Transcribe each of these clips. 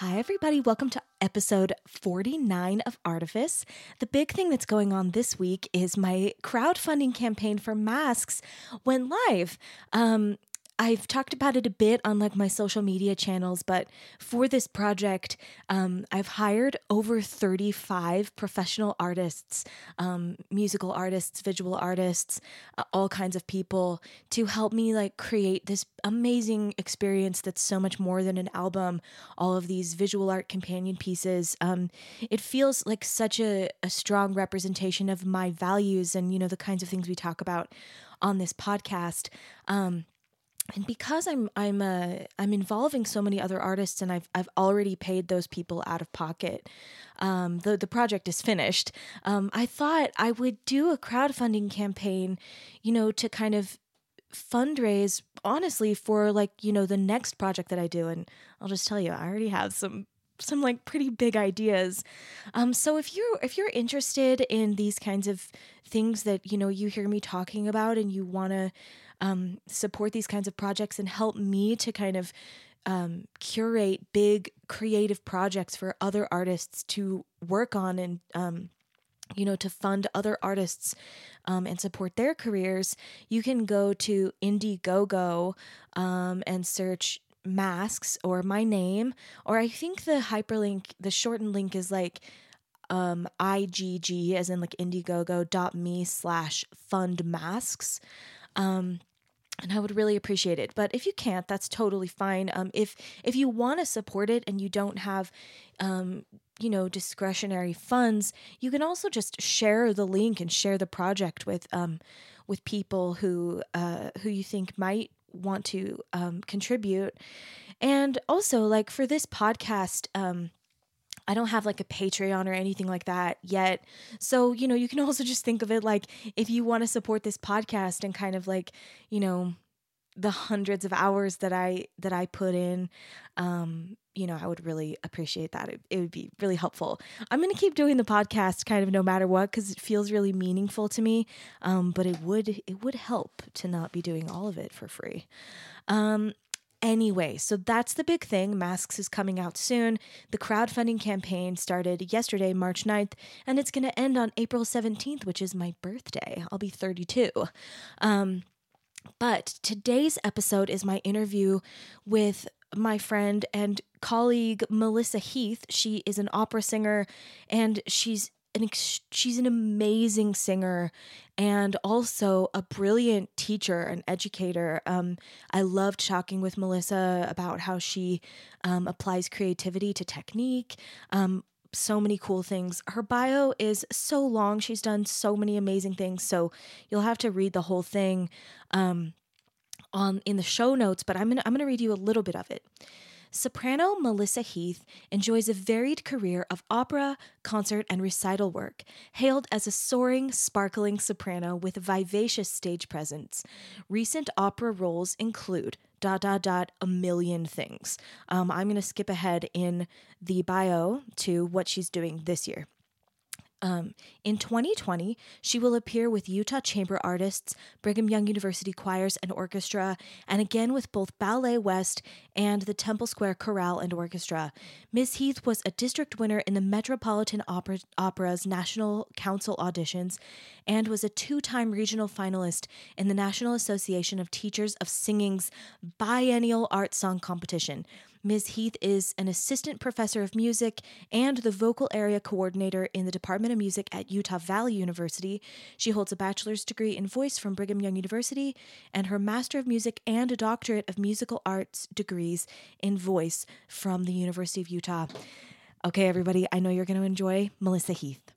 Hi, everybody. Welcome to episode 49 of Artifice. The big thing that's going on this week is my crowdfunding campaign for masks went live. Um, I've talked about it a bit on like my social media channels, but for this project, um, I've hired over 35 professional artists, um, musical artists, visual artists, uh, all kinds of people to help me like create this amazing experience that's so much more than an album. All of these visual art companion pieces. Um, it feels like such a, a strong representation of my values and, you know, the kinds of things we talk about on this podcast. Um, and because I'm I'm uh, I'm involving so many other artists, and I've I've already paid those people out of pocket. Um, the the project is finished. Um, I thought I would do a crowdfunding campaign, you know, to kind of fundraise honestly for like you know the next project that I do. And I'll just tell you, I already have some some like pretty big ideas. Um, so if you're if you're interested in these kinds of things that you know you hear me talking about, and you want to um, support these kinds of projects and help me to kind of um, curate big creative projects for other artists to work on and um, you know to fund other artists um, and support their careers you can go to indiegogo um, and search masks or my name or i think the hyperlink the shortened link is like um igg as in like indiegogo dot slash fund masks. Um, and I would really appreciate it. But if you can't, that's totally fine. Um, if if you want to support it and you don't have, um, you know, discretionary funds, you can also just share the link and share the project with um, with people who uh, who you think might want to um, contribute. And also, like for this podcast, um, I don't have like a Patreon or anything like that yet. So, you know, you can also just think of it like if you want to support this podcast and kind of like, you know, the hundreds of hours that I that I put in, um, you know, I would really appreciate that. It, it would be really helpful. I'm going to keep doing the podcast kind of no matter what because it feels really meaningful to me. Um, but it would it would help to not be doing all of it for free. Um, Anyway, so that's the big thing. Masks is coming out soon. The crowdfunding campaign started yesterday, March 9th, and it's going to end on April 17th, which is my birthday. I'll be 32. Um, but today's episode is my interview with my friend and colleague Melissa Heath. She is an opera singer and she's an ex- she's an amazing singer and also a brilliant teacher and educator. Um, I loved talking with Melissa about how she um, applies creativity to technique. Um, so many cool things. Her bio is so long. She's done so many amazing things. So you'll have to read the whole thing um, on in the show notes. But I'm gonna I'm gonna read you a little bit of it. Soprano Melissa Heath enjoys a varied career of opera, concert, and recital work, hailed as a soaring, sparkling soprano with vivacious stage presence. Recent opera roles include dot dot dot a million things. Um, I'm going to skip ahead in the bio to what she's doing this year. Um, in 2020, she will appear with Utah Chamber Artists, Brigham Young University Choirs and Orchestra, and again with both Ballet West and the Temple Square Chorale and Orchestra. Ms. Heath was a district winner in the Metropolitan Opera, Opera's National Council auditions and was a two time regional finalist in the National Association of Teachers of Singing's biennial art song competition. Ms. Heath is an assistant professor of music and the vocal area coordinator in the Department of Music at Utah Valley University. She holds a bachelor's degree in voice from Brigham Young University and her Master of Music and a Doctorate of Musical Arts degrees in voice from the University of Utah. Okay, everybody, I know you're going to enjoy Melissa Heath.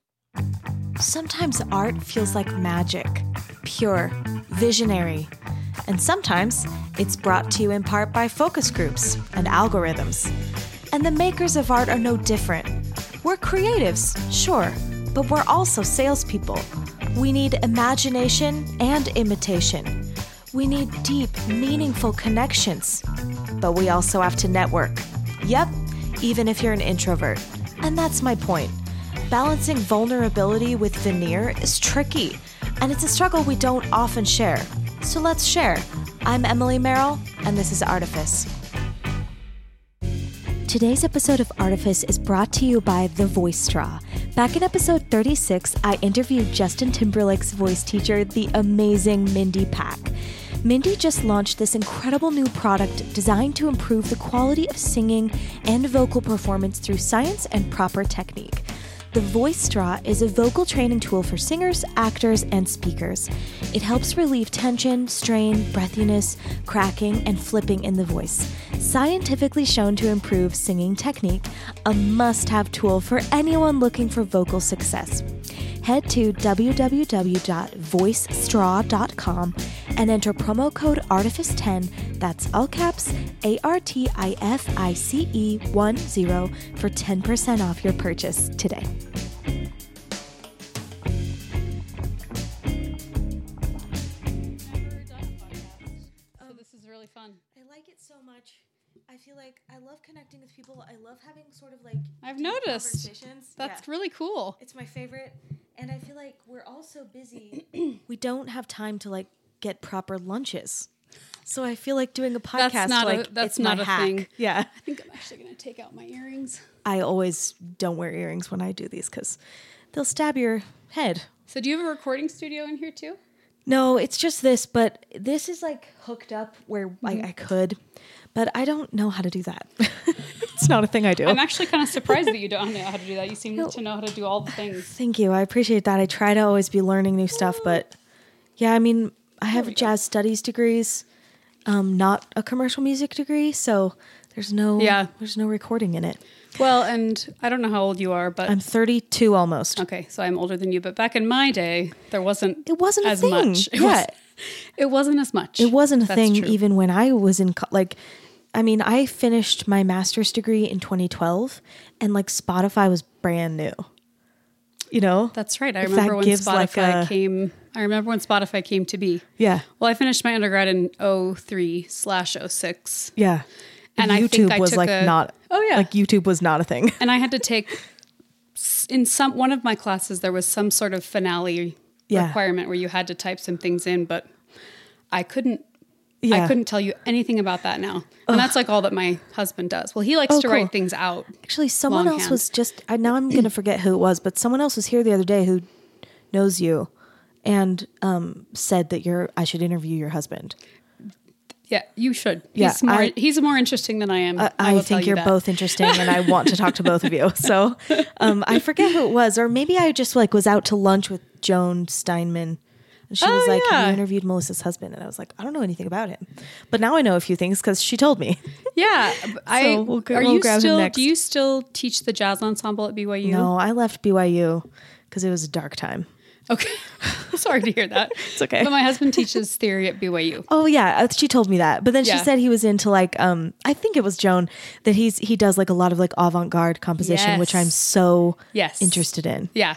Sometimes art feels like magic, pure, visionary. And sometimes it's brought to you in part by focus groups and algorithms. And the makers of art are no different. We're creatives, sure, but we're also salespeople. We need imagination and imitation. We need deep, meaningful connections. But we also have to network. Yep, even if you're an introvert. And that's my point. Balancing vulnerability with veneer is tricky, and it's a struggle we don't often share. So let's share. I'm Emily Merrill, and this is Artifice. Today's episode of Artifice is brought to you by The Voice Straw. Back in episode 36, I interviewed Justin Timberlake's voice teacher, the amazing Mindy Pack. Mindy just launched this incredible new product designed to improve the quality of singing and vocal performance through science and proper technique. The Voice Straw is a vocal training tool for singers, actors, and speakers. It helps relieve tension, strain, breathiness, cracking, and flipping in the voice. Scientifically shown to improve singing technique, a must have tool for anyone looking for vocal success. Head to www.voicestraw.com and enter promo code ARTIFICE10, that's all caps A R T I F I C E 10 for 10% off your purchase today. So this is really fun. I like it so much. I feel like I love connecting with people. I love having sort of like I've noticed. That's Yeah. really cool. It's my favorite. And I feel like we're all so busy. we don't have time to like get proper lunches. So I feel like doing a podcast That's not a- like that's it's my not a hack. thing. Yeah. I think I'm actually gonna take out my earrings. I always don't wear earrings when I do these cuz they'll stab your head. So do you have a recording studio in here too? No, it's just this, but this is like hooked up where like mm-hmm. I could, but I don't know how to do that. it's not a thing I do. I'm actually kind of surprised that you don't know how to do that. You seem to know how to do all the things. Thank you. I appreciate that. I try to always be learning new stuff, but yeah, I mean, I have we go. jazz studies degrees, um, not a commercial music degree, so there's no Yeah. there's no recording in it. Well, and I don't know how old you are, but I'm 32 almost. okay, so I'm older than you. But back in my day, there wasn't It wasn't as much. It Yeah. It wasn't as much. It wasn't a That's thing true. even when I was in co- like I mean, I finished my master's degree in 2012 and like Spotify was brand new. You know? That's right. I If remember when gives, like, Spotify a- came. I remember when Spotify came to be. yeah. Well, I finished my undergrad in 03 slash 06. Yeah. And I YouTube think I was like a- not Oh, yeah. Like YouTube was not a thing. and I had to take in some one of my classes there was some sort of finale Yeah. requirement where you had to type some things in, but I couldn't. Yeah. I couldn't tell you anything about that now, and that's like all that my husband does. Well, he likes Oh, to cool. write things out. Actually, someone else was just. I, now I'm going to forget who it was, but someone else was here the other day who knows you, and um, said that you're. I should interview your husband. Yeah, you should. Yeah, he's more. I- he's more interesting than I am. I, I, I think you you're that. both interesting, and I want to talk to both of you. So, um, I forget who it was, or maybe I just like was out to lunch with Joan Steinman. And she was Oh, like, "Have yeah. you interviewed Melissa's husband?" And I was like, "I don't know anything about him, but now I know a few things because she told me." Yeah, I. we'll go- are we'll you still? Do you still teach the jazz ensemble at BYU? no, I left BYU because it was a dark time. Okay. Sorry to hear that. It's okay. But my husband teaches theory at BYU. Oh yeah, uh, she told me that. But then she Yeah. said he was into like um I think it was Joan that he's he does like a lot of like avant-garde composition which I'm so Yes. interested in. Yeah.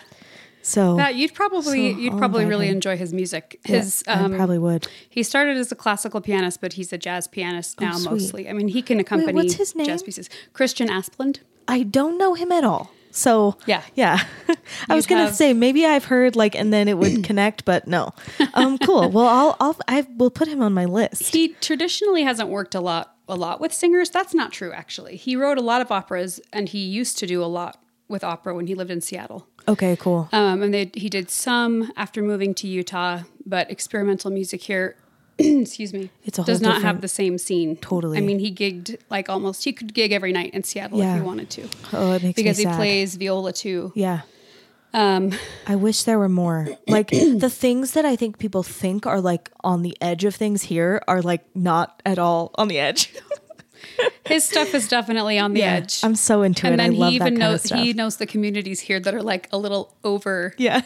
So That you'd probably So you'd probably really enjoy his music. yeah, His I um, probably would. he started as a classical pianist, but he's a jazz pianist now Oh, sweet. mostly. I mean, he can accompany what's his name? jazz pieces. Christian Asplund. I don't know him at all. So Yeah. yeah. I was gonna have- say maybe I've heard like and then it would connect, but no. Um, cool. Well, I'll I'll I will put him on my list. He traditionally hasn't worked a lot a lot with singers. That's not true actually. He wrote a lot of operas and he used to do a lot with opera when he lived in Seattle. Okay, cool. Um, and they, he did some after moving to Utah, but experimental music here, excuse me, It's a does not have the same scene. Totally. I mean, he gigged like almost, he could gig every night in Seattle Yeah. if he wanted to. Oh, it makes because he sad. plays viola too. Yeah. Um, I wish there were more. Like the things that I think people think are like on the edge of things here are like not at all on the edge. his stuff is definitely on the edge. I'm so into and it. And then love he even knows he knows the communities here that are like a little over yeah.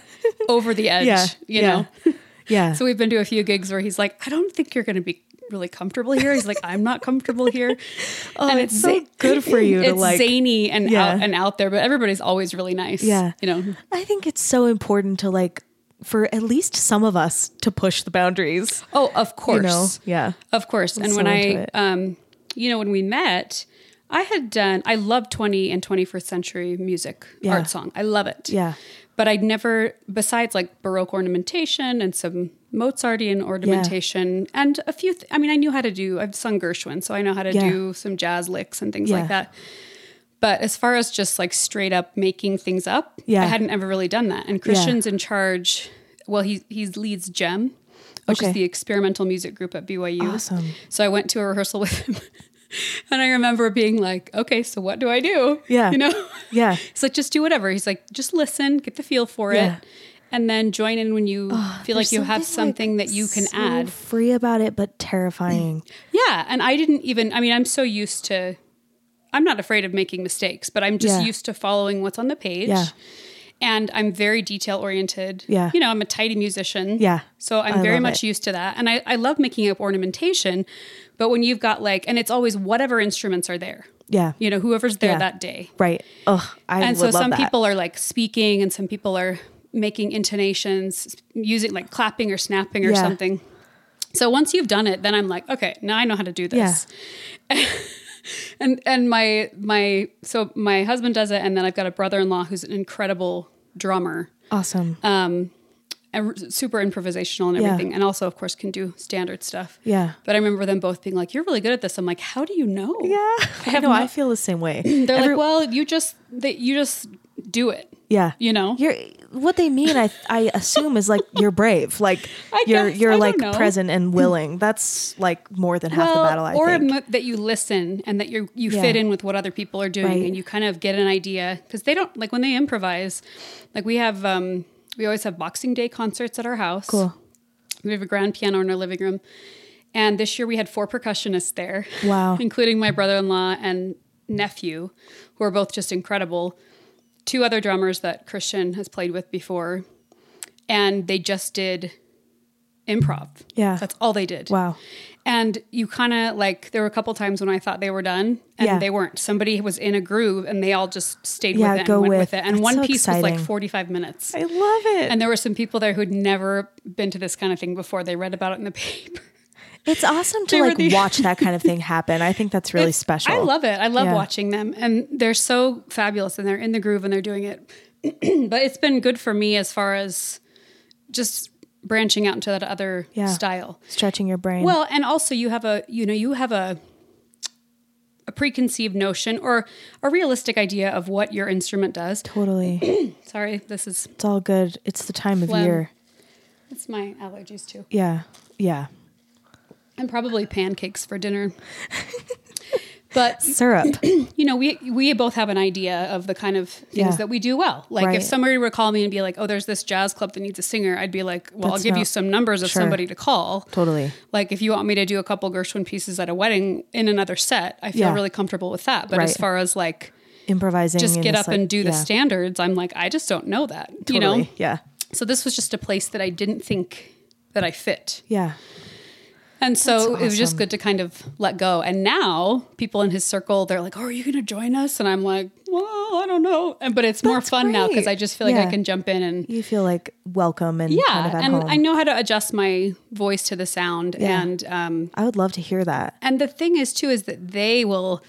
over the edge. yeah. you yeah. know. Yeah. So we've been to a few gigs where he's like, I don't think you're going to be really comfortable here. He's like, I'm not comfortable here. oh, it's so good for you to it's like zany and Yeah. out and out there, but everybody's always really nice. Yeah. you know. I think it's so important to like for at least some of us to push the boundaries. Oh, of course, You know? Yeah. of course. and so when I, um, you know, when we met, I had done. I love 20 and 21st century music, Yeah. art song. I love it. Yeah. But I'd never, besides like Baroque ornamentation and some Mozartian ornamentation and a few, th- I mean, I knew how to do, I've sung Gershwin, so I know how to Yeah. do some jazz licks and things Yeah. like that. But as far as just like straight up making things up, Yeah. I hadn't ever really done that. And Christian's in charge. Well, he he leads GEM, which Okay. is the experimental music group at BYU. Awesome. So I went to a rehearsal with him. and I remember being like, okay, so what do I do? Yeah. You know? Yeah. He's like, just do whatever. He's like, just listen, get the feel for Yeah. it, and then join in when you oh, feel like you have something like, that you can so add. Free about it, but terrifying. Yeah. And I didn't even, I mean, I'm so used to, I'm not afraid of making mistakes, but I'm just Yeah. used to following what's on the page. Yeah. And I'm very detail oriented. Yeah. You know, I'm a tidy musician. Yeah. So I'm I very much it. used to that. And I, I love making up ornamentation. But when you've got like, and it's always whatever instruments are there, Yeah. you know, whoever's there Yeah. that day. Right. Oh, I love that. and so some that. people are like speaking and some people are making intonations using like clapping or snapping or Yeah. something so once you've done it then i'm like okay now i know how to do this Yeah. and and my my so my husband does it and then i've got a brother-in-law who's an incredible drummer Awesome. um and super improvisational and Yeah. everything and also of course can do standard stuff yeah. but i remember them both being like you're really good at this i'm like how do you know Yeah. I have know. no- I feel the same way. they're Every- like well you just they, you just do it yeah. you know You're what they mean. I I assume is like you're brave. Like I you're you're I like present and willing. That's like more than half the battle. I or think. that you listen and that you you Yeah. fit in with what other people are doing Right. and you kind of get an idea because they don't like when they improvise. Like we have, um, we always have Boxing Day concerts at our house. Cool. We have a grand piano in our living room, and this year we had four percussionists there. Wow. including my brother-in-law and nephew, who are both just incredible. Two other drummers that Christian has played with before, and they just did improv. Yeah. That's all they did. Wow. And you kind of like, there were a couple times when I thought they were done and Yeah. they weren't. Somebody was in a groove and they all just stayed Yeah, with it go and went with. with, it. And That's one so piece was like 45 minutes. I love it. And there were some people there who'd never been to this kind of thing before. They read about it in the paper. it's awesome to like the- watch that kind of thing happen. I think that's really It's- special. I love it. I love Yeah. watching them. And they're so fabulous and they're in the groove and they're doing it. but it's been good for me as far as just branching out into that other Yeah. style. stretching your brain. Well, and also you have a you know you have a a preconceived notion or a realistic idea of what your instrument does. totally. Sorry, this is It's all good. It's the time of Phlegm. year. it's my allergies too. Yeah. Yeah. And probably pancakes for dinner. but Syrup. you know, we we both have an idea of the kind of things Yeah. that we do well. Like Right. if somebody were to call me and be like, "Oh, there's this jazz club that needs a singer," I'd be like, "Well, That's I'll give you some numbers of Sure. somebody to call." totally. Like if you want me to do a couple Gershwin pieces at a wedding in another set, I feel Yeah. really comfortable with that. But as far as like Improvising. just get up like- and do the yeah, standards, I'm like, I just don't know that. You know? Yeah. So this was just a place that I didn't think that I fit. Yeah. And so That's it was just good to kind of let go. And now people in his circle, they're like, "Oh, are you going to join us?" And I'm like, "Well, I don't know." And but it's more That's fun now because. I just feel like I can jump in and You feel like welcome and yeah, kind of at and home. I know how to adjust my voice to the sound. Yeah. And um, I would love to hear that. and the thing is too is that they will,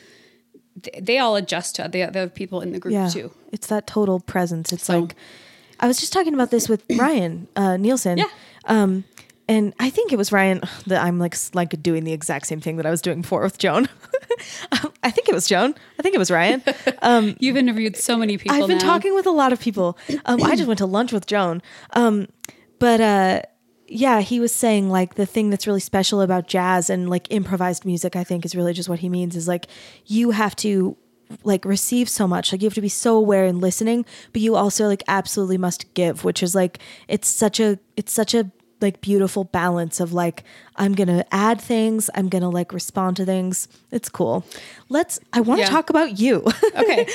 they- they all adjust to the other people in the group Yeah. too. It's that total presence. It's So- like I was just talking about this with Brian uh, Nielsen. Yeah. Um, and I think it was Ryan that I'm like like doing the exact same thing that I was doing before with Joan. Um, I think it was Joan. I think it was Ryan. You've interviewed so many people. I've been now. talking with a lot of people. Um, I just went to lunch with Joan. Um, but uh, yeah, he was saying like the thing that's really special about jazz and like improvised music, I think is really just what he means is like you have to like receive so much like you have to be so aware and listening but you also like absolutely must give which is like it's such a it's such a like beautiful balance of like i'm gonna add things i'm gonna like respond to things it's cool let's i want to Yeah. talk about you Okay.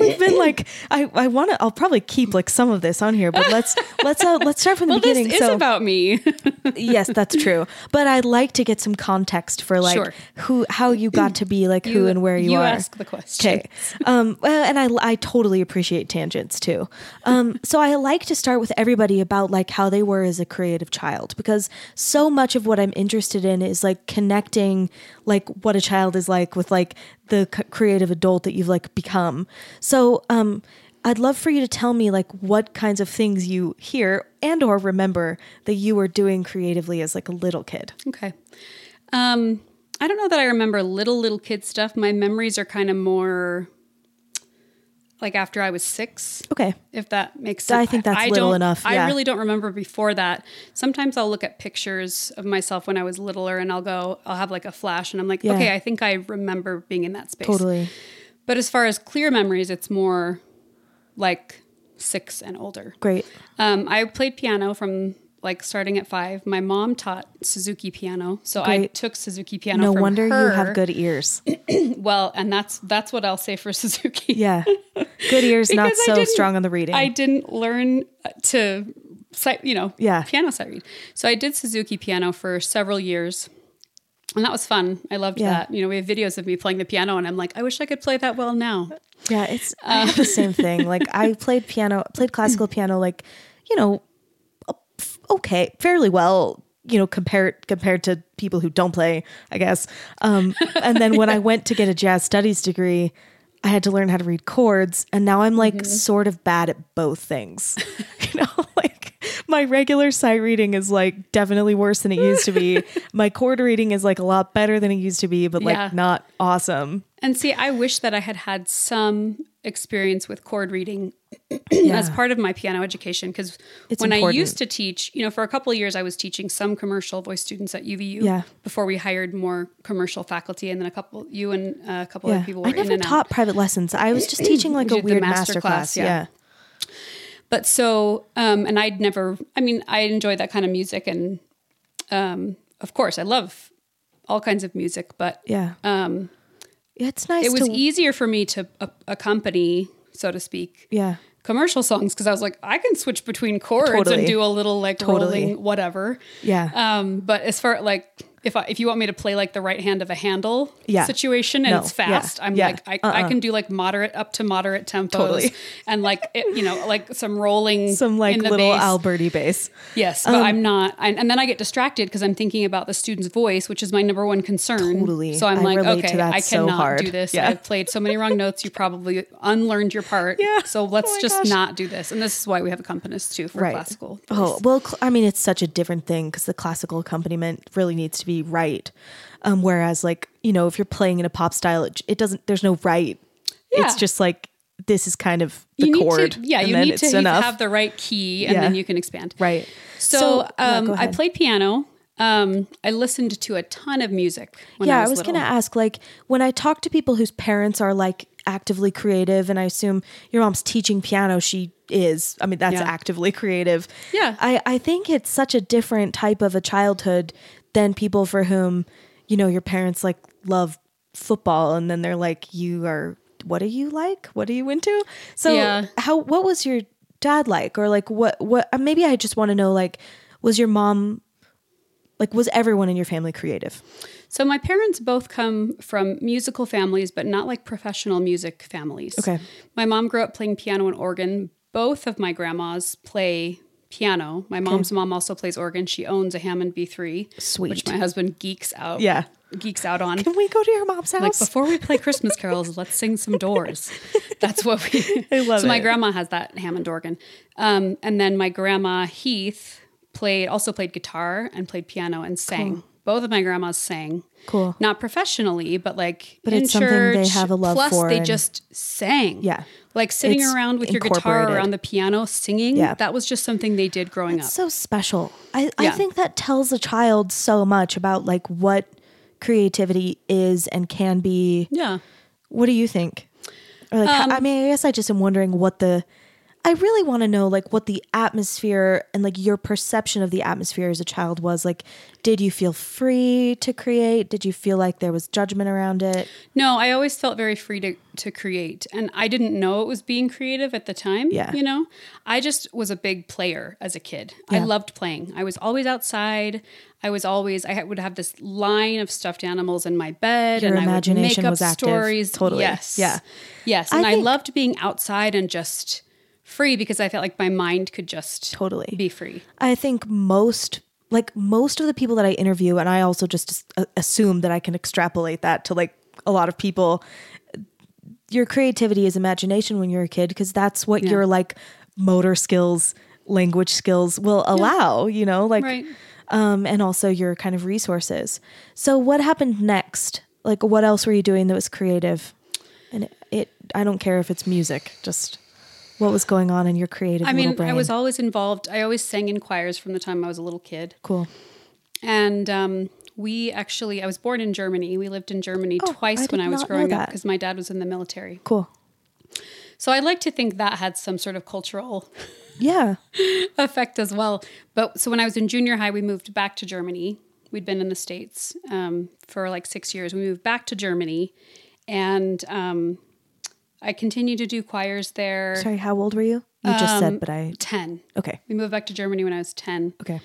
we've been like i i want to i'll probably keep like some of this on here but let's let's uh let's start from the well, this beginning is so about me. yes that's true but i'd like to get some context for like Sure. who how you got to be like who and where you, you are ask the question. Okay. Um, well, and I, I totally appreciate tangents too. Um, so I like to start with everybody about like how they were as a creative child because so much of what I'm interested in is like connecting like what a child is like with like the creative adult that you've like become. So, um, I'd love for you to tell me like what kinds of things you hear and or remember that you were doing creatively as like a little kid. Okay. Um, I don't know that I remember little little kid stuff. My memories are kind of more like after I was six. Okay. If that makes sense. I think that's little don't- enough, I really don't remember before that. Sometimes I'll look at pictures of myself when I was littler and I'll go, I'll have like a flash and I'm like, Yeah. okay, I think I remember being in that space. Totally. But as far as clear memories, it's more like six and older. Great. Um, I played piano from like starting at five. My mom taught Suzuki piano, so I took Suzuki piano. No wonder her. you have good ears. Well, and that's that's what I'll say for Suzuki. Yeah. Good ears, not so strong on the reading. I didn't learn to you know, Yeah. piano sight read. So I did Suzuki piano for several years. And that was fun. I loved Yeah. that. You know, we have videos of me playing the piano and I'm like, I wish I could play that well now. Yeah, it's Uh, the same thing. Like I played piano, played classical piano, like you know, okay, fairly well. You know, compared compared to people who don't play, I guess. Um, and then when I went to get a jazz studies degree, I had to learn how to read chords, and now I'm like sort of bad at both things. you know, like my regular sight reading is like definitely worse than it used to be. my chord reading is like a lot better than it used to be, but like Yeah. not awesome. And see, I wish that I had had some experience with chord reading Yeah. as part of my piano education because when I used to teach, you know, for a couple of years I was teaching some commercial voice students at UVU Yeah. before we hired more commercial faculty and then a couple you and a couple Yeah. other people were I in never and out. taught private lessons. I was just teaching like a weird master master class, class. yeah. Yeah. But so, um, and I'd never, I mean, I enjoyed that kind of music. And um, of course, I love all kinds of music, but Yeah. um, Yeah, it's nice it was easier for me to a- accompany, so to speak, Yeah. commercial songs because I was like, I can switch between chords Totally. and do a little like Totally. rolling whatever. Yeah. Um, but as far like if I, if you want me to play like the right hand of a Handel Yeah. situation and No. it's fast, Yeah. I'm Yeah. like I, I Uh-uh. can do like moderate up to moderate tempos Totally. and like it, you know like some rolling Some like little bass. Alberti bass. Yes, but um, I'm not. I, and then I get distracted because I'm thinking about the student's voice, which is my number one concern. Totally. So I'm I like, okay, I so cannot hard. do this. I've played so many wrong notes. You probably unlearned your part. Yeah. So oh let's Oh just gosh. not do this. And this is why we have accompanist too for Right. classical. Oh, well, cl- I mean, it's such a different thing because the classical accompaniment really needs to be right. Um, whereas, like, you know, if you're playing in a pop style, it, it doesn't, there's no right. It's just like, this is kind of the you need chord. to, yeah, you need to enough. have the right key, and Yeah. then you can expand. right. So, yeah, um, go I played piano. Um, I listened to a ton of music. When yeah, I was, I was going to ask, like, when I talk to people whose parents are like actively creative, and I assume your mom's teaching piano, she is. I mean, that's Yeah. actively creative. Yeah. I, I think it's such a different type of a childhood than people for whom, you know, your parents like love football, and then they're like, you are, what are you like? What are you into? So, Yeah. how, what was your dad like? Or like, what, what, uh, maybe I just want to know, like, was your mom, like, was everyone in your family creative? So my parents both come from musical families, but not like professional music families. Okay. My mom grew up playing piano and organ. Both of my grandmas play piano. My mom's mom also plays organ. She owns a Hammond B3, Sweet. which my husband geeks out. Yeah. geeks out on. Can we go to your mom's house? Like before we play Christmas carols, let's sing some Doors. That's what we. I love so my grandma has that Hammond organ, um, and then my grandma Heath played also played guitar and played piano and sang. Both of my grandmas sang. Cool. Not professionally, but like But in it's something they have a love Plus, for they and- just sang. Yeah. Like sitting It's around with your guitar or on the piano singing. Yeah. that was just something they did growing up. so special. I, I think that tells a child so much about like what creativity is and can be. Yeah. What do you think? Or like, how- Um, I mean, I guess I just am wondering what the. I really want to know like what the atmosphere and like your perception of the atmosphere as a child was. Like, did you feel free to create? Did you feel like there was judgment around it? No, I always felt very free to, to create. And I didn't know it was being creative at the time. Yeah. You know, I just was a big player as a kid. I loved playing. I was always outside. I was always, I would have this line of stuffed animals in my bed Your and I would imagination make up was active. stories. Totally. Yes. Yeah. Yes. I And I, think- loved being outside and just free because I felt like my mind could just Totally. be free. I think most like most of the people that I interview, and I also just assume that I can extrapolate that to like a lot of people. Your creativity is imagination when you're a kid because that's what Yeah. your like motor skills, language skills will allow. You know, like Right. um, and also your kind of resources. So what happened next? Like, what else were you doing that was creative? And it, it I don't care if it's music. Just what was going on in your creative I mean. I was always involved. I always sang in choirs from the time I was a little kid. cool. And um, we actually, I was born in Germany. We lived in Germany Oh, twice I when I was growing up because my dad was in the military. Cool. So I like to think that had some sort of cultural Yeah. effect as well. But so when I was in junior high, we moved back to Germany. We'd been in the States um, for like six years. We moved back to Germany and um, I continued to do choirs there. Sorry, how old were you? You just Um, said, but I 10. okay. We moved back to Germany when I was 10. Okay.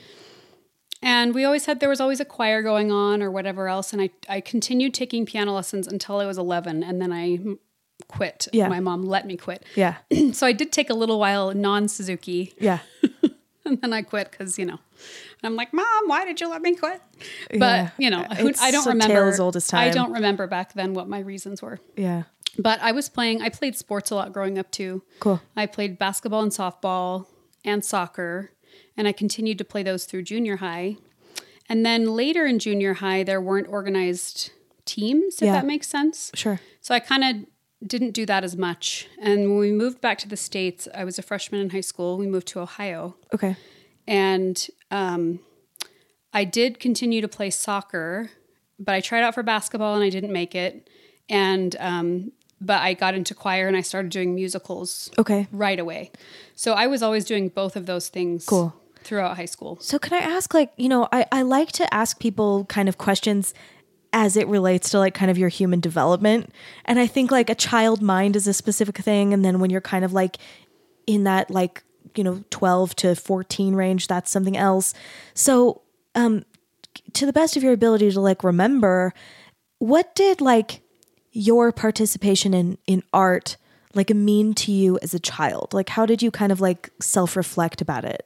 And we always had, there was always a choir going on or whatever else. And I, I continued taking piano lessons until I was 11. And then I quit. Yeah. My mom let me quit. Yeah. so I did take a little while non Suzuki. Yeah. And then I quit because, you know, I'm like, Mom, why did you let me quit? Yeah. But, you know, It's I don't remember. tale as old as time. I don't remember back then what my reasons were. Yeah. But I was playing, I played sports a lot growing up too. Cool. I played basketball and softball and soccer, and I continued to play those through junior high. And then later in junior high, there weren't organized teams, if Yeah. that makes sense. Sure. So I kind of didn't do that as much. And when we moved back to the States, I was a freshman in high school. We moved to Ohio. Okay. And um, I did continue to play soccer, but I tried out for basketball and I didn't make it. And um, but I got into choir and I started doing musicals Okay. right away. So I was always doing both of those things Cool. throughout high school. So can I ask like, you know, I, I like to ask people kind of questions as it relates to like kind of your human development. And I think like a child mind is a specific thing. And then when you're kind of like in that like, you know, 12 to 14 range, that's something else. So um to the best of your ability to like remember, what did like your participation in in art like a mean to you as a child? Like how did you kind of like self-reflect about it?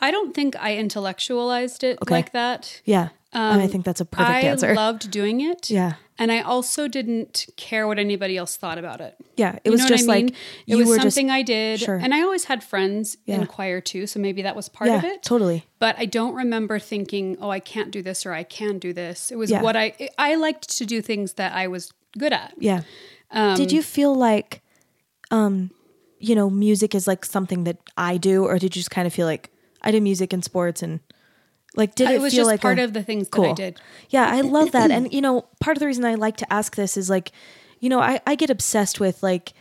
I don't think I intellectualized it Okay. like that. Yeah. and I think that's a perfect Um, I answer. loved doing it. Yeah. And I also didn't care what anybody else thought about it. Yeah, it You was just I mean? like it was were just something I did, Sure. and I always had friends Yeah. in choir too, so maybe that was part yeah, of it. totally. But I don't remember thinking, "Oh, I can't do this" or "I can do this." It was Yeah. what I I liked to do things that I was good at. Yeah. Um, did you feel like, um, you know, music is like something that I do, or did you just kind of feel like I did music and sports and like did it, It was feel just like part a- of the things that I did. Yeah, I love that. and you know, part of the reason I like to ask this is like, you know, I, I get obsessed with like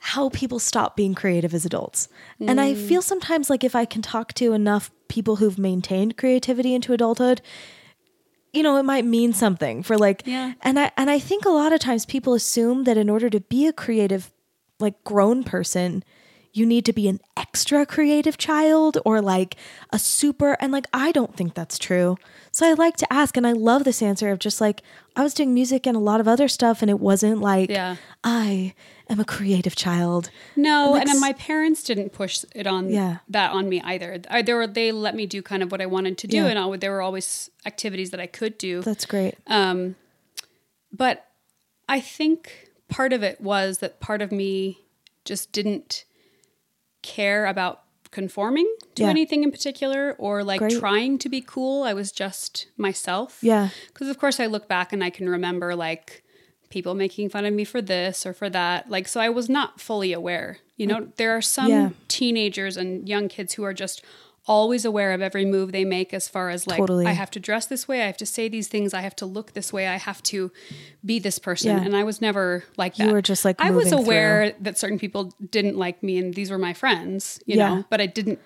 how people stop being creative as adults. And I Mm. feel sometimes like if I can talk to enough people who've maintained creativity into adulthood, you know, it might mean something for like Yeah. and I and I think a lot of times people assume that in order to be a creative like grown person, you need to be an extra creative child or like a super and like I don't think that's true. So I like to ask and I love this answer of just like I was doing music and a lot of other stuff and it wasn't like Yeah. I am a creative child. No, Like and then my parents didn't push it on Yeah. that on me either. I, they were they let me do kind of what I wanted to do, Yeah. and there were always activities that I could do. That's great. Um, but I think part of it was that part of me just didn't care about conforming to Yeah. anything in particular or like Great. trying to be cool. I was just myself. Yeah. Because of course I look back and I can remember like people making fun of me for this or for that. Like so I was not fully aware. You know, there are some Yeah. teenagers and young kids who are just always aware of every move they make as far as like Totally. I have to dress this way, I have to say these things, I have to look this way, I have to be this person. Yeah. And I was never like You that. were just, like, I was aware that certain people didn't like me and these were my friends, you Yeah. know, but I didn't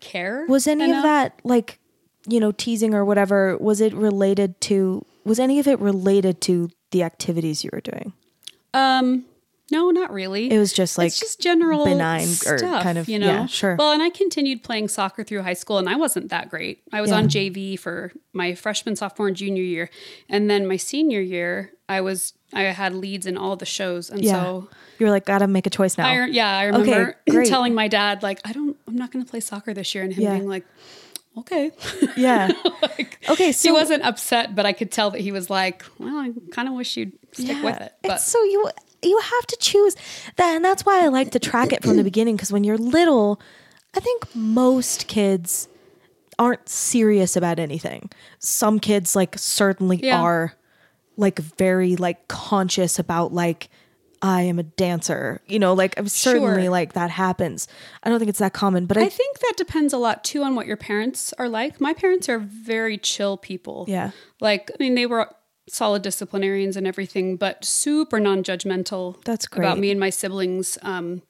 care. Was any enough. of that like, you know, teasing or whatever, was it related to was any of it related to the activities you were doing? Um, no, not really. It was just like it's just general benign or kind of- you know. yeah, sure. Well, and I continued playing soccer through high school, and I wasn't that great. I was Yeah. on JV for my freshman, sophomore, and junior year, and then my senior year, I was I had leads in all the shows, and yeah. so you were like, gotta make a choice now. I yeah I remember great. telling my dad like I don't I'm not going to play soccer this year, and him being like, okay. yeah. like, Okay, So he wasn't upset, but I could tell that he was like, well, I kind of wish you'd stick Yeah, with it, but. It's so you you have to choose that, and that's why I like to track it from the beginning. Because when you're little, I think most kids aren't serious about anything. Some kids like certainly Yeah. are like very like conscious about like I am a dancer. You know, like I'm certainly Sure. like that happens. I don't think it's that common, but I, I think that depends a lot too on what your parents are like. My parents are very chill people. Yeah. Like, I mean, they were solid disciplinarians and everything, but super non judgmental. That's About me and my siblings. Um,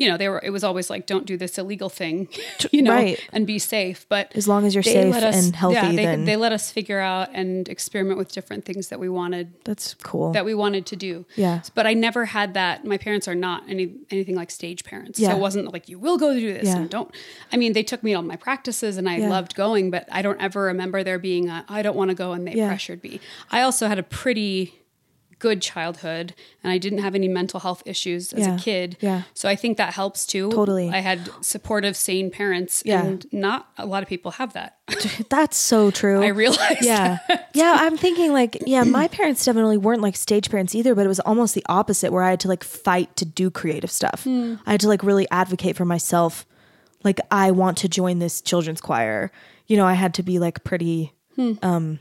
you know, they were, it was always like, don't do this illegal thing, you know, Right. and be safe. But as long as you're safe us- and healthy, yeah, they, then they let us figure out and experiment with different things that we wanted that's cool. that we wanted to do. Yeah. But I never had that. My parents are not any anything like stage parents. Yeah. So it wasn't like you will go do this Yeah. and don't. I mean, they took me on my practices and I Yeah. loved going, but I don't ever remember there being a I don't want to go and they pressured me. I also had a pretty good childhood and I didn't have any mental health issues as Yeah. a kid. Yeah. So I think that helps too. Totally. I had supportive, sane parents Yeah. and not a lot of people have that. that's so true. I realized. yeah. Yeah. I'm thinking like, yeah, my parents definitely weren't like stage parents either, but it was almost the opposite where I had to like fight to do creative stuff. Hmm. I had to like really advocate for myself. Like, I want to join this children's choir. You know, I had to be like pretty Hmm. um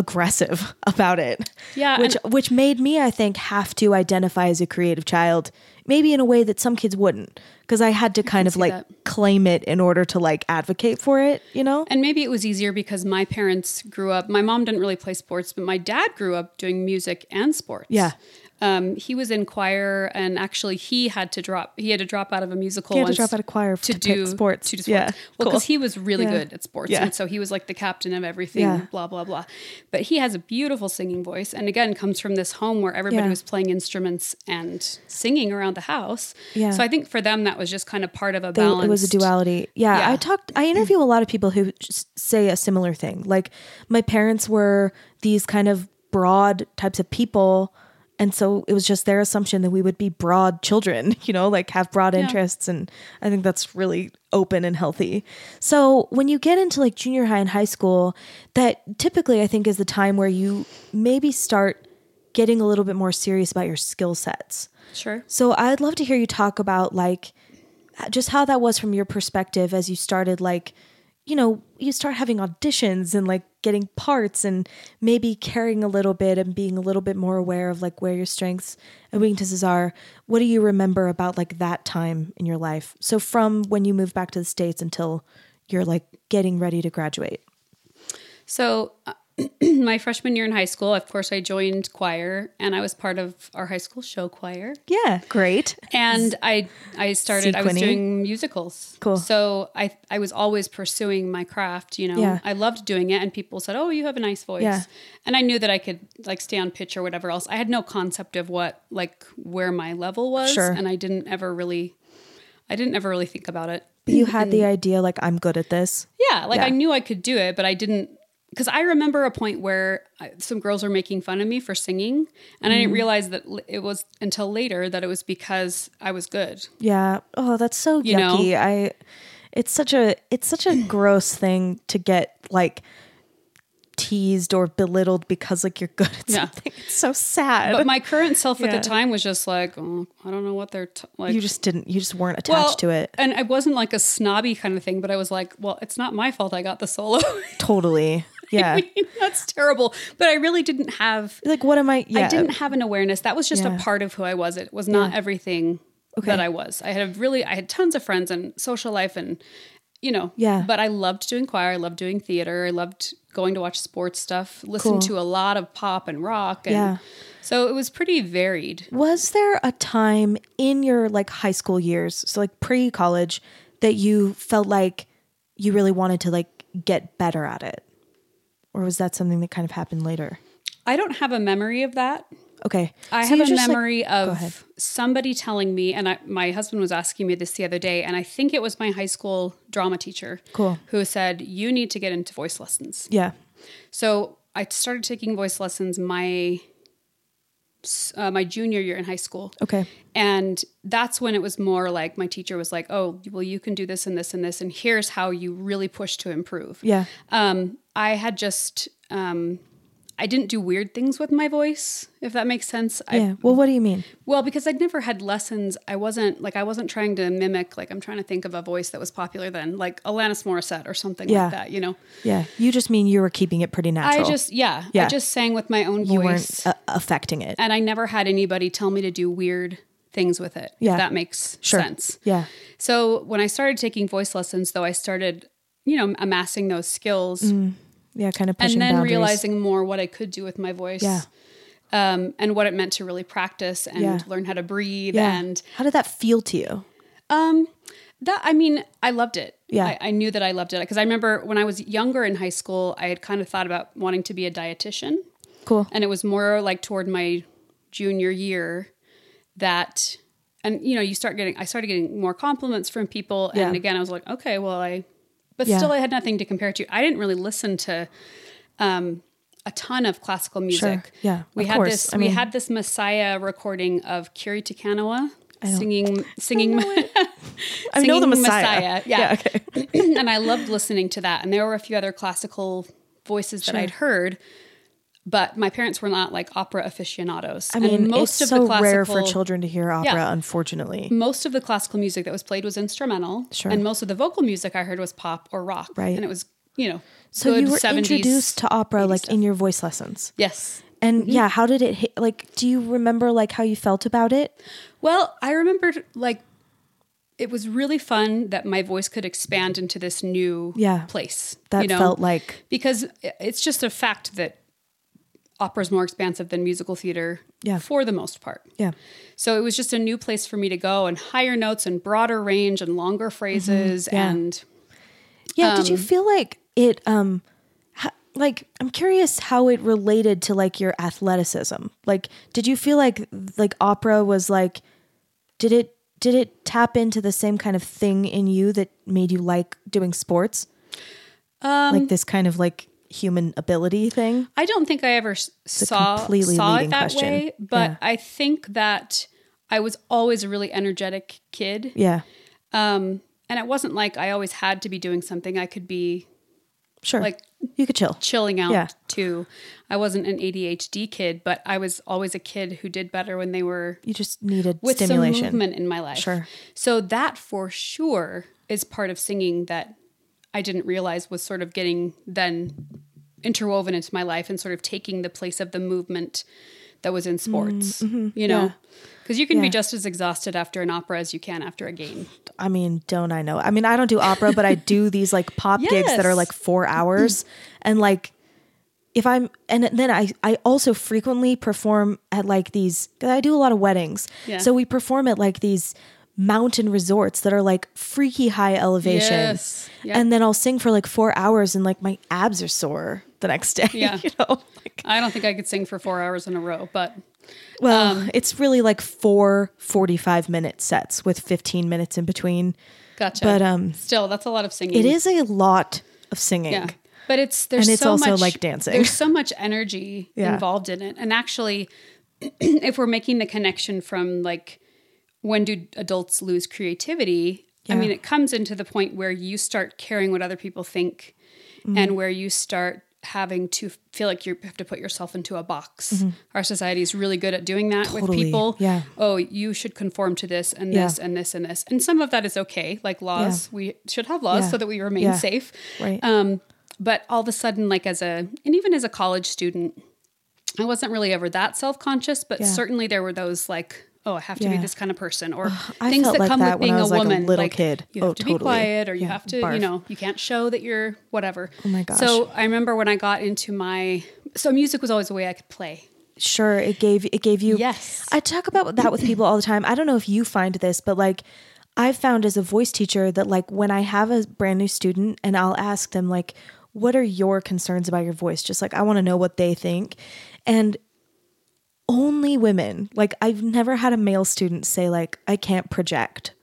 aggressive about it. Yeah, Which which made me, I think, have to identify as a creative child, maybe in a way that some kids wouldn't. Because I had to kind of like that. claim it in order to like advocate for it, you know? And maybe it was easier because my parents grew up. My mom didn't really play sports, but my dad grew up doing music and sports. Yeah. Um, he was in choir, and actually, he had to drop. He had to drop out of a musical. He had to drop out of choir to, to do sports. To do sports. Yeah, Well, cool. because he was really Yeah. good at sports, Yeah. and so he was like the captain of everything. Yeah. Blah blah blah. But he has a beautiful singing voice, and again, comes from this home where everybody was playing instruments and singing around the house. Yeah. So I think for them, that was just kind of part of a They- balance. it was a duality. Yeah, Yeah. I talked. I interview a lot of people who say a similar thing. Like my parents were these kind of broad types of people, and so it was just their assumption that we would be broad children. You know, like have broad interests, and I think that's really open and healthy. So when you get into like junior high and high school, that typically I think is the time where you maybe start getting a little bit more serious about your skill sets. Sure. So I'd love to hear you talk about like just how that was from your perspective as you started like you know, you start having auditions and like getting parts and maybe caring a little bit and being a little bit more aware of like where your strengths and weaknesses are. What do you remember about like that time in your life? So from when you moved back to the states until you're like getting ready to graduate. So, uh, my freshman year in high school, of course, I joined choir and I was part of our high school show choir. Yeah, great. And I I started I was doing musicals. Cool. So I I was always pursuing my craft, you know. Yeah. I loved doing it and people said, "Oh, you have a nice voice." Yeah. And I knew that I could like stay on pitch or whatever else. I had no concept of what like where my level was Sure. and I didn't ever really I didn't ever really think about it. But you had the idea like I'm good at this. Yeah, like Yeah. I knew I could do it, but I didn't because I remember a point where some girls were making fun of me for singing, and I Mm. didn't realize that it was until later that it was because I was good. Yeah. Oh, that's so You know? yucky. I it's such a it's such a gross thing to get like teased or belittled because like you're good at Yeah. something. It's so sad. But my current self at the time was just like, oh, I don't know what they're t- like. you just didn't you just weren't attached well, to it. and it wasn't like a snobby kind of thing, but I was like, well, it's not my fault I got the solo. Totally. Yeah. I mean, that's terrible. But I really didn't have like what am I yeah. I didn't have an awareness. That was just Yeah. a part of who I was. It was not everything Okay. that I was. I had a really, I had tons of friends and social life and, you know, Yeah. But I loved doing choir. I loved doing theater. I loved going to watch sports stuff, listen Cool. to a lot of pop and rock. And Yeah. So it was pretty varied. Was there a time in your like high school years, so like pre college, that you felt like you really wanted to like get better at it? Or was that something that kind of happened later? I don't have a memory of that. Okay. I So have a just, like- memory of somebody telling me, and I, my husband was asking me this the other day, and I think it was my high school drama teacher Cool. who said, You need to get into voice lessons. yeah. So I started taking voice lessons my uh, my junior year in high school. Okay. And that's when it was more like my teacher was like, "Oh, well, you can do this and this and this, and here's how you really push to improve." Yeah. Um, I had just um, I didn't do weird things with my voice, if that makes sense. I, Yeah. Well, what do you mean? well, because I'd never had lessons, I wasn't like I wasn't trying to mimic. Like I'm trying to think of a voice that was popular then, like Alanis Morissette or something Yeah. like that. You know, Yeah. You just mean you were keeping it pretty natural. I just yeah, Yeah. I just sang with my own you voice, weren't uh, affecting it. and I never had anybody tell me to do weird things with it. Yeah. if that makes Sure. sense. Yeah. So when I started taking voice lessons, though, I started you know amassing those skills. Yeah. Kind of pushing and then boundaries. realizing more what I could do with my voice. Yeah. Um, and what it meant to really practice and Yeah. learn how to breathe. Yeah. And How did that feel to you? um, that, I mean, I loved it. Yeah. I, I knew that I loved it because I remember when I was younger in high school, I had kind of thought about wanting to be a dietitian. Cool. And it was more like toward my junior year that, and you know, you start getting, I started getting more compliments from people. Yeah. And again, I was like, okay, well, I, but Yeah. still I had nothing to compare to. I didn't really listen to, um, a ton of classical music. Yeah, we had course. this. I we mean- had this Messiah recording of Kiri Te Kanawa singing, singing, I know the singing Messiah. Yeah, okay. and I loved listening to that. And there were a few other classical voices that I'd heard, but my parents were not like opera aficionados. I mean, and most it's of so the classical, rare for children to hear opera, Yeah. unfortunately. Most of the classical music that was played was instrumental, Sure. and most of the vocal music I heard was pop or rock. Right. and it was you know So good you were 70s, introduced to opera like stuff. in your voice lessons. yes. And mm-hmm. yeah, how did it hit? Like, do you remember like how you felt about it? Well, I remembered like it was really fun that my voice could expand into this new Yeah. place. That you know? felt like because it's just a fact that opera is more expansive than musical theater Yeah. for the most part. yeah, So it was just a new place for me to go and higher notes and broader range and longer phrases Mm-hmm. Yeah. and yeah. did you feel like it? Um, ha- like I'm curious how it related to like your athleticism. Like, did you feel like like opera was like? Did it did it tap into the same kind of thing in you that made you like doing sports? um, like this kind of like human ability thing? I don't think I ever s- saw saw it that question. way, but Yeah. I think that I was always a really energetic kid. Yeah, Um, and it wasn't like I always had to be doing something. I could be sure. like you could chill. chilling out Yeah. too. I wasn't an ADHD kid, but I was always a kid who did better when they were You just needed with stimulation. some movement in my life. Sure. So that for sure is part of singing that I didn't realize was sort of getting then interwoven into my life and sort of taking the place of the movement that was in sports. You know, Mm, yeah. because you can Yeah. be just as exhausted after an opera as you can after a game. I mean, don't I know? I mean, I don't do opera, but I do these like pop gigs that are like four hours. And like, if I'm, and then I, I also frequently perform at like these, I do a lot of weddings. Yeah. So we perform at like these mountain resorts that are like freaky high elevation. Yes. Yeah. And then I'll sing for like four hours and like my abs are sore the next day. Yeah. you know? Like, I don't think I could sing for four hours in a row, but well, Um, it's really like four 45 minute sets with 15 minutes in between. gotcha. But um, still, that's a lot of singing. it is a lot of singing. Yeah. But it's there's And it's so also much, like dancing. There's so much energy Yeah. involved in it. And actually if we're making the connection from like when do adults lose creativity? I mean, it comes into the point where you start caring what other people think Mm-hmm. and where you start having to feel like you have to put yourself into a box. Our society is really good at doing that with Mm-hmm. People. Yeah. Oh, you should conform to this and Yeah. this and this and this. And some of that is okay, like laws. We should have laws Yeah. so that we remain Yeah. safe. Right. Um, but all of a sudden, like as a, and even as a college student, I wasn't really ever that self conscious, but Yeah. certainly there were those like, oh, I have to be this kind of person, or things that like come that with when being a like, a woman. little like, kid. You have Oh, to be quiet, or you Yeah, have to, barf. you know, you can't show that you're whatever. Oh my gosh. So I remember when I got into my, so music was always a way I could play. Sure, it gave it gave you. Yes. I talk about that with people all the time. I don't know if you find this, but like I've found as a voice teacher that like when I have a brand new student and I'll ask them like, "What are your concerns about your voice?" Just like I want to know what they think, and only women like I've never had a male student say like I can't project.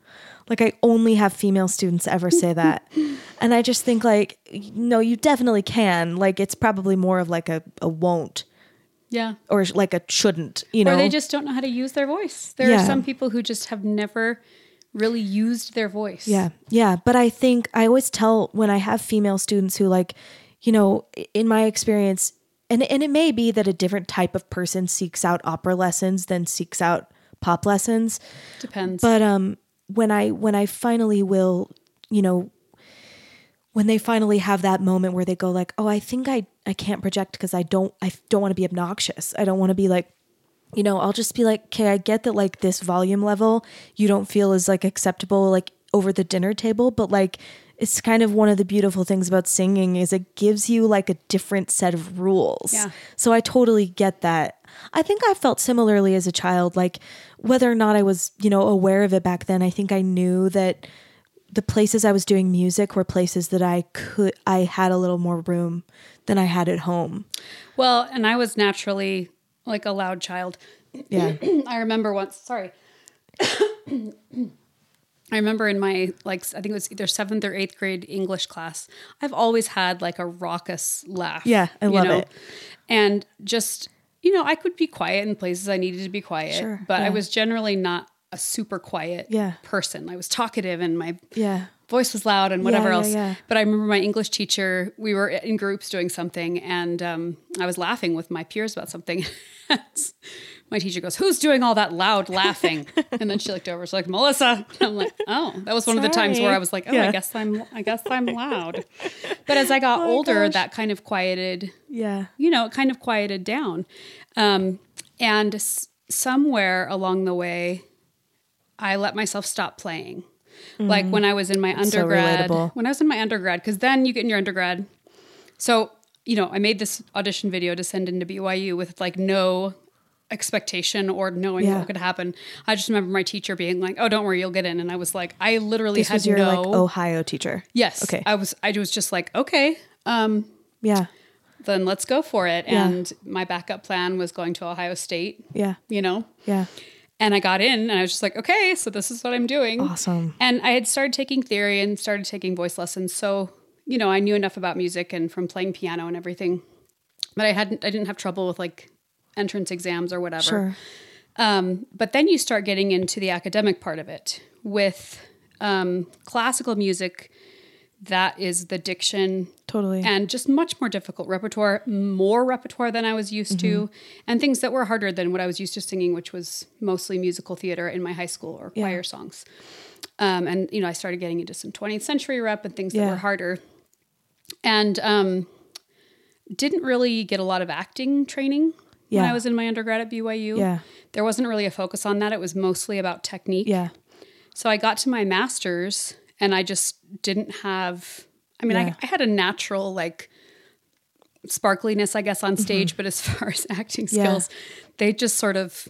Like I only have female students ever say that. and I just think like no, you definitely can. Like it's probably more of like a, a won't Yeah. or like a shouldn't, you know. Or they just don't know how to use their voice. There Yeah. are some people who just have never really used their voice. yeah. Yeah, but I think I always tell when I have female students who like, you know, in my experience, and and it may be that a different type of person seeks out opera lessons than seeks out pop lessons. Depends. But um when I when I finally will, you know, when they finally have that moment where they go like, "Oh, I think I I can't project because I don't I don't want to be obnoxious. I don't want to be like you know, I'll just be like, "Okay, I get that like this volume level you don't feel is like acceptable like over the dinner table, but like it's kind of one of the beautiful things about singing is it gives you like a different set of rules. Yeah. So I totally get that. I think I felt similarly as a child like whether or not I was, you know, aware of it back then, I think I knew that the places I was doing music were places that I could I had a little more room than I had at home. well, and I was naturally like a loud child. Yeah. I remember once, sorry. I remember in my like I think it was either seventh or eighth grade English class, I've always had like a raucous laugh. Yeah, I you love know? it. And just you know, I could be quiet in places I needed to be quiet, Sure, but I was generally not a super quiet Yeah. person. I was talkative and my Yeah. voice was loud and whatever yeah, else. yeah. But I remember my English teacher, we were in groups doing something and um, I was laughing with my peers about something. my teacher goes, Who's doing all that loud laughing? and then she looked over, she's like, Melissa. And I'm like, Oh, that was one of the times where I was like, Oh, Yeah. I guess I'm I guess I'm loud. But as I got Oh older, gosh. that kind of quieted Yeah. you know, it kind of quieted down. Um, and s- somewhere along the way, I let myself stop playing. Like when I was in my Mm. so undergrad, relatable. when I was in my undergrad, because then you get in your undergrad. So, you know, I made this audition video to send into BYU with like no expectation or knowing Yeah. what could happen. I just remember my teacher being like, "Oh, don't worry, you'll get in." And I was like, I literally This had was your no. like Ohio teacher. yes. Okay. I was. I was just like, okay. Um, Yeah. then let's go for it. Yeah. And my backup plan was going to Ohio State, Yeah. you know? Yeah. And I got in and I was just like, okay, so this is what I'm doing. Awesome. And I had started taking theory and started taking voice lessons. So, you know, I knew enough about music and from playing piano and everything. But I hadn't I didn't have trouble with like entrance exams or whatever. Sure. Um, but then you start getting into the academic part of it with um, classical music. That is the diction Totally. and just much more difficult repertoire, more repertoire than I was used to, Mm-hmm. and things that were harder than what I was used to singing, which was mostly musical theater in my high school or Yeah. choir songs. Um, and you know, I started getting into some 20th century rep and things that were harder, and um, didn't really get a lot of acting training when Yeah. I was in my undergrad at BYU. Yeah. There wasn't really a focus on that. It was mostly about technique. yeah. So I got to my master's and I just didn't have, I mean, Yeah. I, I had a natural like sparkliness, I guess, on Mm-hmm. stage, but as far as acting Yeah. skills, they just sort of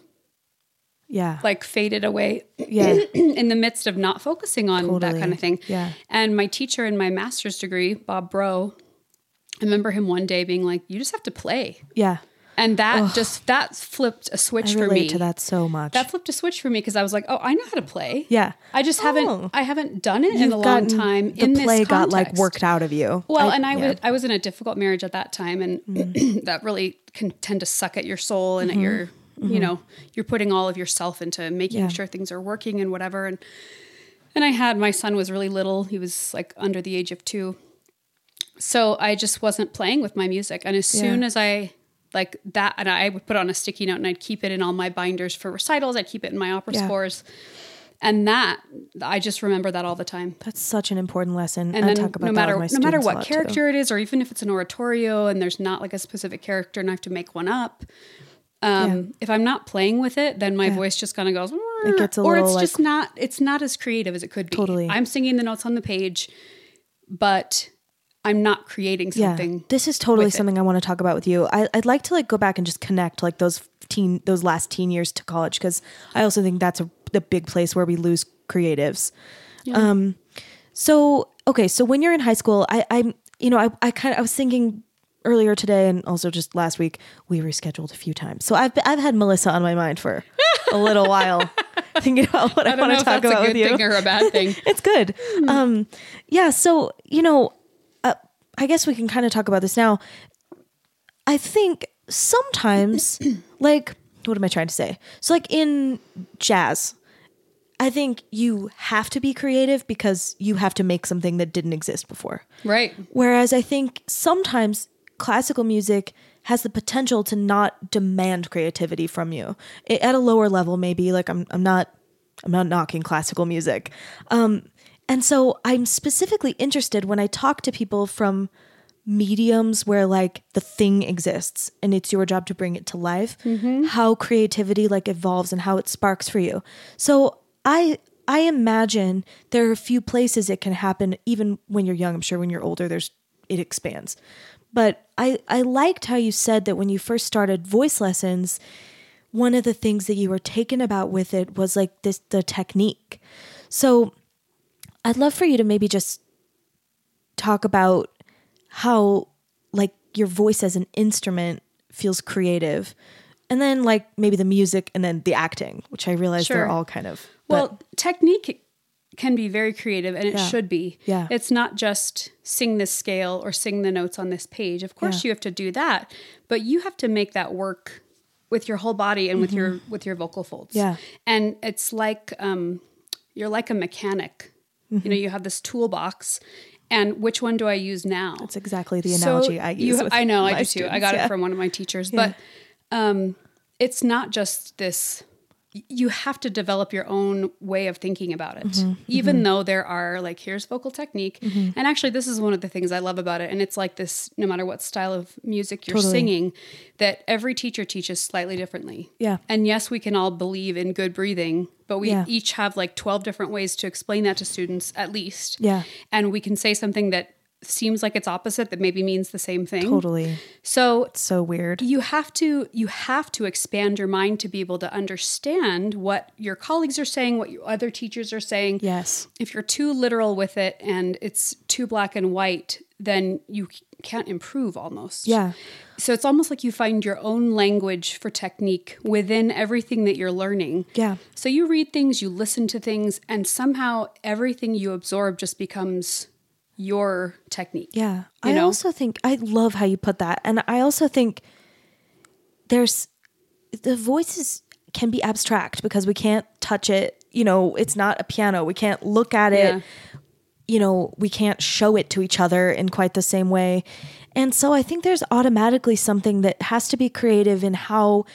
Yeah. like faded away yeah. in the midst of not focusing on that kind of thing. Yeah. And my teacher in my master's degree, Bob Bro, I remember him one day being like, you just have to play. Yeah. And that just, that flipped a switch I for me. to that so much. That flipped a switch for me because I was like, oh, I know how to play. yeah. I just Oh. haven't I haven't done it in You've a long time. The in play this got like worked out of you. Well, I- and I yeah. Mm. was I was in a difficult marriage at that time, and that really can tend to suck at your soul and Mm-hmm. at your you know you're putting all of yourself into making Yeah. sure things are working and whatever. And and I had my son was really little; he was like under the age of two, so I just wasn't playing with my music. And as Yeah. soon as I like that, and I would put on a sticky note and I'd keep it in all my binders for recitals. I'd keep it in my opera Yeah. scores. And that I just remember that all the time. That's such an important lesson. And I then talk about no matter no matter what lot, too. character it is, or even if it's an oratorio and there's not like a specific character and I have to make one up. Um, If I'm not playing with it, then my voice just kind of goes. It gets a or little, it's like- just not. It's not as creative as it could be. Totally. I'm singing the notes on the page, but I'm not creating something. Yeah, this is totally something I want to talk about with you. I, I'd like to like go back and just connect like those teen, those last teen years to college because I also think that's a the big place where we lose creatives. Um, so okay, so when you're in high school, I, I'm, you know, I, I kind of I was thinking earlier today and also just last week we rescheduled a few times. So I've I've had Melissa on my mind for a little while, thinking about what I, I don't want know to if talk about a with good you thing or a bad thing. it's good. Um, yeah. So you know, I guess we can kind of talk about this now. I think sometimes, like, what am I trying to say? So, like in jazz, I think you have to be creative because you have to make something that didn't exist before. right. Whereas I think sometimes classical music has the potential to not demand creativity from you I- at a lower level maybe like i'm, I'm not i'm not knocking classical music um, and so i'm specifically interested when i talk to people from mediums where like the thing exists and it's your job to bring it to life mm-hmm. how creativity like evolves and how it sparks for you. So i i imagine there are a few places it can happen even when you're young i'm sure when you're older there's it expands. But i i liked how you said that when you first started voice lessons one of the things that you were taken about with it was like this the technique. So i'd love for you to maybe just talk about how like your voice as an instrument feels creative and then like maybe the music and then the acting which i realize they're all kind of Well, technique can be very creative and it Yeah. should be. Yeah. It's not just sing this scale or sing the notes on this page. Of course Yeah. you have to do that, but you have to make that work with your whole body and with your with your vocal folds. Mm-hmm. Yeah. And it's like um you're like a mechanic. You Mm-hmm. know, you have this toolbox and which one do I use now? that's exactly the So analogy i use you- I know, I do too. I got yeah. it from one of my teachers, Yeah. but um, it's not just this. You have to develop your own way of thinking about it, Mm-hmm, even though there are like here's vocal technique, and actually this is one of the things I love about it, and it's like this no matter what style of music you're Totally. singing, that every teacher teaches slightly differently. Yeah. and yes, we can all believe in good breathing, but we Yeah. each have like twelve different ways to explain that to students at least. Yeah. and we can say something that seems like it's opposite that maybe means the same thing. totally So it's so weird you have to you have to expand your mind to be able to understand what your colleagues are saying, what your other teachers are saying. yes If you're too literal with it and it's too black and white, then you can't improve almost. yeah So it's almost like you find your own language for technique within everything that you're learning. yeah So you read things, you listen to things, and somehow everything you absorb just becomes your technique. Yeah. You I know? also think I love how you put that. And I also think there's the voices can be abstract because we can't touch it. You know, it's not a piano. We can't look at it. Yeah. You know, we can't show it to each other in quite the same way. And so I think there's automatically something that has to be creative in how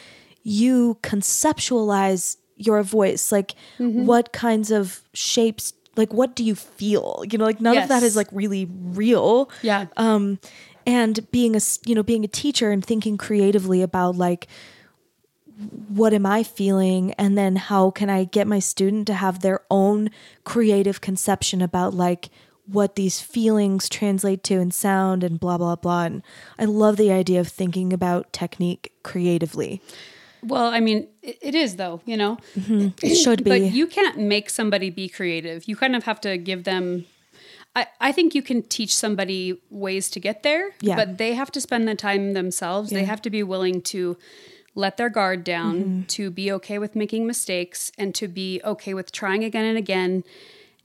you conceptualize your voice. Like Mm-hmm. what kinds of shapes like what do you feel? You know, like none of that is like really real. Yeah. um and being a you know being a teacher and thinking creatively about like what am i feeling? And then how can i get my student to have their own creative conception about like what these feelings translate to in sound and blah blah blah. And i love the idea of thinking about technique creatively Well, I mean, it, it is though, you know. it should be But you can't make somebody be creative. You kind of have to give them. I, I think you can teach somebody ways to get there, Yeah. but they have to spend the time themselves. They have to be willing to let their guard down, Mm-hmm. to be okay with making mistakes, and to be okay with trying again and again,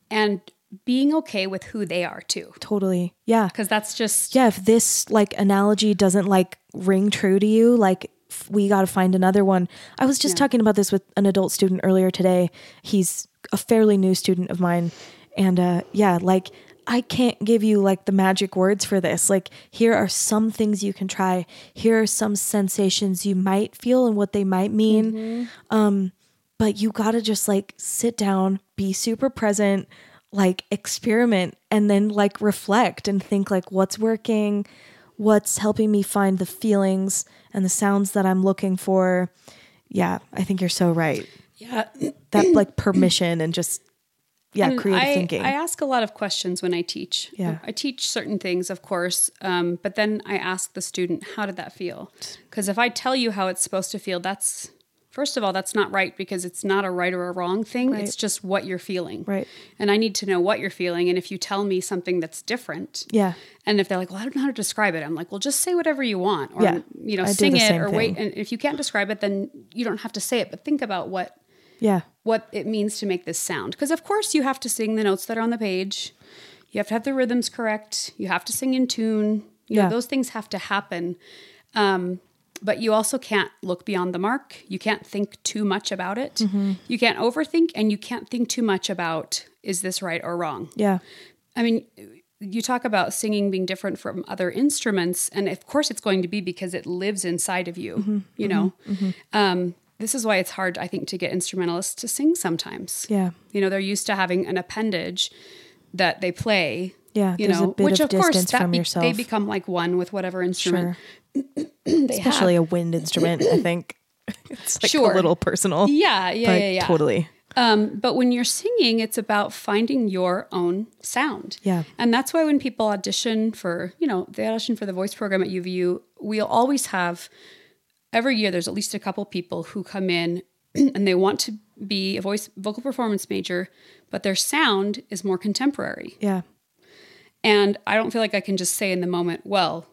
and being okay with who they are too. totally yeah Because that's just yeah if this like analogy doesn't like ring true to you like we got to find another one. I was just talking about this with an adult student earlier today. He's a fairly new student of mine. And uh yeah like i can't give you like the magic words for this. Like here are some things you can try. Here are some sensations you might feel and what they might mean. Um but you got to just like sit down be super present like experiment and then like reflect and think like what's working what's helping me find the feelings and the sounds that i'm looking for yeah i think you're so right yeah. that like permission and just yeah And creative I, thinking I ask a lot of questions when I teach. Yeah. I teach certain things, of course, um, but then I ask the student, how did that feel? Because if I tell you how it's supposed to feel, that's, first of all, that's not right because it's not a right or a wrong thing. It's just what you're feeling. Right. And I need to know what you're feeling. And if you tell me something that's different, yeah and if they're like, well, I don't know how to describe it, I'm like, well, just say whatever you want, or Yeah. you know, I sing it, or wait. And if you can't describe it, then you don't have to say it. But think about what yeah what it means to make this sound. Because, of course, you have to sing the notes that are on the page. You have to have the rhythms correct. You have to sing in tune. You Yeah. know, those things have to happen. Um, but you also can't look beyond the mark. You can't think too much about it. Mm-hmm. You can't overthink, and you can't think too much about is this right or wrong. yeah I mean, you talk about singing being different from other instruments, and of course it's going to be because it lives inside of you. Mm-hmm, you know, um, this is why it's hard, I think, to get instrumentalists to sing sometimes. Yeah. You know, they're used to having an appendage that they play. Yeah, You know, which of of, course that be- they become like one with whatever instrument Sure. They Especially have. a wind instrument, I think. It's like Sure. a little personal. Yeah, yeah, but yeah, yeah. Totally. Um, but when you're singing, it's about finding your own sound. Yeah. And that's why when people audition for, you know, they audition for the voice program at UVU, we'll always have, every year, there's at least a couple people who come in and they want to be a voice vocal performance major, but their sound is more contemporary. Yeah. And I don't feel like I can just say in the moment, well,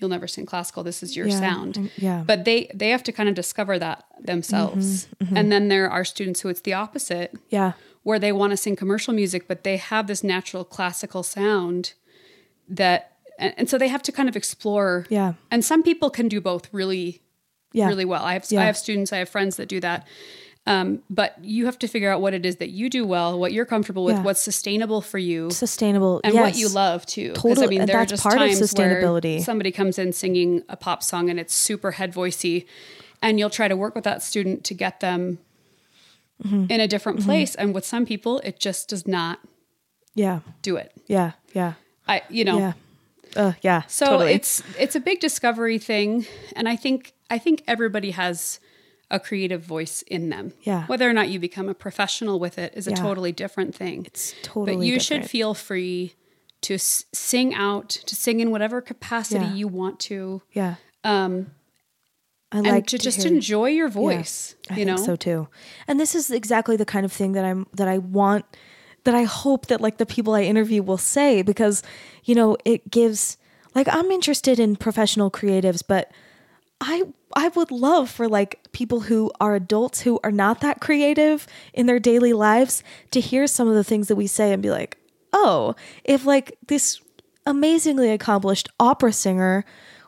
you'll never sing classical. This is your Yeah, sound. yeah. But they they have to kind of discover that themselves. Mm-hmm, And then there are students who it's the opposite, Yeah. where they want to sing commercial music, but they have this natural classical sound that and, and so they have to kind of explore. Yeah. And some people can do both really, Yeah. really well. I have Yeah. I have students, I have friends that do that. Um, but you have to figure out what it is that you do well, what you're comfortable with, Yeah. what's sustainable for you Sustainable. and yes. what you love too. Totally, I mean, there are just part of times where sustainability. somebody comes in singing a pop song and it's super head voicey, and you'll try to work with that student to get them Mm-hmm. in a different place. And with some people, it just does not Yeah. do it. Yeah. Yeah. I, you know, Yeah. Uh, yeah. so totally. it's it's a big discovery thing, and I think I think everybody has a creative voice in them. Yeah. Whether or not you become a professional with it is a Yeah. totally different thing. It's totally But you different. should feel free to s- sing out, to sing in whatever capacity Yeah. you want to, yeah. um, I and like to, just hear- enjoy your voice. I you think know, so too. And this is exactly the kind of thing that I'm that I want that I hope that like the people I interview will say because you know it gives like I'm interested in professional creatives but I I would love for like people who are adults who are not that creative in their daily lives to hear some of the things that we say and be like, "Oh, if like this amazingly accomplished opera singer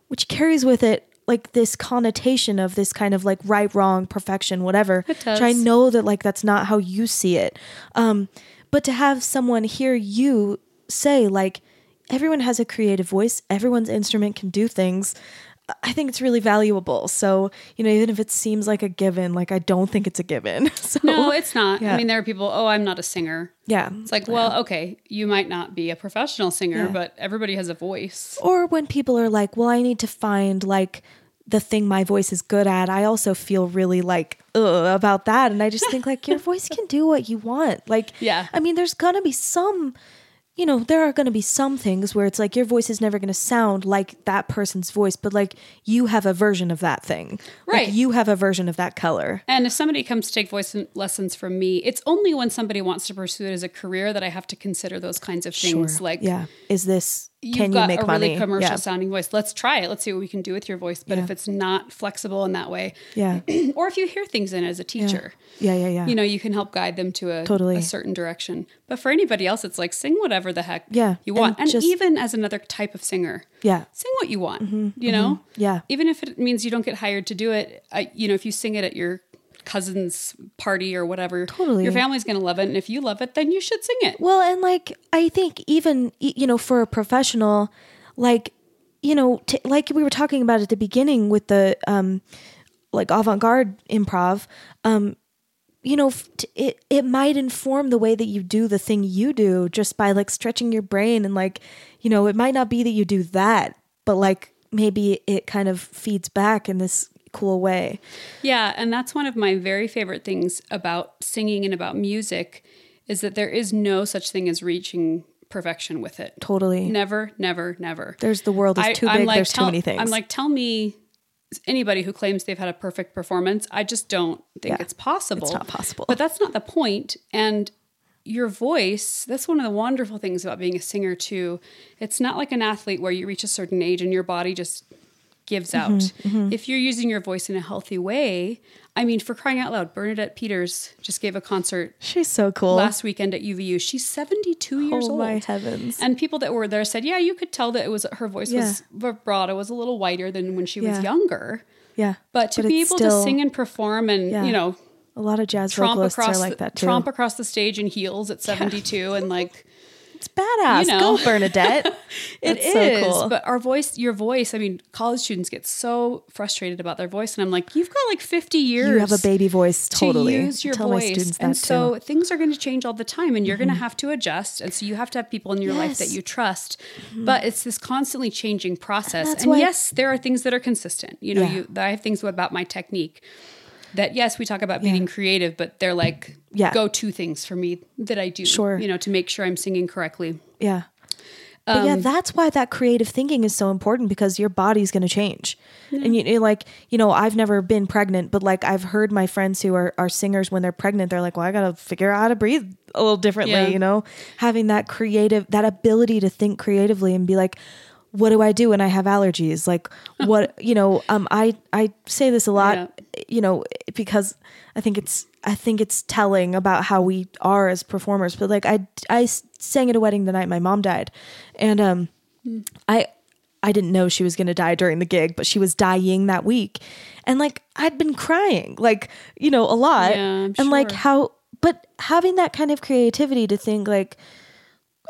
which carries with it like this connotation of this kind of like right wrong perfection whatever which i know that like that's not how you see it. Um but to have someone hear you say like everyone has a creative voice everyone's instrument can do things i think it's really valuable so you know even if it seems like a given like i don't think it's a given so no, it's not. Yeah. I mean, there are people. Oh, I'm not a singer. yeah It's like, well, okay, you might not be a professional singer, Yeah. but everybody has a voice. or when people are like, well, I need to find like the thing my voice is good at, I also feel really like Ugh, about that. And I just think like your voice can do what you want. Like, Yeah. I mean, there's gonna be some, you know, there are gonna be some things where it's like your voice is never gonna sound like that person's voice, but like you have a version of that thing. Right. Like you have a version of that color. And if somebody comes to take voice lessons from me, it's only when somebody wants to pursue it as a career that I have to consider those kinds of things. Like, yeah. Is this you've can you got make a money? really commercial yeah. sounding voice. Let's try it. Let's see what we can do with your voice. But if it's not flexible in that way, Yeah. or if you hear things in it as a teacher, Yeah, yeah, yeah. you know, you can help guide them to a, Totally. a certain direction. But for anybody else, it's like sing whatever the heck Yeah, you want. and And, just- even as another type of singer, yeah. sing what you want, mm-hmm, you know? Mm-hmm. Yeah. Even if it means you don't get hired to do it, I, you know, if you sing it at your cousin's party or whatever, Totally. your family's going to love it. And if you love it, then you should sing it. Well, and like I think even you know for a professional, like you know, t- like we were talking about at the beginning with the um, like avant-garde improv, um, you know, it it might inform the way that you do the thing you do just by like stretching your brain and like you know, it might not be that you do that, but like maybe it kind of feeds back in this cool way. Yeah, and that's one of my very favorite things about singing and about music is that there is no such thing as reaching perfection with it. Totally. Never, never, never. There's the world is too big. there's tell- too many things. I'm like, tell me anybody who claims they've had a perfect performance. I just don't think Yeah, it's possible. it's not possible. But that's not the point. And your voice, that's one of the wonderful things about being a singer too. It's not like an athlete where you reach a certain age and your body just gives out. Mm-hmm, If you're using your voice in a healthy way, I mean, for crying out loud, Bernadette Peters just gave a concert She's so cool. last weekend at UVU. She's 72 years oh old. my heavens. And people that were there said, yeah, you could tell that it was her voice was vibrato, was a little whiter than when she was younger. yeah. But to be able still- to sing and perform and Yeah. you know A lot of jazz tromp vocalists across are like the, that too. tromp across the stage in heels at 72 and like It's badass. You know. Go, Bernadette. It That's so cool. but our voice, your voice. I mean, college students get so frustrated about their voice, and I'm like, you've got like 50 years. you have a baby voice. Totally. To use your tell voice, my students that and too. Mm-hmm. so things are going to change all the time, and you're going to have to adjust. And so you have to have people in your life that Yes. Mm-hmm. you trust. But it's this constantly changing process. that's And, yes, there are things that are consistent. You know, Yeah. you I have things about my technique that yes, we talk about being creative, but they're like Yeah. go-to things for me that I do. Sure. you know, to make sure I'm singing correctly. Yeah. But Um, yeah, that's why that creative thinking is so important because your body's going to change. And you, you like, you know, I've never been pregnant, but like I've heard my friends who are, are singers when they're pregnant, they're like, well, I got to figure out how to breathe a little differently, Yeah. you know, having that creative, that ability to think creatively and be like, what do I do when I have allergies? Like what, you know, um, I, I say this a lot, Yeah. you know, because I think it's I think it's telling about how we are as performers. But like I I sang at a wedding the night my mom died, and um, I I didn't know she was gonna die during the gig, but she was dying that week, and like I'd been crying, like you know a lot, Yeah, and like how, but having that kind of creativity to think like.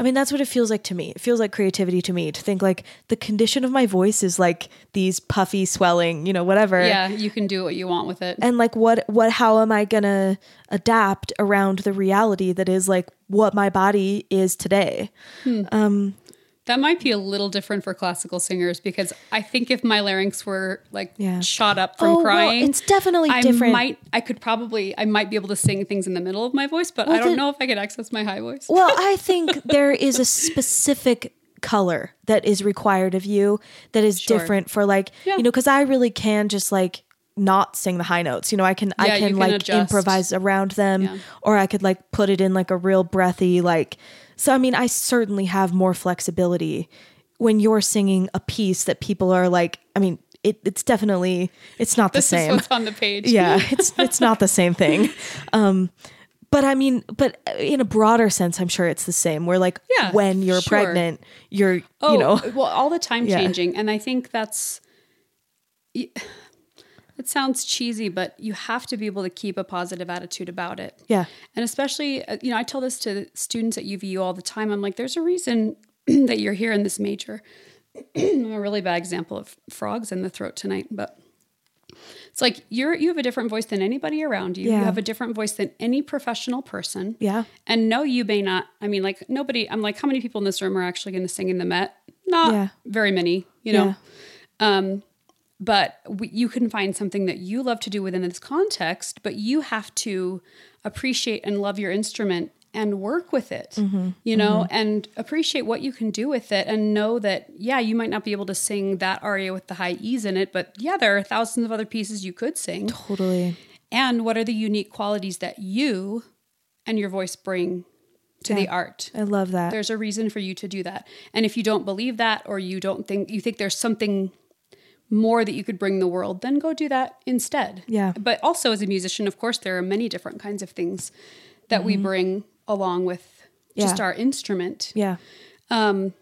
I mean, that's what it feels like to me. It feels like creativity to me to think like the condition of my voice is like these puffy swelling, you know, whatever Yeah, you can do what you want with it. and like what what how am i gonna adapt around the reality that is like what my body is today hmm. um, That might be a little different for classical singers because I think if my larynx were like Yeah. shot up from Oh, well, crying, it's definitely I different. might, I could probably, I might be able to sing things in the middle of my voice, but I don't then- know if I could access my high voice. well i think there is a specific color that is required of you that is Sure. different for like Yeah. you know because i really can just like not sing the high notes you know i can i Yeah, you can, can like adjust. improvise around them Yeah. or i could like put it in like a real breathy like so i mean i certainly have more flexibility when you're singing a piece that people are like i mean it, it's definitely it's not the this is same what's on the page. yeah it's it's not the same thing um but i mean but in a broader sense i'm sure it's the same where like Yeah, when you're sure. pregnant you're Oh, you know well, all the time Yeah. changing. And I think that's, it sounds cheesy, but you have to be able to keep a positive attitude about it. yeah And especially, uh, you know, I tell this to students at UVU all the time. I'm like, there's a reason that you're here in this major. I'm a really bad example of frogs in the throat tonight, but it's like you're you have a different voice than anybody around you. Yeah. You have a different voice than any professional person. yeah And no, you may not. I mean, like nobody. I'm like, how many people in this room are actually going to sing in the Met? Not Yeah. very many. You know. Um, but we, you can find something that you love to do within this context, but you have to appreciate and love your instrument and work with it, Mm-hmm. you know, and appreciate what you can do with it and know that, yeah, you might not be able to sing that aria with the high E's in it, but yeah, there are thousands of other pieces you could sing. totally And what are the unique qualities that you and your voice bring to the art? i love that There's a reason for you to do that. And if you don't believe that or you don't think you think there's something more that you could bring the world, then go do that instead. Yeah. But also as a musician, of course, there are many different kinds of things that we bring along with just Mm-hmm. Yeah. our instrument. yeah Um,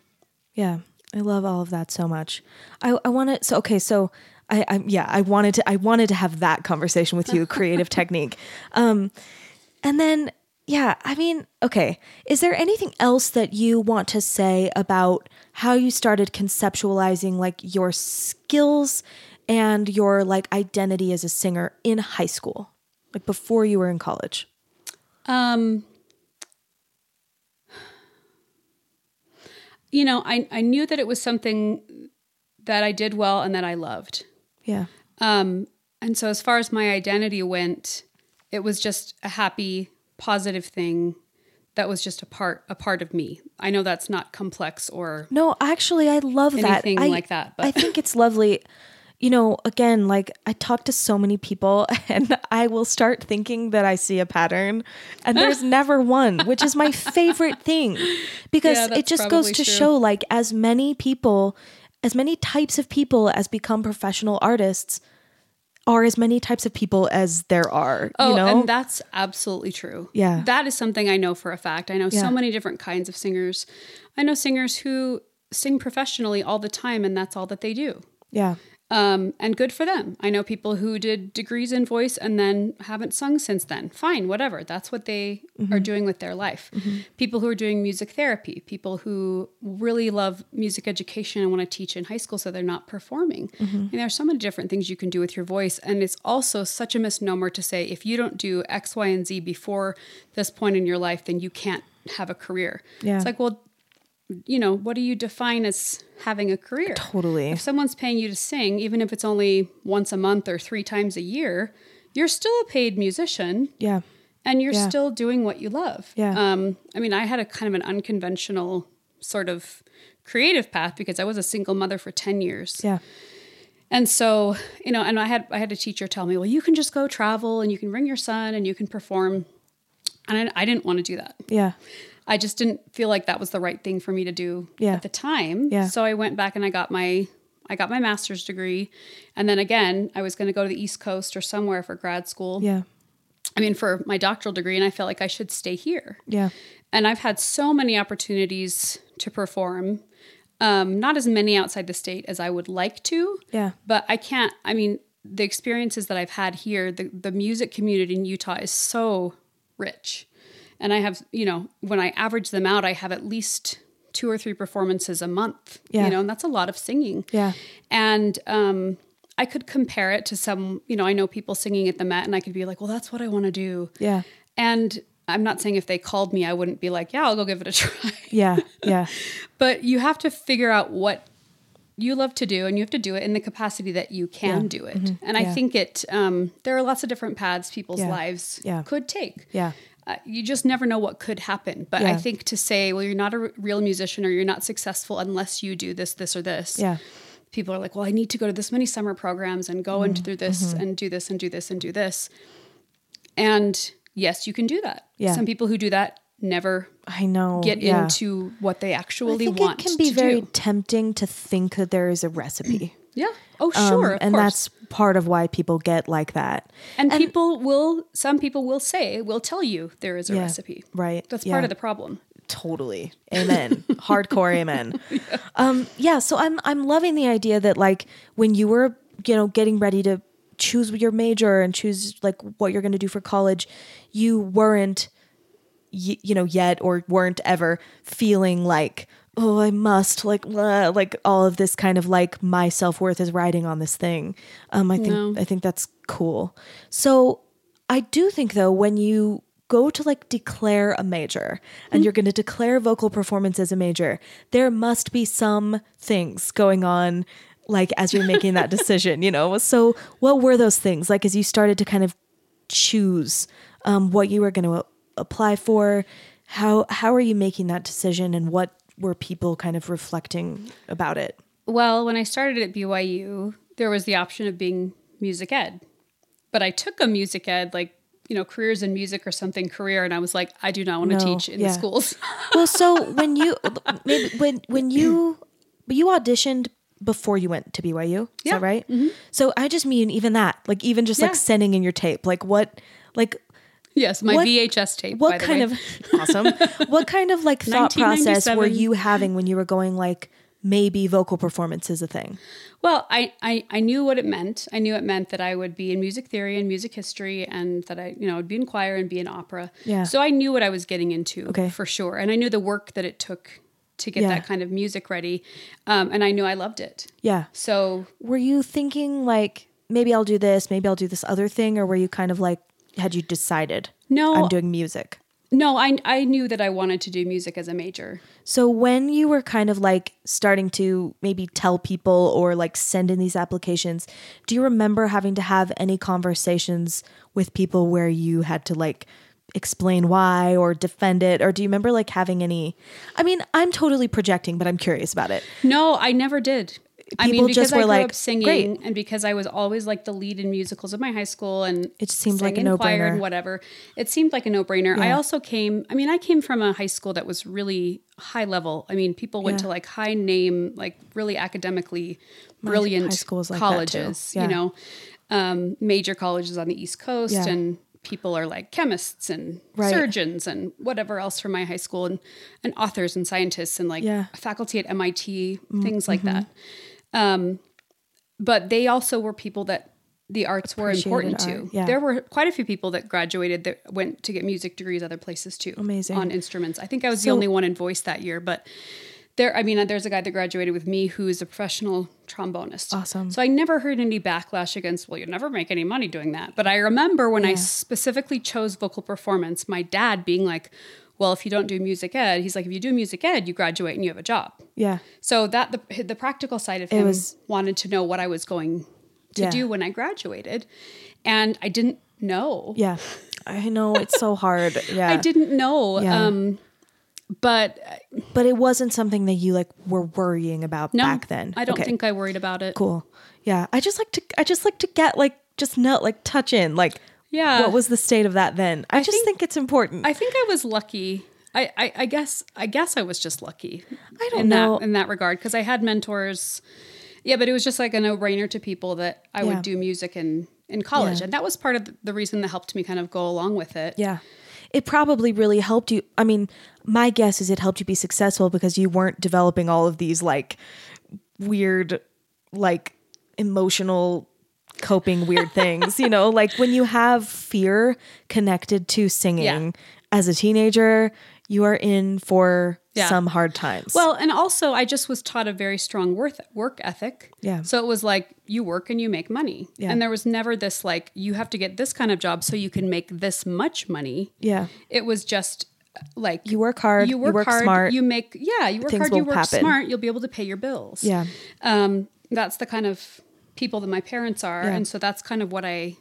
Yeah, I love all of that so much. I I want to so okay, so I I yeah, I wanted to I wanted to have that conversation with you, creative technique. Um and then yeah, I mean, okay, is there anything else that you want to say about how you started conceptualizing like your skills and your like identity as a singer in high school? Like before you were in college? um, you know, I, I knew that it was something that I did well and that I loved. Yeah. Um, and so as far as my identity went, it was just a happy, positive thing that was just a part a part of me. I know that's not complex or No, actually, I love that. Anything I, like that, but- I think it's lovely. You know, again, like I talk to so many people and I will start thinking that I see a pattern and there's never one, which is my favorite thing because Yeah, it just goes to true. show like as many people, as many types of people as become professional artists are as many types of people as there are, Oh, you know? and that's absolutely true. Yeah. That is something I know for a fact. I know Yeah. so many different kinds of singers. I know singers who sing professionally all the time and that's all that they do. yeah. Um, and good for them. I know people who did degrees in voice and then haven't sung since then. Fine, whatever. That's what they Mm-hmm. are doing with their life. People who are doing music therapy, people who really love music education and want to teach in high school so they're not performing. Mm-hmm. And there are so many different things you can do with your voice. And it's also such a misnomer to say if you don't do X, Y, and Z before this point in your life, then you can't have a career. Yeah. It's like, well, you know, what do you define as having a career? Totally. If someone's paying you to sing, even if it's only once a month or three times a year, you're still a paid musician Yeah. and you're Yeah. still doing what you love. Yeah. Um, I mean, I had a kind of an unconventional sort of creative path because I was a single mother for 10 years. Yeah. And so, you know, and I had I had a teacher tell me, "Well, you can just go travel and you can bring your son and you can perform." And I, I didn't want to do that. Yeah. I just didn't feel like that was the right thing for me to do Yeah. at the time. Yeah. So I went back and I got my I got my master's degree, and then again I was going to go to the East Coast or somewhere for grad school. Yeah. I mean, for my doctoral degree, and I felt like I should stay here. Yeah. And I've had so many opportunities to perform, um, not as many outside the state as I would like to. Yeah. But I can't, I mean, the experiences that I've had here, the, the music community in Utah is so rich. And I have, you know, when I average them out, I have at least two or three performances a month, Yeah. you know, and that's a lot of singing. Yeah. And um, I could compare it to some, you know, I know people singing at the Met, and I could be like, well, that's what I want to do. Yeah. And I'm not saying if they called me, I wouldn't be like, yeah, I'll go give it a try. Yeah. Yeah. but you have to figure out what you love to do and you have to do it in the capacity that you can do it. And I think it, um, there are lots of different paths people's Yeah. lives Yeah. could take. Yeah. Uh, you just never know what could happen. But I think to say, well, you're not a r- real musician or you're not successful unless you do this, this, or this. Yeah. People are like, well, I need to go to this many summer programs and go Mm-hmm. into through this and do this and do this and do this. And yes, you can do that. Yeah. Some people who do that never I know. get yeah. into what they I actually think want it can be very do. tempting to think that there is a recipe. Yeah. Oh, Um, sure. of and course. that's part of why people get like that. and, people will. Some people will say, will tell you there is a Yeah. recipe. Right. That's Yeah. part of the problem. Totally. Amen. Hardcore amen. Um yeah, so I'm I'm loving the idea that like when you were, you know, getting ready to choose your major and choose like what you're going to do for college, you weren't y- you know yet or weren't ever feeling like oh I must like blah, like all of this kind of like my self-worth is riding on this thing. Um I think No. I think that's cool. So I do think though when you go to like declare a major and you're going to declare vocal performance as a major, there must be some things going on like as you're making that decision, you know. So what were those things like as you started to kind of choose um, what you were going to apply for? How how are you making that decision and what were people kind of reflecting about it? Well, when I started at BYU, there was the option of being music ed, but I took a music ed like you know careers in music or something career, and I was like, I do not want to No, teach in yeah. the schools. Well, so when you maybe when when you but you auditioned before you went to BYU, is Yeah. that right? Mm-hmm. So I just mean even that, like even just Yeah. like sending in your tape, like what, like yes, my What- VHS tape. what by the kind way. of awesome? What kind of like thought process were you having when you were going like maybe vocal performance is a thing? Well, I, I, I knew what it meant. I knew it meant that I would be in music theory and music history and that I, you know, would be in choir and be in opera. Yeah. So I knew what I was getting into Okay. for sure. And I knew the work that it took to get Yeah. that kind of music ready. Um, and I knew I loved it. Yeah. So Were you thinking like maybe I'll do this, maybe I'll do this other thing, or were you kind of like had you decided? No. I'm doing music. no, I, I knew that I wanted to do music as a major. So when you were kind of like starting to maybe tell people or like send in these applications, do you remember having to have any conversations with people where you had to like explain why or defend it or do you remember like having any I mean, I'm totally projecting, but I'm curious about it. No, I never did. I mean, because just I grew like, up singing "Great." and because I was always like the lead in musicals of my high school and It seemed like a choir no-brainer. and whatever. It seemed like a no brainer. I also came, I mean, I came from a high school that was really high level. I mean, people went Yeah. to like high name, like really academically brilliant high school was like colleges, Yeah. you know, um, major colleges on the East Coast Yeah. and people are like chemists and Right. surgeons and whatever else from my high school and, and authors and scientists and like Yeah. Mm-hmm. faculty at MIT, things like that. Um, but they also were people that the arts were important Appreciated to. yeah. There were quite a few people that graduated that went to get music degrees other places too. Amazing. On instruments. I think I was the only one in voice that year, but there I mean there's a guy that graduated with me who is a professional trombonist. Awesome. So I never heard any backlash against, well, you'd never make any money doing that. But I remember when I specifically chose vocal performance, my dad being like, well, if you don't do music ed, he's like, if you do music ed, you graduate and you have a job. Yeah. So that the the practical side of him was- wanted to know what I was going to Yeah. do when I graduated, and I didn't know. Yeah. I know it's so hard. Yeah. I didn't know. Yeah. Um, but uh, But it wasn't something that you like were worrying about no, back then. I don't Okay, think I worried about it. cool. Yeah. I just like to I just like to get like just not like touch in like Yeah. what was the state of that then? I, just think- think, it's important. I think I was lucky. I, I, I guess I guess I was just lucky. I don't in know. that in that regard because I had mentors. Yeah, but it was just like a no brainer to people that I Yeah. would do music in in college, Yeah. and that was part of the reason that helped me kind of go along with it. Yeah. It probably really helped you. I mean, my guess is it helped you be successful because you weren't developing all of these like weird, like emotional coping weird things, you know? Like when you have fear connected to singing Yeah. as a teenager, you are in for Yeah. some hard times. Well, and also I just was taught a very strong work work ethic. Yeah. So it was like you work and you make money. Yeah. And there was never this like you have to get this kind of job so you can make this much money. yeah. It was just like You work hard, you work hard, smart. You make yeah, you work Things hard, you work happen. smart, you'll be able to pay your bills. Yeah. Um, that's the kind of people that my parents are, Yeah. and so that's kind of what I,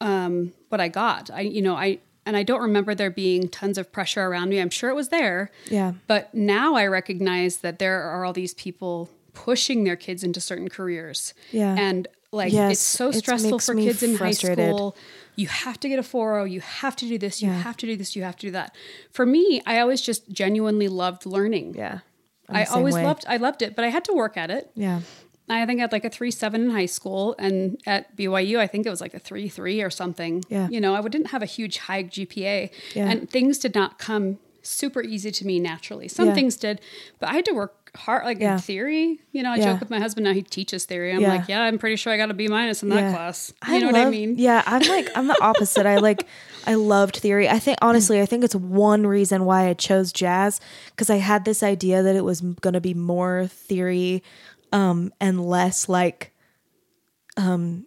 um, what I got. I, you know, I and I don't remember there being tons of pressure around me. I'm sure it was there. Yeah. But now I recognize that there are all these people pushing their kids into certain careers. Yeah. And like Yes, it's so stressful makes for kids in frustrated. high school. You have to get a 4.0, you have to do this, you Yeah. have to do this, you have to do that. For me, I always just genuinely loved learning. Yeah. I'm I always way. loved I loved it, but I had to work at it. Yeah. I think I had like a three seven in high school, and at BYU, I think it was like a three three or something. Yeah. you know, I didn't have a huge high GPA, Yeah. and things did not come super easy to me naturally. Some Yeah. things did, but I had to work hard. Like Yeah. in theory, you know, I joke with my husband now. He teaches theory. I'm like, yeah, I'm pretty sure I got a B minus in that class. You know what I mean? Yeah, I'm like I'm the opposite. I like I loved theory. I think honestly, I think it's one reason why I chose jazz because I had this idea that it was going to be more theory um and less like um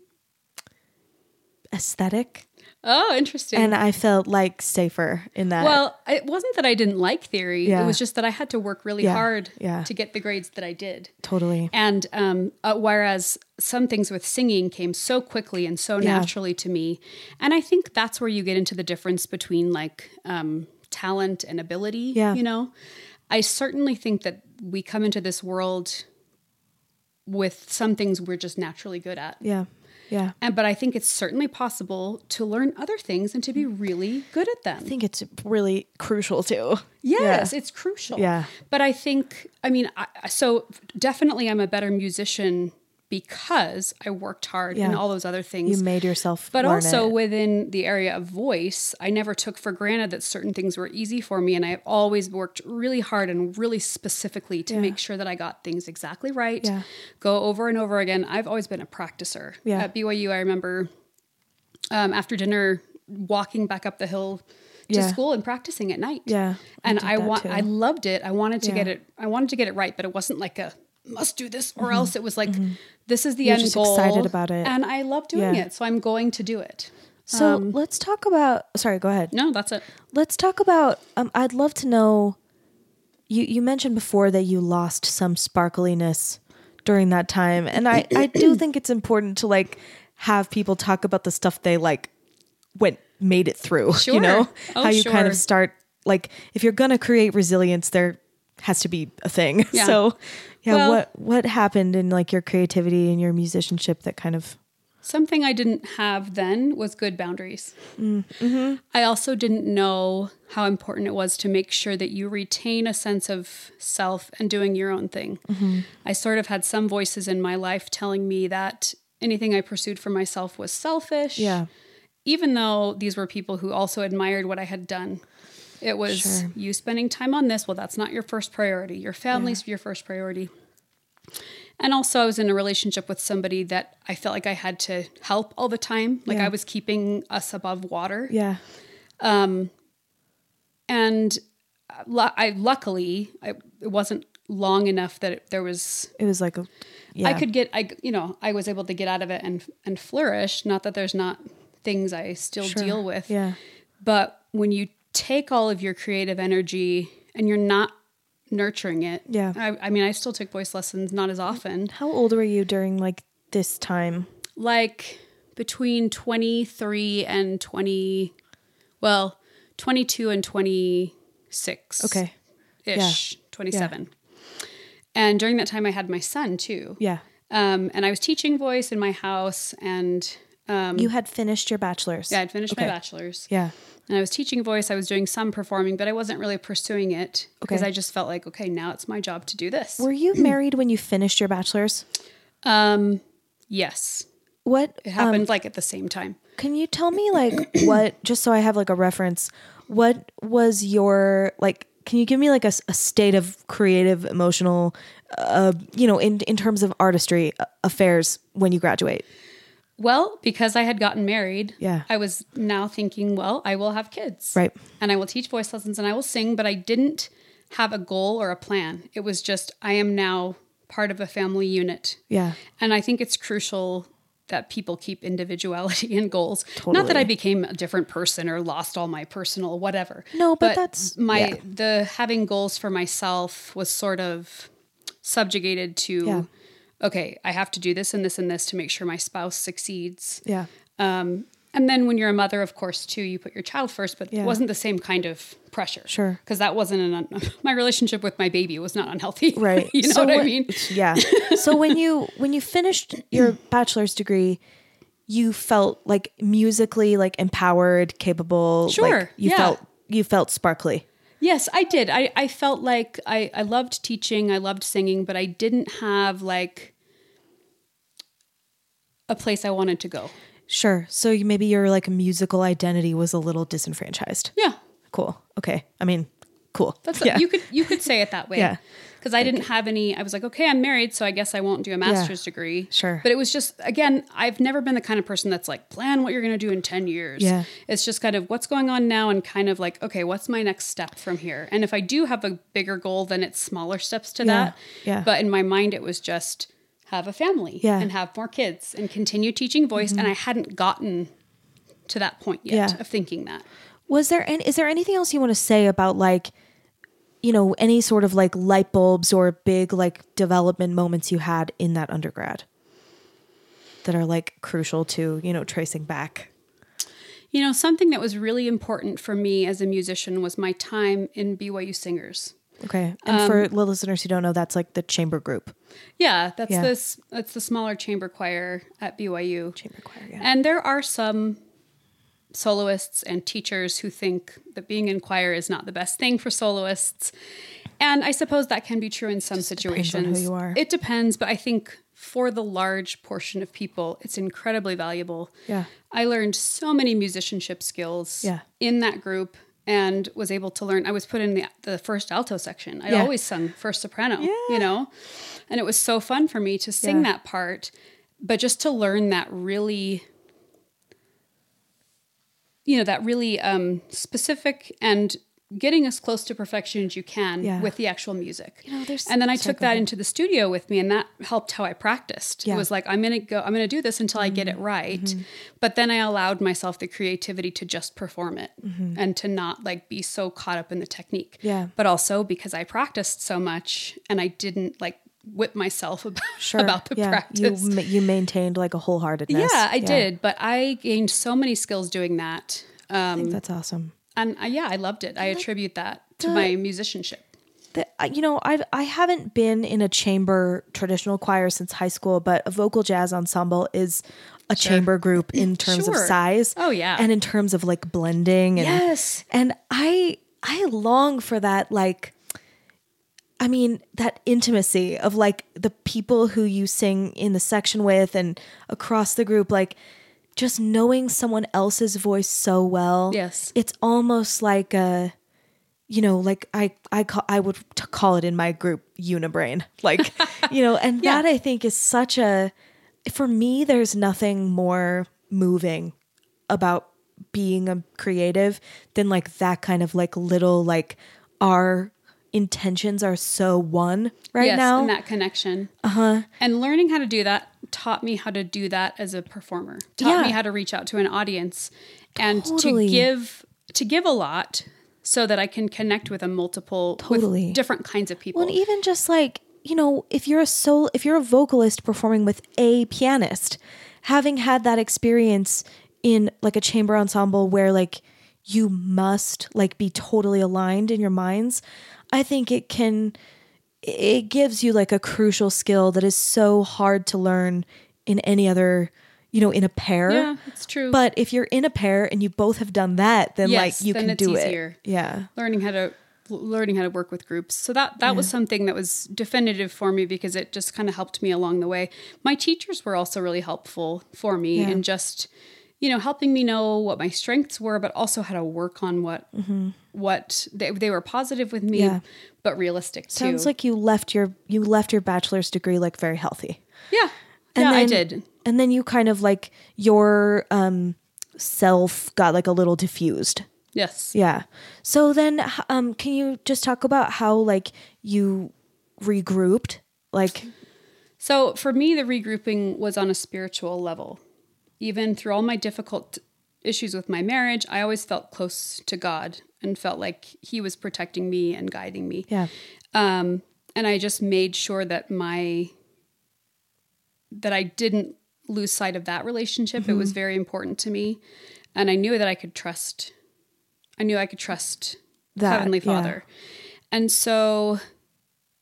aesthetic Oh, interesting. and I felt like safer in that. well, it wasn't that I didn't like theory. Yeah. It was just that I had to work really Yeah. hard Yeah. to get the grades that I did. totally. And um, uh, whereas some things with singing came so quickly and so naturally to me, and I think that's where you get into the difference between like um, talent and ability. Yeah. You know, I certainly think that we come into this world with some things we're just naturally good at. Yeah. Yeah. And but I think it's certainly possible to learn other things and to be really good at them. I think it's really crucial too. Yes, Yeah. it's crucial. Yeah. But I think, I mean, I, so definitely I'm a better musician because I worked hard and all those other things. You made yourself but also it. within the area of voice, I never took for granted that certain things were easy for me. And I've always worked really hard and really specifically to make sure that I got things exactly right. Yeah. Go over and over again. I've always been a practicer. Yeah. At BYU, I remember um, after dinner walking back up the hill to Yeah. school and practicing at night. Yeah, And I that want I loved it. I wanted to get it I wanted to get it right, but it wasn't like a must do this or else it was like this is the Mm-hmm. You're end goal. excited about it. And I love doing Yeah. it. So I'm going to do it. So Um, let's talk about. Sorry, go ahead. no, that's it. Let's talk about. Um, I'd love to know. You you mentioned before that you lost some sparkliness during that time, and I I do think it's important to like have people talk about the stuff they like went made it through. Sure. You know Oh, how you kind of start like if you're gonna create resilience, there has to be a thing. Yeah. So yeah, Well- what what happened in like your creativity and your musicianship that kind of Something I didn't have then was good boundaries. Mm-hmm. I also didn't know how important it was to make sure that you retain a sense of self and doing your own thing. Mm-hmm. I sort of had some voices in my life telling me that anything I pursued for myself was selfish. yeah Even though these were people who also admired what I had done. It was Sure. you spending time on this. Well, that's not your first priority. Your family's your first priority. And also, I was in a relationship with somebody that I felt like I had to help all the time. Like Yeah. I was keeping us above water. Yeah. Um, and uh, lu- I luckily, I, it wasn't long enough that it, there was It was like a yeah. I could get I you know I was able to get out of it and and flourish. Not that there's not things I still Sure. deal with. Yeah. But when you take all of your creative energy and you're not nurturing it, Yeah. I, I mean, I still took voice lessons, not as often. How old were you during like this time? Like between 23 and 20, well, 22 and 26. Okay. Ish, 27. And during that time, I had my son too. Yeah. Um, and I was teaching voice in my house, and um, You had finished your bachelor's. yeah, I'd finished my bachelor's. Yeah. And I was teaching voice. I was doing some performing, but I wasn't really pursuing it because Okay. I just felt like, okay, now it's my job to do this. Were you married when you finished your bachelor's? Um, yes, What it happened like at the same time. Can you tell me like what just so I have like a reference, what was your like can you give me like a state of creative emotional uh you know in in terms of artistry uh, affairs when you graduate? Well, because I had gotten married, Yeah. I was now thinking, well, I will have kids. Right. And I will teach voice lessons and I will sing, but I didn't have a goal or a plan. It was just, I am now part of a family unit. Yeah. And I think it's crucial that people keep individuality and goals. Not that I became a different person or lost all my personal whatever. No, but that's- my yeah. the having goals for myself was sort of subjugated to Yeah. Okay, I have to do this and this and this to make sure my spouse succeeds. Yeah. Um, and then when you're a mother, of course, too, you put your child first, but Yeah. it wasn't the same kind of pressure. Sure. Because that wasn't an, un- my relationship with my baby was not unhealthy. Right. you know So what I mean? Yeah. So when you when you finished your bachelor's degree, you felt like musically like empowered, capable, Sure, like you yeah. felt you felt sparkly. Yes, I did. I, I felt like I, I loved teaching, I loved singing, but I didn't have like a place I wanted to go. Sure. So you, maybe your like musical identity was a little disenfranchised. Yeah. Cool. Okay. I mean, cool. That's yeah. you could you could say it that way. Yeah. Because I didn't have any I was like, okay, I'm married, so I guess I won't do a master's degree. Sure. But it was just again, I've never been the kind of person that's like, plan what you're gonna do in 10 years. Yeah. It's just kind of what's going on now and kind of like, okay, what's my next step from here? And if I do have a bigger goal, then it's smaller steps to Yeah. that. Yeah. But in my mind it was just have a family Yeah. Mm-hmm. and have more kids and continue teaching voice. And I hadn't gotten to that point yet Yeah. of thinking that. Was there any, is there anything else you want to say about like, you know, any sort of like light bulbs or big like development moments you had in that undergrad that are like crucial to, you know, tracing back? You know, something that was really important for me as a musician was my time in BYU Singers. Okay. And Um, for the listeners who don't know, that's like the chamber group. Yeah, that's Yeah. this that's the smaller chamber choir at BYU. Chamber choir, yeah. And there are some soloists and teachers who think that being in choir is not the best thing for soloists. And I suppose that can be true in some on situations. who you are. It depends, but I think for the large portion of people, it's incredibly valuable. Yeah. I learned so many musicianship skills Yeah. in that group and was able to learn. I was put in the, the first alto section. I'd Yeah. always sung first soprano, Yeah. you know? And it was so fun for me to sing Yeah. that part, but just to learn that really you know that really um, specific and getting as close to perfection as you can Yeah. with the actual music. You know, there's- and then I took that into the studio with me, and that helped how I practiced. Yeah. It was like I'm gonna go, I'm gonna do this until I Mm-hmm. get it right. But then I allowed myself the creativity to just perform it and to not like be so caught up in the technique. Mm-hmm. Yeah. But also because I practiced so much and I didn't like whip myself about, Sure. about the yeah. practice. You, you maintained like a wholeheartedness. yeah, I did, but I gained so many skills doing that. Um, That's awesome. and I, yeah, I loved it. I attribute that to my musicianship. that I- you know I've I haven't been in a chamber traditional choir since high school, but a vocal jazz ensemble is a chamber group in terms of size. Oh, yeah. and in terms of like blending. And, Yes. and I I long for that like. I mean, that intimacy of like the people who you sing in the section with and across the group, like just knowing someone else's voice so well. Yes. It's almost like a you know, like I I call I would t- call it in my group unibrain, like you know, and Yeah. that I think is such a for me. There's nothing more moving about being a creative than like that kind of like little like our intentions are so one right yes, now. and that connection. Uh huh. And learning how to do that taught me how to do that as a performer. Taught Yeah. me how to reach out to an audience and Totally. to give to give a lot so that I can connect with a multiple Totally. different kinds of people. Well, and even just like you know, if you're a soul, if you're a vocalist performing with a pianist, having had that experience in like a chamber ensemble where like you must like be totally aligned in your minds, I think it can it gives you like a crucial skill that is so hard to learn in any other, you know, in a pair. yeah, it's true. But if you're in a pair and you both have done that, then Yes, like you then can it's do easier. it. Yeah. learning how to learning how to work with groups so that that was something that was definitive for me because it just kind of helped me along the way my teachers were also really helpful for me Yeah. just you know helping me know what my strengths were but also how to work on what what they, they were positive with me Mm-hmm. Yeah. but realistic too Sounds like you left your you left your bachelor's degree like very healthy. yeah And yeah i then- did And then you kind of like your um self got like a little diffused. yes Yeah. So then um can you just talk about how like you regrouped? Like So for me, the regrouping was on a spiritual level. Even through all my difficult issues with my marriage, I always felt close to God and felt like He was protecting me and guiding me. yeah. Um, and I just made sure that my that I didn't lose sight of that relationship. It was very important to me, and I knew that I could trust. I knew I could trust That, Heavenly yeah. Father, and so,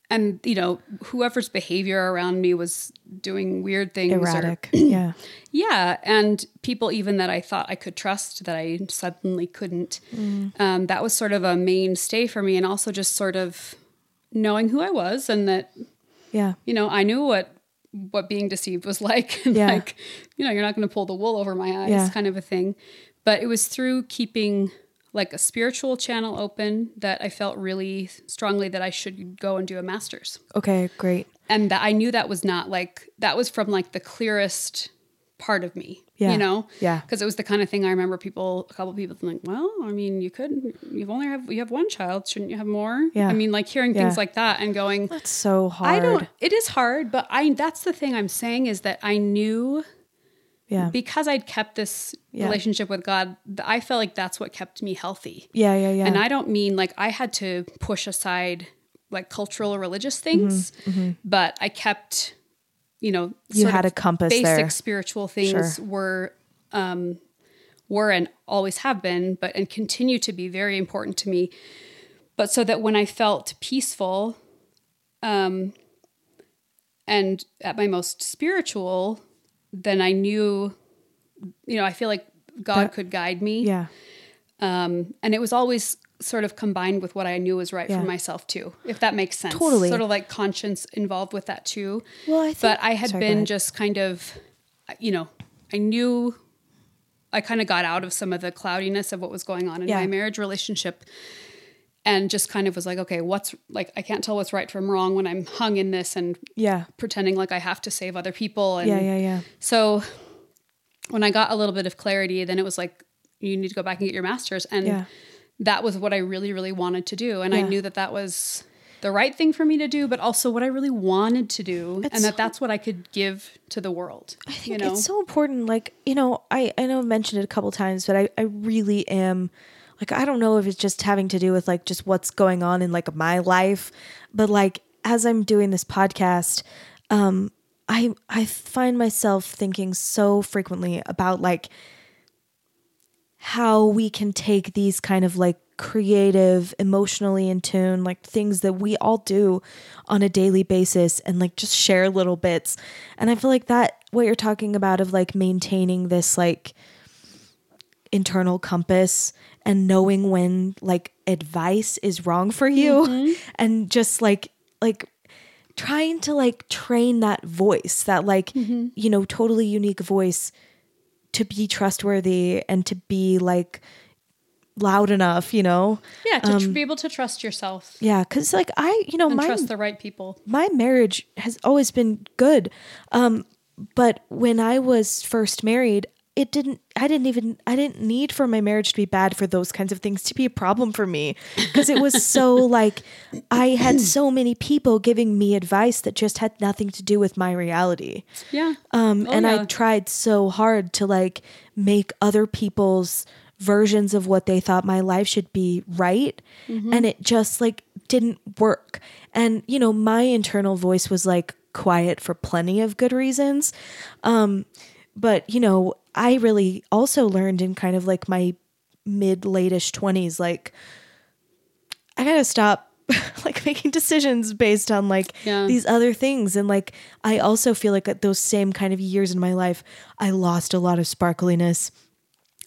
and you know, whoever's behavior around me was doing weird things, or- Erratic. yeah. yeah, and people even that I thought I could trust that I suddenly couldn't. Mm. Um, that was sort of a mainstay for me, and also just sort of knowing who I was and that Yeah. you know I knew what what being deceived was like, and Yeah. like you know you're not going to pull the wool over my eyes, Yeah. kind of a thing. But it was through keeping like a spiritual channel open that I felt really strongly that I should go and do a master's Okay, great. and that I knew that was not like that was from like the clearest part of me. Yeah. You know? Yeah. Because it was the kind of thing I remember people a couple people like, Well, I mean, you could you've only have you have one child, shouldn't you have more? Yeah. I mean, like hearing Yeah. things like that and going That's so hard. I don't it is hard, but I that's the thing I'm saying is that I knew Yeah. because I'd kept this Yeah. relationship with God, I felt like that's what kept me healthy. yeah, yeah, yeah. And I don't mean like I had to push aside like cultural or religious things, but I kept, you know, Mm-hmm, You had of a compass basic there. spiritual things Sure. were, um, were and always have been, but and continue to be very important to me. But so that when I felt peaceful, um, and at my most spiritual, then I knew, you know, I feel like God That- could guide me. yeah. Um, and it was always sort of combined with what I knew was right Yeah. for myself too, if that makes sense. Totally. Sort of like conscience involved with that too. Well, I think but I had sorry, been just kind of, you know, I knew I kind of got out of some of the cloudiness of what was going on in Yeah. my marriage relationship and just kind of was like, okay, what's like, I can't tell what's right from wrong when I'm hung in this and Yeah. pretending like I have to save other people. And Yeah, yeah, yeah. so when I got a little bit of clarity, then it was like, you need to go back and get your master's. And Yeah. that was what I really, really wanted to do. And I knew that that was the right thing for me to do, but also what I really wanted to do. It's and that so- that's what I could give to the world. I think you know? it's so important. Like, you know, I, I know I've mentioned it a couple times, but I, I really am like, I don't know if it's just having to do with like just what's going on in like my life, but like as I'm doing this podcast, um, I I find myself thinking so frequently about like how we can take these kind of like creative, emotionally in tune, like things that we all do on a daily basis and like just share little bits. And I feel like that, what you're talking about of like maintaining this like internal compass and knowing when like advice is wrong for you mm-hmm. and just like, like, trying to like train that voice that like mm-hmm. you know totally unique voice to be trustworthy and to be like loud enough, you know? Yeah, to tr- um, be able to trust yourself Yeah, because like I, you know, and my trust the right people. my marriage has always been good. Um, but when I was first married, it didn't I didn't even I didn't need for my marriage to be bad for those kinds of things to be a problem for me because it was so like I had so many people giving me advice that just had nothing to do with my reality. Yeah. Um, Oh, and I tried so hard to like make other people's versions of what they thought my life should be right. Mm-hmm. And it just like didn't work. And, you know, my internal voice was like quiet for plenty of good reasons. Um, but, you know, I really also learned in kind of like my mid latish 20s, like, I gotta stop like making decisions based on like Yeah. these other things. And like i also feel like at those same kind of years in my life i lost a lot of sparkliness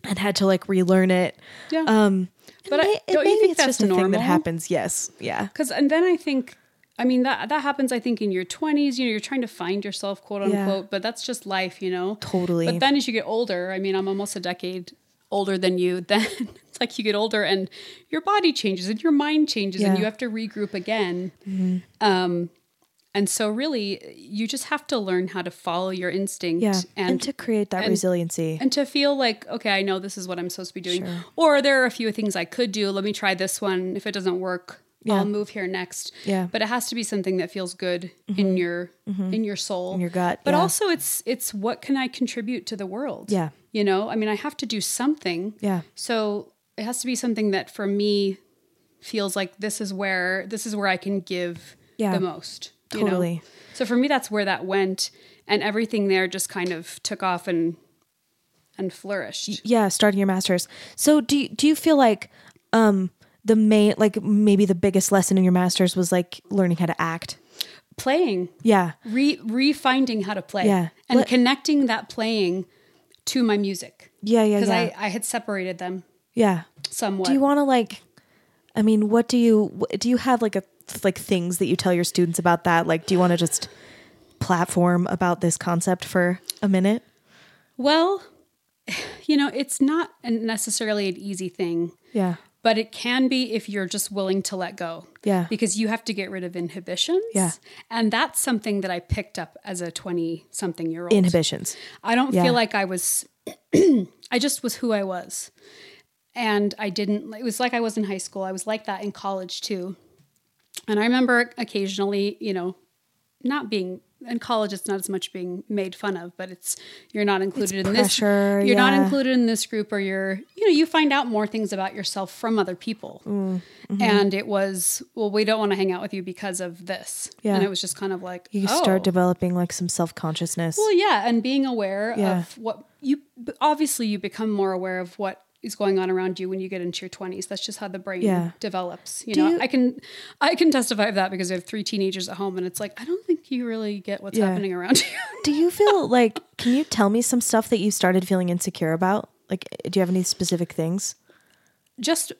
and had to like relearn it. Yeah. um But I- don't you maybe think it's that's just a thing that happens. Yes. Yeah. Because and then I think, I mean that that happens. I think in your twenties, you know, you're trying to find yourself, quote Yeah. unquote. But that's just life, you know. Totally. But then as you get older, I mean, I'm almost a decade older than you. Then it's like you get older and your body changes and your mind changes and Yeah. Mm-hmm. you have to regroup again. Um, and so really, you just have to learn how to follow your instinct yeah and, and to create that and- resiliency and to feel like okay i know this is what i'm supposed to be doing or there are a few things i could do let me try this one if it doesn't work Yeah. i'll move here next Yeah. but it has to be something that feels good in your in your soul In your gut, but yeah. also it's it's what can i contribute to the world Yeah. you know i mean i have to do something Yeah. so it has to be something that for me feels like this is where this is where i can give Yeah. the most you Totally. know? so for me that's where that went and everything there just kind of took off and and flourished yeah starting your masters so do you, do you feel like um the main like maybe the biggest lesson in your masters was like learning how to act. Playing. Yeah. Re refinding how to play. Yeah. and Let- connecting that playing to my music. Yeah yeah because yeah. I, I had separated them yeah. somewhat. Do you want to like i mean what do you do you have like a like things that you tell your students about that? Like do you want to just platform about this concept for a minute? Well you know it's not necessarily an easy thing. Yeah but it can be if you're just willing to let go Yeah. because you have to get rid of inhibitions Yeah. and that's something that i picked up as a 20 something year old inhibitions I don't Yeah. feel like I was, I just was who I was. And I didn't, it was like I was in high school. I was like that in college too. And I remember occasionally, you know, not being in college, it's not as much being made fun of, but it's, you're not included in pressure, this, you're not included in this group or you're, you know, you find out more things about yourself from other people. Mm, mm-hmm. And it was, well, we don't want to hang out with you because of this. Yeah. And it was just kind of like, you oh. start developing like some self-consciousness Well, yeah, and being aware Yeah. of what you obviously you become more aware of what is going on around you when you get into your 20s. That's just how the brain Yeah. develops. You Do know, you- I can I can testify of that because I have three teenagers at home and it's like I don't think you really get what's Yeah. happening around you. do you feel like can you tell me some stuff that you started feeling insecure about like do you have any specific things just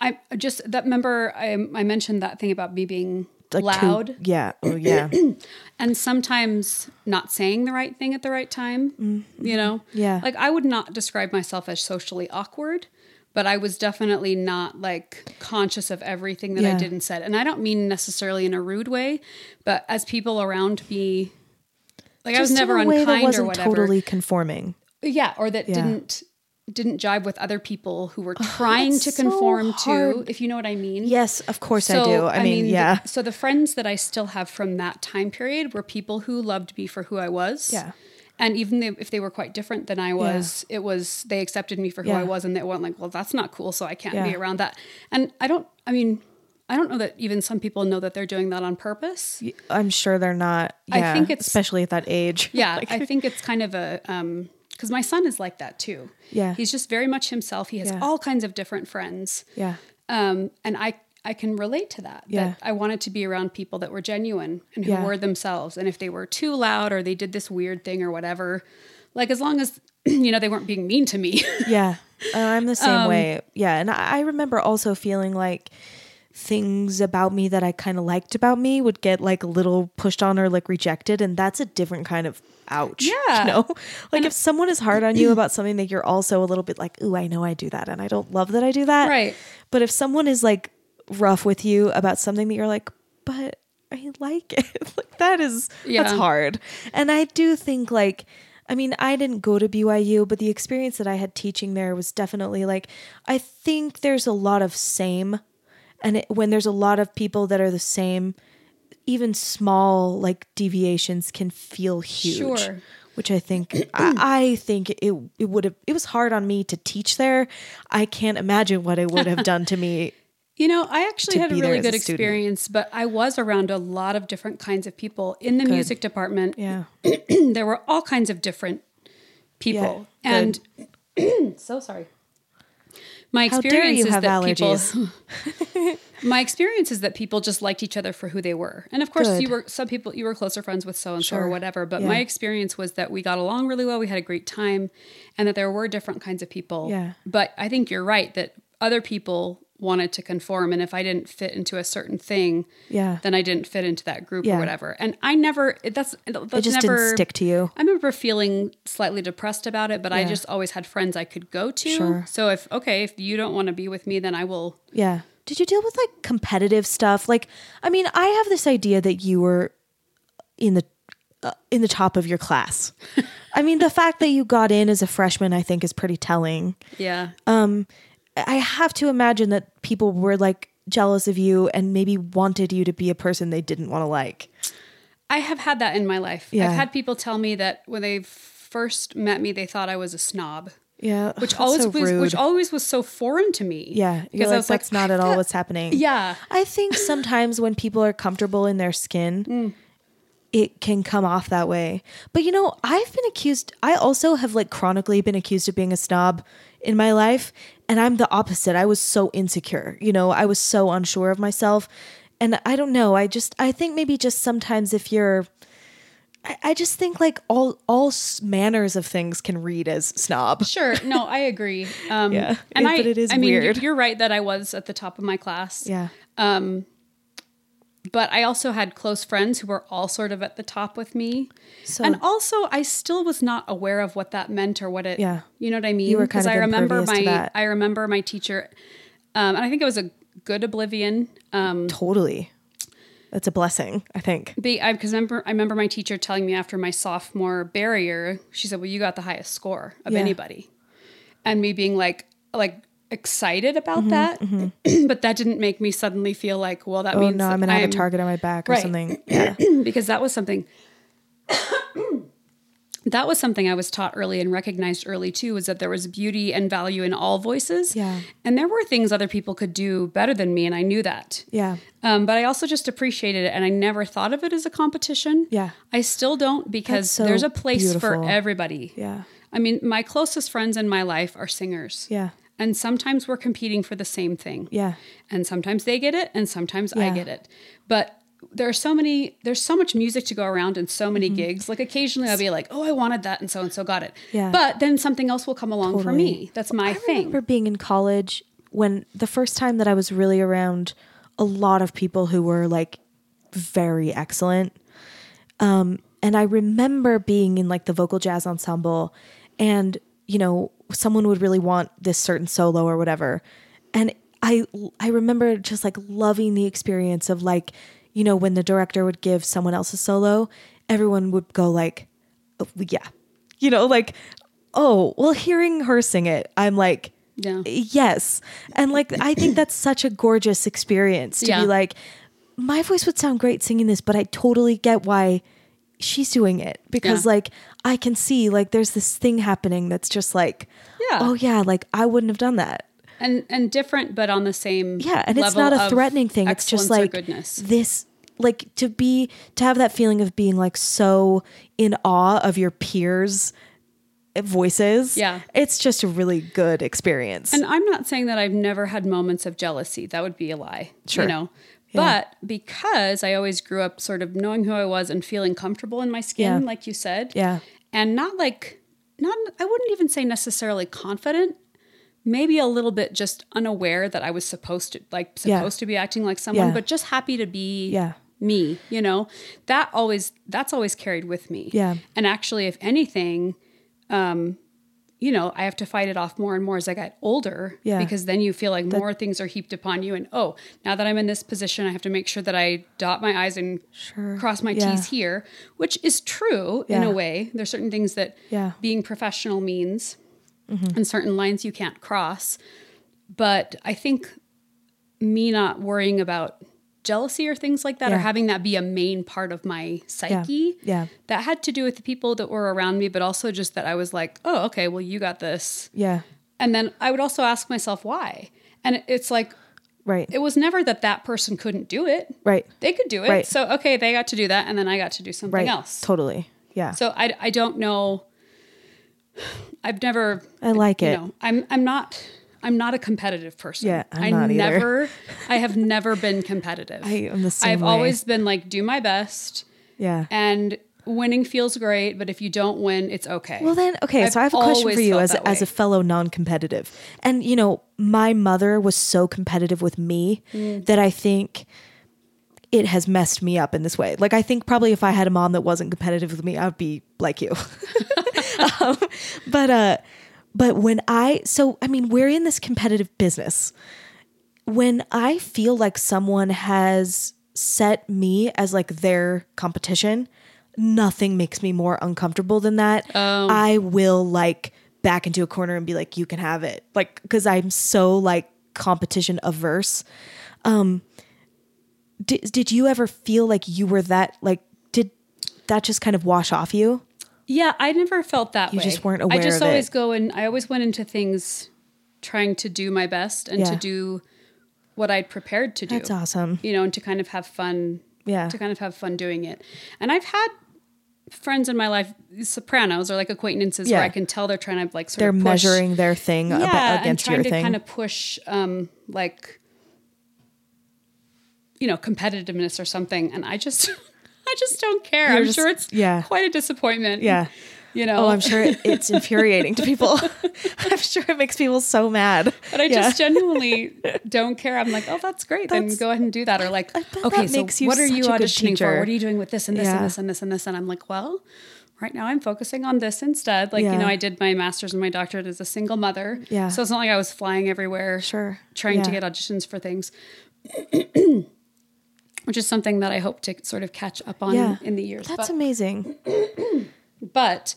I just that member I I mentioned that thing about me being like too- loud yeah oh yeah and sometimes not saying the right thing at the right time, you know? Mm-hmm. Yeah. Like I would not describe myself as socially awkward, but I was definitely not like conscious of everything that Yeah. I did and said. And I don't mean necessarily in a rude way, but as people around me like I was never a way that unkind or whatever. totally conforming yeah, or that Yeah. didn't didn't jive with other people who were trying that's to so conform to, if you know what I mean. yes of course i do i, mean, the- yeah so the friends that I still have from that time period were people who loved me for who I was. Yeah. And even if they were quite different than I was, it was they accepted me for who Yeah. I was, and they weren't like, "Well, that's not cool, so I can't be around that." And I don't. I mean, I don't know that even some people know that they're doing that on purpose. i'm sure they're not I think it's- especially at that age Yeah, Like, I think it's kind of a um because my son is like that too. Yeah. he's just very much himself. He has Yeah. all kinds of different friends. yeah um, and I I can relate to that. Yeah. That I wanted to be around people that were genuine and who Yeah. were themselves. And if they were too loud or they did this weird thing or whatever, like as long as you know they weren't being mean to me. Yeah, uh, I'm the Um, same way. Yeah, and I, I remember also feeling like things about me that I kind of liked about me would get like a little pushed on or like rejected. And that's a different kind of ouch. Yeah. You know? Like if someone is hard on you about something that you're also a little bit like, ooh, I know I do that and I don't love that I do that. Right. But if someone is like rough with you about something that you're like, but I like it, like that is that's hard. And I do think like I mean, I didn't go to BYU, but the experience that I had teaching there was definitely like I think there's a lot of same and it, when there's a lot of people that are the same, even small like deviations can feel huge. Sure. Which I think I, I think it it would have it was hard on me to teach there. I can't imagine what it would have done to me. You know, I actually had a really as a good experience, but I was around a lot of different kinds of people in the music department. Yeah. there were all kinds of different people. Yeah, and so sorry. My How experience dare you is have that allergies? people My experience is that people just liked each other for who they were. And of course Good. you were some people you were closer friends with so and so or whatever, but Yeah. my experience was that we got along really well, we had a great time and that there were different kinds of people. Yeah. But I think you're right that other people wanted to conform and if I didn't fit into a certain thing, Yeah. then I didn't fit into that group Yeah. or whatever. And I never it- that's that's It just never didn't stick to you. I remember feeling slightly depressed about it, but I just always had friends I could go to. Sure. So if okay, if you don't want to be with me, then I will. Yeah. Did you deal with like competitive stuff? Like, I mean, I have this idea that you were in the uh, in the top of your class. I mean, the fact that you got in as a freshman, I think, is pretty telling. Yeah. I have to imagine that people were like jealous of you and maybe wanted you to be a person they didn't want to like. I have had that in my life. Yeah. I've had people tell me that when they first met me, they thought I was a snob, Yeah, which always so was, which always was so foreign to me. Yeah, I like, was like, that's not at all what's happening. Yeah. I think sometimes when people are comfortable in their skin, Mm. it can come off that way. But you know, I've been accused, I also have like chronically been accused of being a snob in my life. And I'm the opposite. I was so insecure. You know, I was so unsure of myself. And I don't know. I just, I think maybe just sometimes if you're, I, I just think like all all manners of things can read as snob. Sure. No, I agree. Um, Yeah. and It- I, but it is I mean, you're- You're right that I was at the top of my class. Yeah. But I also had close friends who were all sort of at the top with me. So- and also I still was not aware of what that meant or what it Yeah. you know what I mean? You were kind of I remember my. I remember my teacher um, and I think it was a good oblivion. Um Totally. That's a blessing, I think. be I because remember I remember my teacher telling me after my sophomore barrier, she said, Well, you got the highest score of Yeah. anybody. And me being like like excited Mm-hmm, about that. but that didn't make me suddenly feel like, well, that Oh means no, I'm gonna have I'm- a target on my back or Right. something. Yeah. because that was something that was something I was taught early and recognized early too was that there was beauty and value in all voices. Yeah. And there were things other people could do better than me and I knew that. Yeah. Um, but I also just appreciated it and I never thought of it as a competition. Yeah. I still don't because so there's a place beautiful. for everybody. Yeah. I mean, my closest friends in my life are singers. Yeah. And sometimes we're competing for the same thing. Yeah. And sometimes they get it and sometimes I get it. But there are so many there's so much music to go around and so many gigs. Like occasionally I'll be like, "Oh, I wanted that and so and so got it." Mm-hmm. Yeah. But then something else will come along for me. That's my I thing. I remember being in college when the first time that I was really around a lot of people who were like very excellent. Um, and I remember being in like the vocal jazz ensemble and, you know, someone would really want this certain solo or whatever. And I I remember just like loving the experience of like, you know, when the director would give someone else a solo, everyone would go like, "Oh, yeah. You know, like, oh, well, hearing her sing it, I'm like, Yeah. yes. And like, I think that's such a gorgeous experience to Yeah. be like, my voice would sound great singing this, but I totally get why she's doing it because Yeah. like I can see like there's this thing happening that's just like, Yeah. oh yeah, like I wouldn't have done that. And and different but on the same Yeah, and it's not a threatening thing. It's just like goodness. this like to be to have that feeling of being like so in awe of your peers voices. Yeah. It's just a really good experience. And I'm not saying that I've never had moments of jealousy. That would be a lie. Sure. You know. But because I always grew up sort of knowing who I was and feeling comfortable in my skin, Yeah. like you said. Yeah. And not like not I wouldn't even say necessarily confident, maybe a little bit just unaware that I was supposed to like Yeah. supposed to be acting like someone, Yeah. but just happy to be Yeah. me, you know. That always that's always carried with me. Yeah. And actually if anything, um, you know, I have to fight it off more and more as I get older. Yeah. Because then you feel like more things are heaped upon you and oh, now that I'm in this position, I have to make sure that I dot my I's and Sure. cross my Yeah. T's here, which is true in a way. There's certain things that Yeah. being professional means Mm-hmm. and certain lines you can't cross. But I think me not worrying about jealousy or things like that or having that be a main part of my psyche Yeah. that had to do with the people that were around me but also just that i was like oh okay well you got this Yeah. and then i would also ask myself why and it's like Right. it was never that that person couldn't do it right. they could do it Right. so okay they got to do that and then i got to do something Right. else Totally. Yeah. so I, I don't know i've never I like you it. know i'm i'm not i'm not a competitive person Yeah, I'm I not either. never i have never been competitive I am the same i've way. always been like do my best yeah. and winning feels great but if you don't win it's okay Well then, okay, I've so I have a question for you as as a fellow non-competitive. And you know, my mother was so competitive with me Mm. that I think it has messed me up in this way. Like I think probably if I had a mom that wasn't competitive with me, I would be like you. um, but uh but when I so I mean, we're in this competitive business. When I feel like someone has set me as like their competition, nothing makes me more uncomfortable than that. I will like back into a corner and be like, you can have it. Like, cause I'm so like competition averse. Um, did, did you ever feel like you were that, like, did that just kind of wash off you? Yeah, I never felt that You way. You just weren't aware. I just always it. go and I always went into things trying to do my best and Yeah. to do what I'd prepared to do. That's awesome. You know, and to kind of have fun. Yeah. To kind of have fun doing it. And I've had friends in my life, sopranos or like acquaintances Yeah. where I can tell they're trying to like sort of They're of push, measuring their thing ab- yeah, and trying your to thing. kind of push um like you know, competitiveness or something. And I just I just don't care. You're I'm just- sure it's yeah. quite a disappointment. Yeah. You know, Oh, I'm sure it, it's infuriating to people. I'm sure it makes people so mad. But I Yeah. just genuinely don't care. I'm like, oh, that's great. That's- then go ahead and do that. Or like, okay, so what are you such a good auditioning for? What are you doing with this and this Yeah. and this and this and this? And I'm like, well, right now I'm focusing on this instead. Like, Yeah. you know, I did my master's and my doctorate as a single mother. Yeah. So it's not like I was flying everywhere, Sure. trying to get auditions for things. Which is something that I hope to sort of catch up on Yeah. in the years. That's But- amazing. but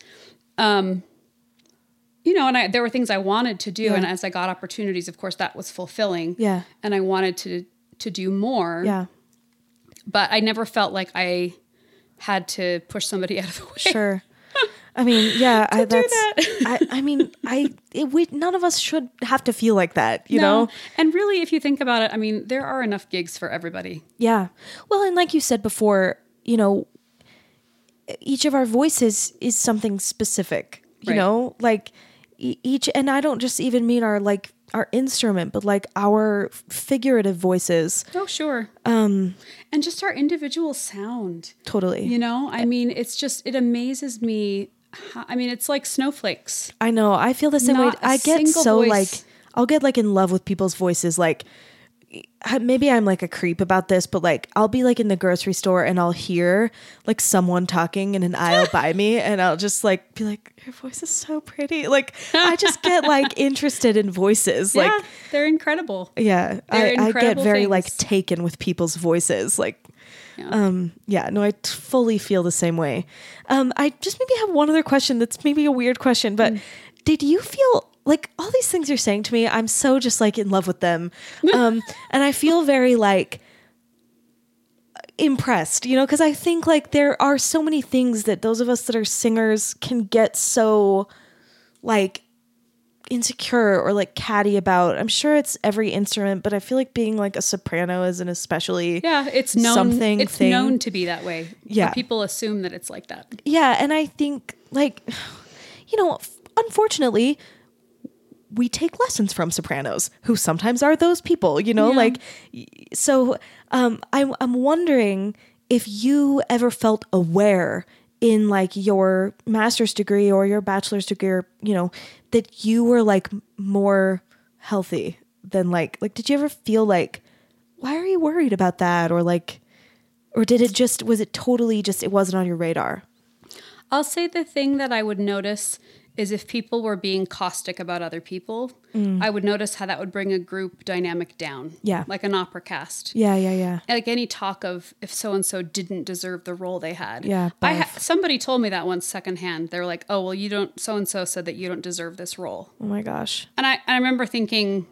um you know and I, there were things i wanted to do Yeah. and as i got opportunities of course that was fulfilling Yeah. and i wanted to to do more Yeah. but i never felt like i had to push somebody out of the way Sure. I mean, yeah, I, that's. that. I, I mean, I it, we none of us should have to feel like that, you No. know. and really if you think about it i mean there are enough gigs for everybody Yeah. Well, and like you said before, you know, each of our voices is something specific, you Right. know, like each, and I don't just even mean our like our instrument, but like our figurative voices. oh sure um and just our individual sound Totally. you know i mean it's just it amazes me i mean it's like snowflakes I know. I feel the same way. Not a I get so voice- like I'll get like in love with people's voices. Like maybe I'm like a creep about this, but like I'll be like in the grocery store and I'll hear like someone talking in an aisle by me, and I'll just like be like, "Your voice is so pretty." Like I just get like interested in voices. Like yeah they're incredible yeah, I, They're I get incredible very like taken with people's voices. Like Yeah. um yeah no i t- fully feel the same way um i just maybe have one other question that's maybe a weird question but Mm. did you feel like all these things you're saying to me i'm so just like in love with them um and i feel very like impressed you know because i think like there are so many things that those of us that are singers can get so like insecure or like catty about i'm sure it's every instrument but i feel like being like a soprano is an especially Yeah, it's known. something it's thing. known to be that way. Yeah. People assume that it's like that. Yeah, and I think like you know, unfortunately, we take lessons from sopranos who sometimes are those people, you know, Yeah. like so um I'm I'm wondering if you ever felt aware in like your master's degree or your bachelor's degree or you know that you were like more healthy than like like did you ever feel like why are you worried about that or like or did it just was it totally just it wasn't on your radar? I'll say the thing that I would notice is if people were being caustic about other people, mm. I would notice how that would bring a group dynamic down. Yeah. Like an opera cast. Yeah, yeah, yeah. Like any talk of if so and so didn't deserve the role they had. Yeah. I ha- somebody told me that once secondhand. They're like, "Oh, well, you don't so and so said that you don't deserve this role." Oh my gosh. And I I remember thinking,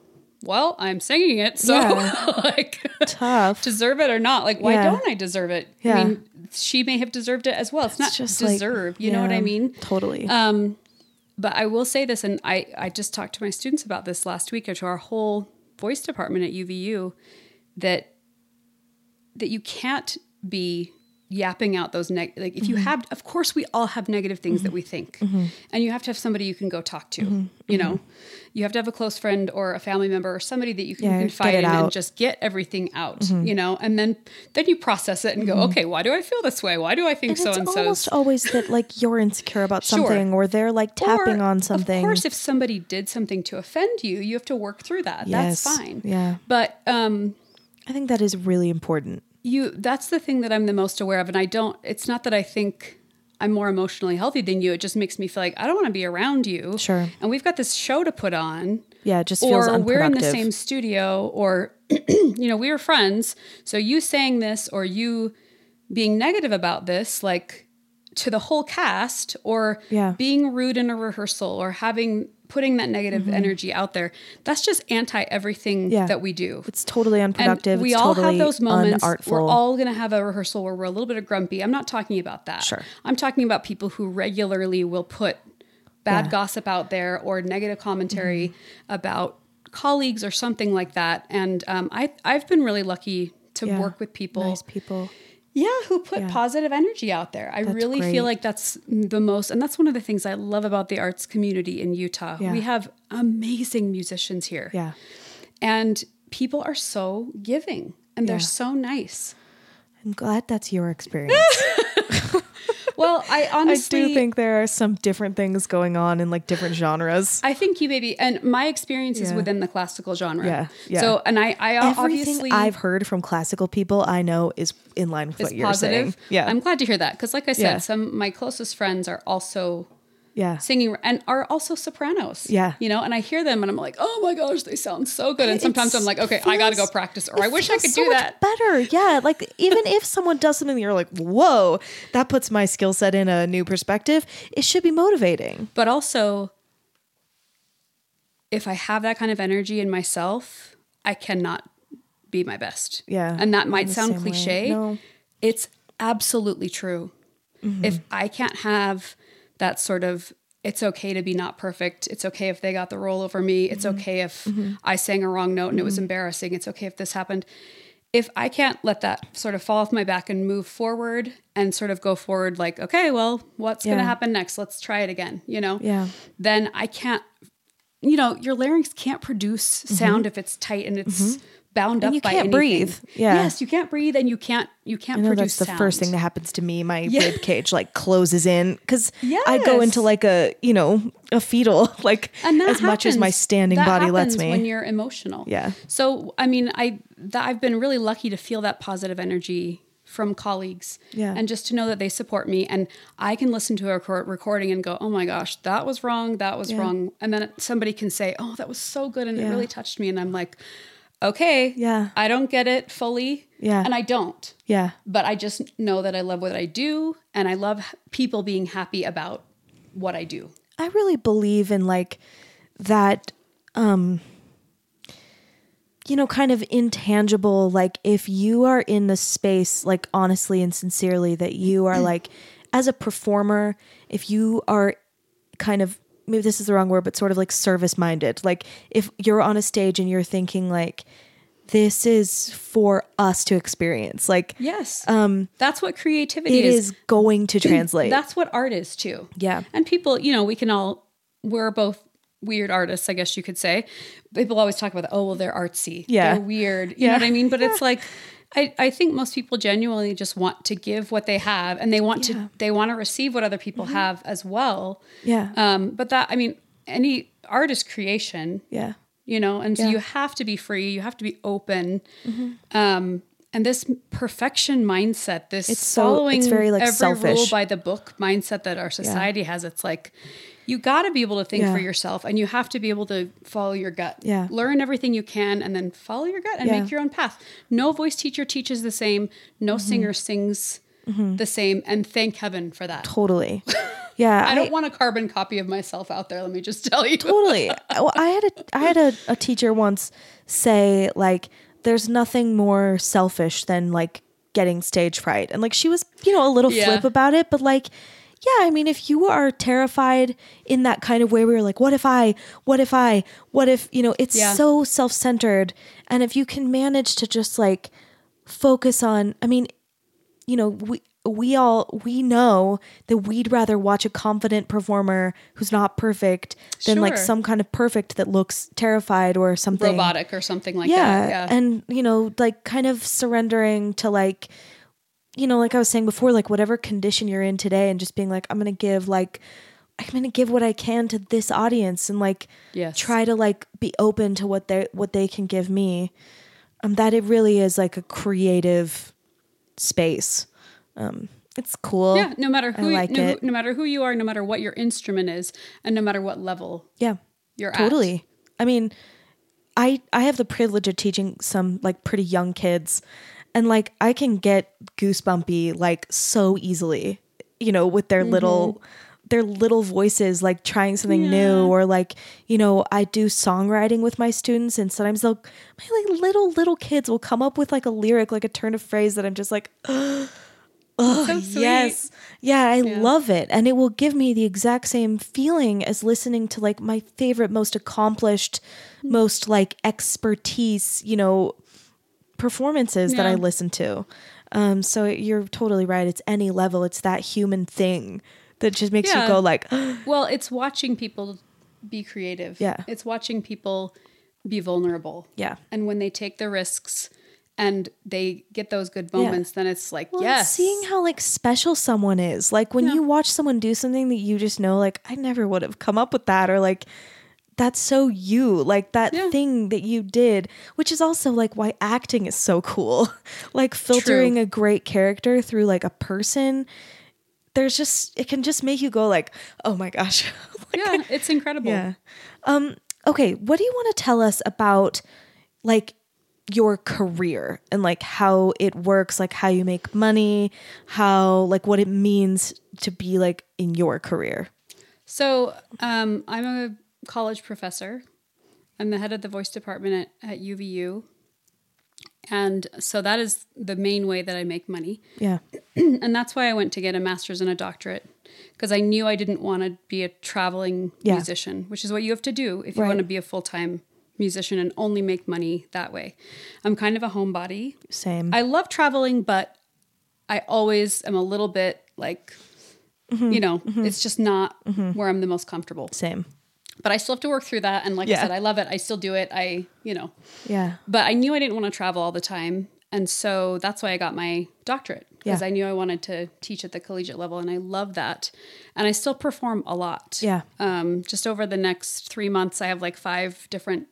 well, I'm singing it, so yeah. like tough. deserve it or not? Like, why yeah. don't I deserve it? Yeah. I mean, she may have deserved it as well. It's, it's not just deserve. Like, you know what I mean? Totally. Um, but I will say this, and I, I just talked to my students about this last week or to our whole voice department at UVU that that you can't be yapping out those neg like if mm-hmm. you have of course we all have negative things mm-hmm. that we think mm-hmm. and you have to have somebody you can go talk to mm-hmm. you know mm-hmm. you have to have a close friend or a family member or somebody that you can yeah, confide in out. and just get everything out mm-hmm. you know and then then you process it and go okay why do i feel this way why do i think and so and so it's almost always that like you're insecure about something sure. or they're like tapping or, on something of course if somebody did something to offend you you have to work through that yes. that's fine yeah but um i think that is really important you that's the thing that I'm the most aware of and I don't it's not that I think I'm more emotionally healthy than you. It just makes me feel like I don't want to be around you. Sure. And we've got this show to put on. Yeah, it just feels Or we're in the same studio or you know, we are friends. So you saying this or you being negative about this, like to the whole cast or yeah. being rude in a rehearsal or having putting that negative mm-hmm. energy out there that's just anti everything yeah. that we do it's totally unproductive and we it's all totally have those moments unartful. we're all going to have a rehearsal where we're a little bit of grumpy i'm not talking about that sure i'm talking about people who regularly will put bad yeah. gossip out there or negative commentary mm-hmm. about colleagues or something like that and um, I, i've been really lucky to work with people nice people yeah, who put yeah. positive energy out there. I that's really great. feel like that's the most, and that's one of the things I love about the arts community in Utah. Yeah. We have amazing musicians here. Yeah. And people are so giving and they're so nice. I'm glad that's your experience. Well, I honestly I do think there are some different things going on in like different genres. I think you maybe, and my experience is within the classical genre. Yeah, yeah. So, and I, I Everything obviously I've heard from classical people I know is in line with what you're positive. saying. Yeah. I'm glad to hear that because, like I said, Yeah. some my closest friends are also yeah. singing and are also sopranos. Yeah. You know, and I hear them and I'm like, oh my gosh, they sound so good. And sometimes It's- I'm like, okay, I got to go practice or I wish I could so do that. better. Yeah. Like even if someone does something you're like, whoa, that puts my skill set in a new perspective, it should be motivating. But also, if I have that kind of energy in myself, I cannot be my best. Yeah, And that might sound cliche. No. It's absolutely true. Mm-hmm. If I can't have that sort of, it's okay to be not perfect. It's okay if they got the role over me. It's Mm-hmm. okay if mm-hmm. I sang a wrong note and it was mm-hmm. embarrassing. It's okay if this happened. If I can't let that sort of fall off my back and move forward and sort of go forward, like, okay, well, what's going to happen next? Let's try it again, you know? Yeah. Then I can't, you know, your larynx can't produce sound mm-hmm. if it's tight and it's bound. And up you by can't anything. breathe. Yeah. Yes, you can't breathe and you can't, you can't know produce that's the sound. first thing that happens to me. My Yeah. rib cage like closes in because I go into like a you know a fetal like as much as my standing that body lets me. when you're emotional. Yeah. So I mean, I that I've been really lucky to feel that positive energy from colleagues. Yeah. And just to know that they support me and I can listen to a record- recording and go, "Oh my gosh, that was wrong. That was Yeah. wrong." And then somebody can say, "Oh, that was so good and it really touched me." And I'm like, "Okay, Yeah. I don't get it fully." Yeah. And I don't. yeah, But I just know that I love what I do and I love people being happy about what I do. I really believe in like that um you know kind of intangible like if you are in the space like honestly and sincerely that you are like as a performer if you are kind of maybe this is the wrong word but sort of like service minded like if you're on a stage and you're thinking like this is for us to experience like Yes. Um that's what creativity it is. is going to translate That's what art is too. Yeah. And people, you know, we can all we're both weird artists, I guess you could say. People always talk about, oh, well, they're artsy. Yeah. They're weird. You Yeah. know what I mean? But it's like I, I think most people genuinely just want to give what they have and they want Yeah. to they want to receive what other people have as well. yeah Um, but that I mean, any art is creation. yeah you know, and so you have to be free, you have to be open. Mm-hmm. Um, and this perfection mindset, this It's so- following it's very, like, every rule by the book mindset that our society has, it's like you got to be able to think Yeah. for yourself and you have to be able to follow your gut. Yeah. Learn everything you can and then follow your gut and Yeah. make your own path. No voice teacher teaches the same, no Mm-hmm. singer sings the same, and thank heaven for that. Totally. Yeah. I don't want a carbon copy of myself out there, let me just tell you. totally. Well, I had a I had a, a teacher once say like there's nothing more selfish than like getting stage fright. And like she was, you know, a little Yeah. flip about it, but like yeah, I mean if you are terrified in that kind of way where you're like what if I what if I what if, you know, it's Yeah. so self-centered and if you can manage to just like focus on I mean you know, we we all we know that we'd rather watch a confident performer who's not perfect than like some kind of perfect that looks terrified or something Robotic or something like yeah, that. Yeah. and you know, like kind of surrendering to like you know, like I was saying before, like whatever condition you're in today and just being like, I'm gonna give like I'm gonna give what I can to this audience and like Yes. try to like be open to what they what they can give me. Um that it really is like a creative space. Um it's cool. yeah, no matter who, like no, it. no matter who you are, no matter what your instrument is, and no matter what level Yeah. you're at. Totally. I mean, I I have the privilege of teaching some like pretty young kids and like I can get goosebumpy like so easily, you know, with their little mm-hmm. their little voices like trying something new or like, you know, I do songwriting with my students and sometimes they'll my like little little kids will come up with like a lyric, like a turn of phrase that I'm just like Oh, So yes. Yeah, I love it. And it will give me the exact same feeling as listening to like my favorite, most accomplished, mm-hmm. most like expertise, you know, performances that I listen to. Um, so you're totally right. It's any level, it's that human thing that just makes Yeah. you go like, Well, it's watching people be creative. Yeah. It's watching people be vulnerable. yeah. And when they take the risks and they get those good moments, then it's like, Well, yes. Seeing how like special someone is. Like when you watch someone do something that you just know, like, I never would have come up with that, or like that's so you. Like that Yeah. thing that you did, which is also like why acting is so cool. like filtering True. a great character through like a person. There's just it can just make you go like, oh my gosh. Like, yeah, it's incredible. yeah. Um, okay, what do you want to tell us about like your career and like how it works, like how you make money, how like what it means to be like in your career? So um, I'm a college professor. I'm the head of the voice department at, at UVU. And so that is the main way that I make money. Yeah. And that's why I went to get a master's and a doctorate because I knew I didn't want to be a traveling Yeah. musician, which is what you have to do if you Right. want to be a full time musician and only make money that way. I'm kind of a homebody. Same. I love traveling, but I always am a little bit like, Mm-hmm. you know, it's just not where I'm the most comfortable. Same. But I still have to work through that. And like Yeah. I said, I love it. I still do it. I, you know, Yeah. but I knew I didn't want to travel all the time. And so that's why I got my doctorate because Yeah. I knew I wanted to teach at the collegiate level. And I love that. And I still perform a lot. Yeah. Um, just over the next three months, I have like five different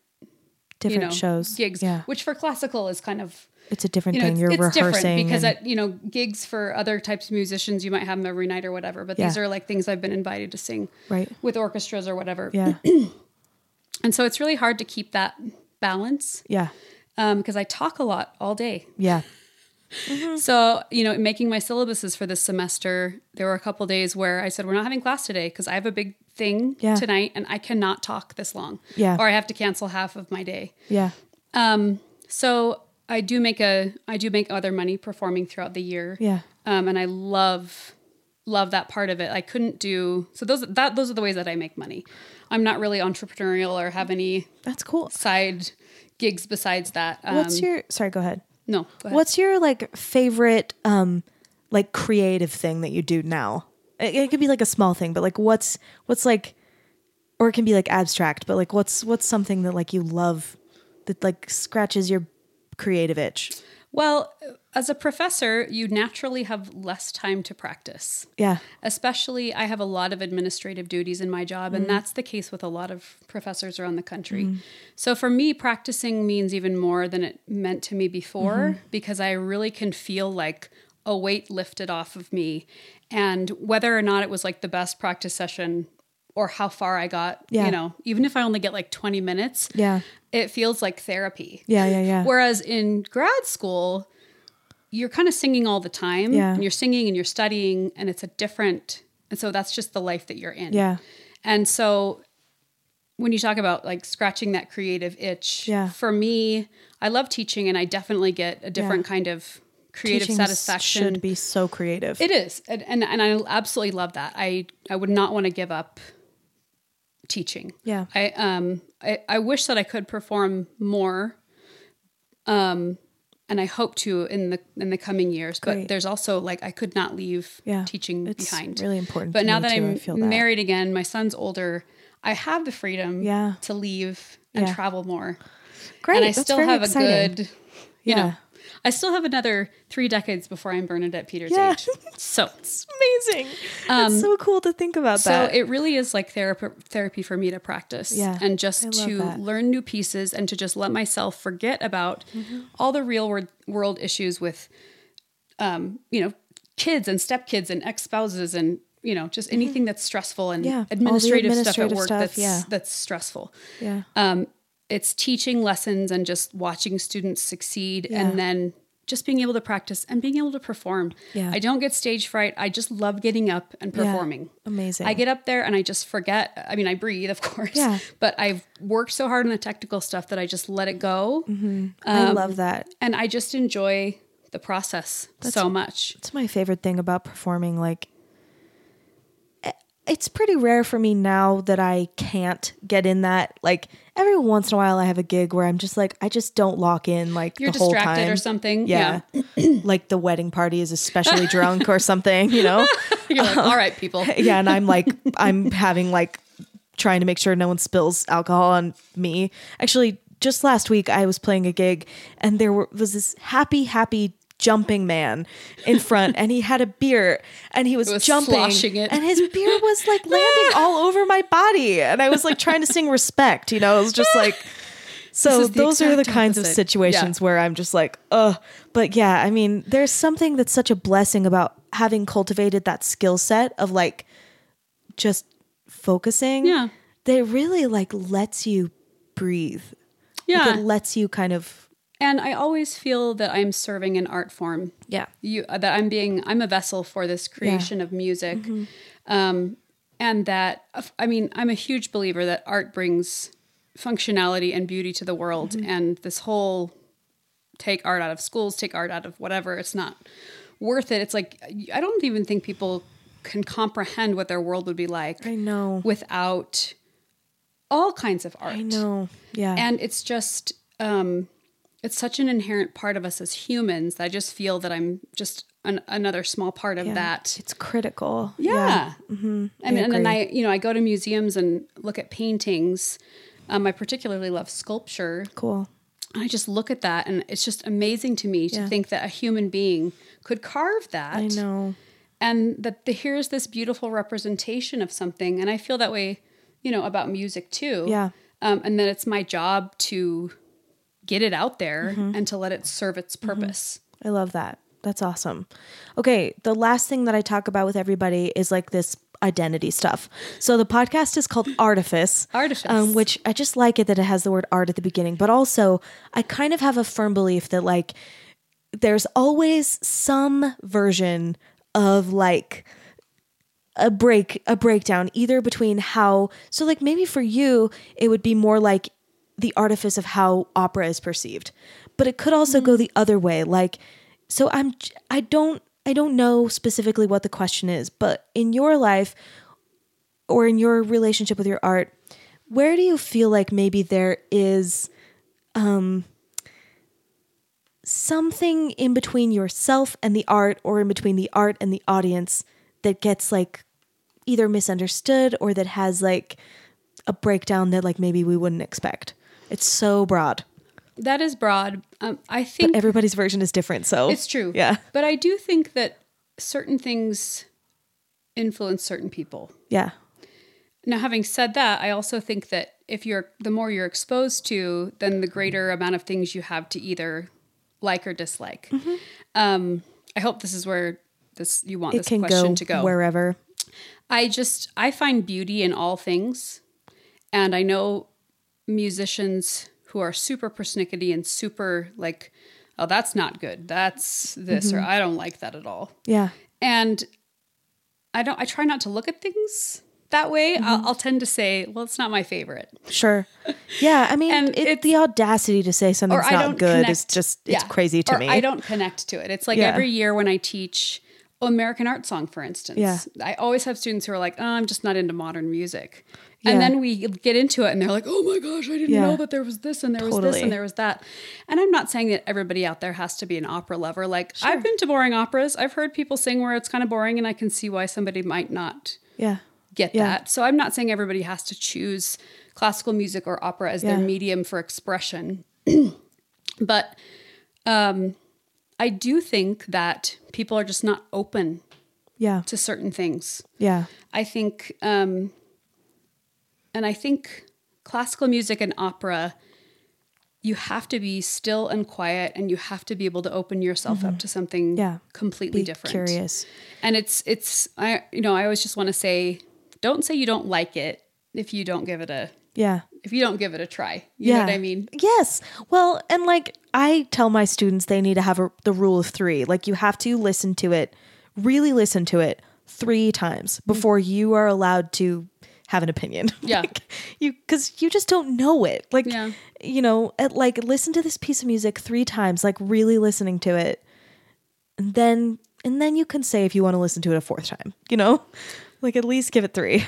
Different you know, shows. gigs, Yeah. which for classical is kind of It's a different you know, thing. it's, You're it's rehearsing. different because and- at, you know gigs for other types of musicians you might have them every night or whatever but these are like things i've been invited to sing Right. with orchestras or whatever yeah. and so it's really hard to keep that balance Yeah. Um, because i talk a lot all day Yeah. so you know making my syllabuses for this semester there were a couple days where i said we're not having class today because i have a big thing Yeah. tonight and i cannot talk this long Yeah. or i have to cancel half of my day Yeah. um, so I do make a I do make other money performing throughout the year. Yeah. Um, and I love love that part of it. I couldn't do so those that those are the ways that I make money. I'm not really entrepreneurial or have any That's cool. side gigs besides that. Um, What's your sorry, go ahead. no? Go ahead. What's your like favorite um like creative thing that you do now? It, it could be like a small thing, but like what's what's like or it can be like abstract, but like what's what's something that like you love that like scratches your creative itch? Well, as a professor, you naturally have less time to practice. Yeah. Especially, I have a lot of administrative duties in my job, and mm-hmm. that's the case with a lot of professors around the country. Mm-hmm. So, for me, practicing means even more than it meant to me before mm-hmm. because I really can feel like a weight lifted off of me. And whether or not it was like the best practice session or how far I got, Yeah. you know, even if I only get like 20 minutes, Yeah. it feels like therapy. Yeah. Yeah. Yeah. Whereas in grad school, you're kind of singing all the time. Yeah. And you're singing and you're studying, and it's a different, and so that's just the life that you're in. Yeah. And so when you talk about like scratching that creative itch, Yeah. for me, I love teaching and I definitely get a different kind of creative Teaching satisfaction. should be so creative. It is. And, and, and I absolutely love that. I, I would not want to give up teaching. Yeah. I, um, I, I wish that I could perform more. Um, and I hope to in the in the coming years. But there's also like I could not leave Yeah. teaching It's behind. really important But now that too, I'm that. married again, my son's older. I have the freedom Yeah. to leave and Yeah. travel more. Great. and I That's still have exciting. a good, you Yeah. know, I still have another three decades before I'm Bernadette Peters' Yeah. age. So, It's amazing. it's so cool to think about Um, so that. it really is like therapy therapy for me to practice Yeah, and just to that. learn new pieces and to just let myself forget about Mm-hmm. all the real world, world issues with um, you know, kids and stepkids and ex-spouses and you know, just anything that's stressful and Mm-hmm. Yeah, the administrative, stuff at work stuff, that's yeah. that's stressful. yeah. Um, it's teaching lessons and just watching students succeed Yeah. and then just being able to practice and being able to perform. Yeah. I don't get stage fright. I just love getting up and Yeah. performing. Amazing. I get up there and I just forget. I mean, I breathe, of course. Yeah. But I've worked so hard on the technical stuff that I just let it go. I um, love that. And I just enjoy the process so much. It's my favorite thing about performing. Like, it's pretty rare for me now that I can't get in that. Like, every once in a while, I have a gig where I'm just like, I just don't lock in like You're the whole distracted time or something. Yeah, like the wedding party is especially drunk or something. You know. You're like, all right, people. yeah, and I'm like, I'm having like trying to make sure no one spills alcohol on me. Actually, just last week I was playing a gig and there were, was this happy, happy jumping man in front and he had a beer and he was, was jumping and his beer was like landing all over my body and I was like trying to sing respect, you know, it was just like so those are the kinds of opposite. situations where I'm just like, ugh. But yeah, I mean, there's something that's such a blessing about having cultivated that skill set of like just focusing. Yeah. That really like lets you breathe. Yeah. Like, it lets you kind of And I always feel that I'm serving an art form. Yeah. You uh, that I'm being I'm a vessel for this creation of music. Um and that I mean, I'm a huge believer that art brings functionality and beauty to the world and this whole take art out of schools, take art out of whatever, it's not worth it. It's like I don't even think people can comprehend what their world would be like I know. without all kinds of art I know. Yeah. and it's just um it's such an inherent part of us as humans that i just feel that i'm just an, another small part of Yeah. that It's critical. yeah, and, and then i you know i go to museums and look at paintings um, i particularly love sculpture Cool. and i just look at that and it's just amazing to me to Yeah. think that a human being could carve that I know. and that the, here's this beautiful representation of something and i feel that way you know about music too Yeah. um, and that it's my job to get it out there Mm-hmm. and to let it serve its purpose I love that. That's awesome. Okay, the last thing that I talk about with everybody is like this identity stuff. So the podcast is called Artifice. Artifice. Um, which I just like it that it has the word art at the beginning, but also I kind of have a firm belief that like there's always some version of like a break a breakdown either between how so like maybe for you it would be more like the artifice of how opera is perceived but it could also go the other way like so i'm I don't i don't know specifically what the question is but in your life or in your relationship with your art where do you feel like maybe there is um something in between yourself and the art or in between the art and the audience that gets like either misunderstood or that has like a breakdown that like maybe we wouldn't expect. It's so broad. That is broad. Um, I think Everybody's version is different, so it's true. Yeah. But I do think that certain things influence certain people. Yeah. Now, having said that, I also think that if you're the more you're exposed to, then the greater amount of things you have to either like or dislike. Mm-hmm. Um, I hope this is where this you want It this can question go, to go. wherever. I just I find beauty in all things, and I know musicians who are super persnickety and super like, oh, that's not good. That's this, Mm-hmm. or I don't like that at all. Yeah. And I don't. I try not to look at things that way. Mm-hmm. I'll, I'll tend to say, well, it's not my favorite. Sure. Yeah. I mean, And it, it's- the audacity to say something's not good connect. is just, it's yeah. crazy to me. I don't connect to it. It's like Yeah. every year when I teach American art song, for instance. Yeah. I always have students who are like, oh, I'm just not into modern music. Yeah. And then we get into it and they're like, oh my gosh, I didn't Yeah. know that there was this and there was this and there was that. And I'm not saying that everybody out there has to be an opera lover. Like, I've been to boring operas. I've heard people sing where it's kind of boring and I can see why somebody might not yeah. get Yeah. that. So I'm not saying everybody has to choose classical music or opera as their medium for expression. but um, I do think that people are just not open Yeah. to certain things. Yeah. I think, um, and I think classical music and opera, you have to be still and quiet, and you have to be able to open yourself up to something Mm-hmm. Yeah. completely Be different. curious. And it's it's I you know I always just want to say, don't say you don't like it if you don't give it a Yeah. if you don't give it a try. You know what I mean? Yes. Well, and like I tell my students they need to have a, the rule of 3. Like you have to listen to it, really listen to it 3 times before you are allowed to have an opinion. Yeah. like, you cuz you just don't know it. Like Yeah. you know, at, like listen to this piece of music 3 times, like really listening to it. And then and then you can say if you want to listen to it a fourth time, you know? Like at least give it 3.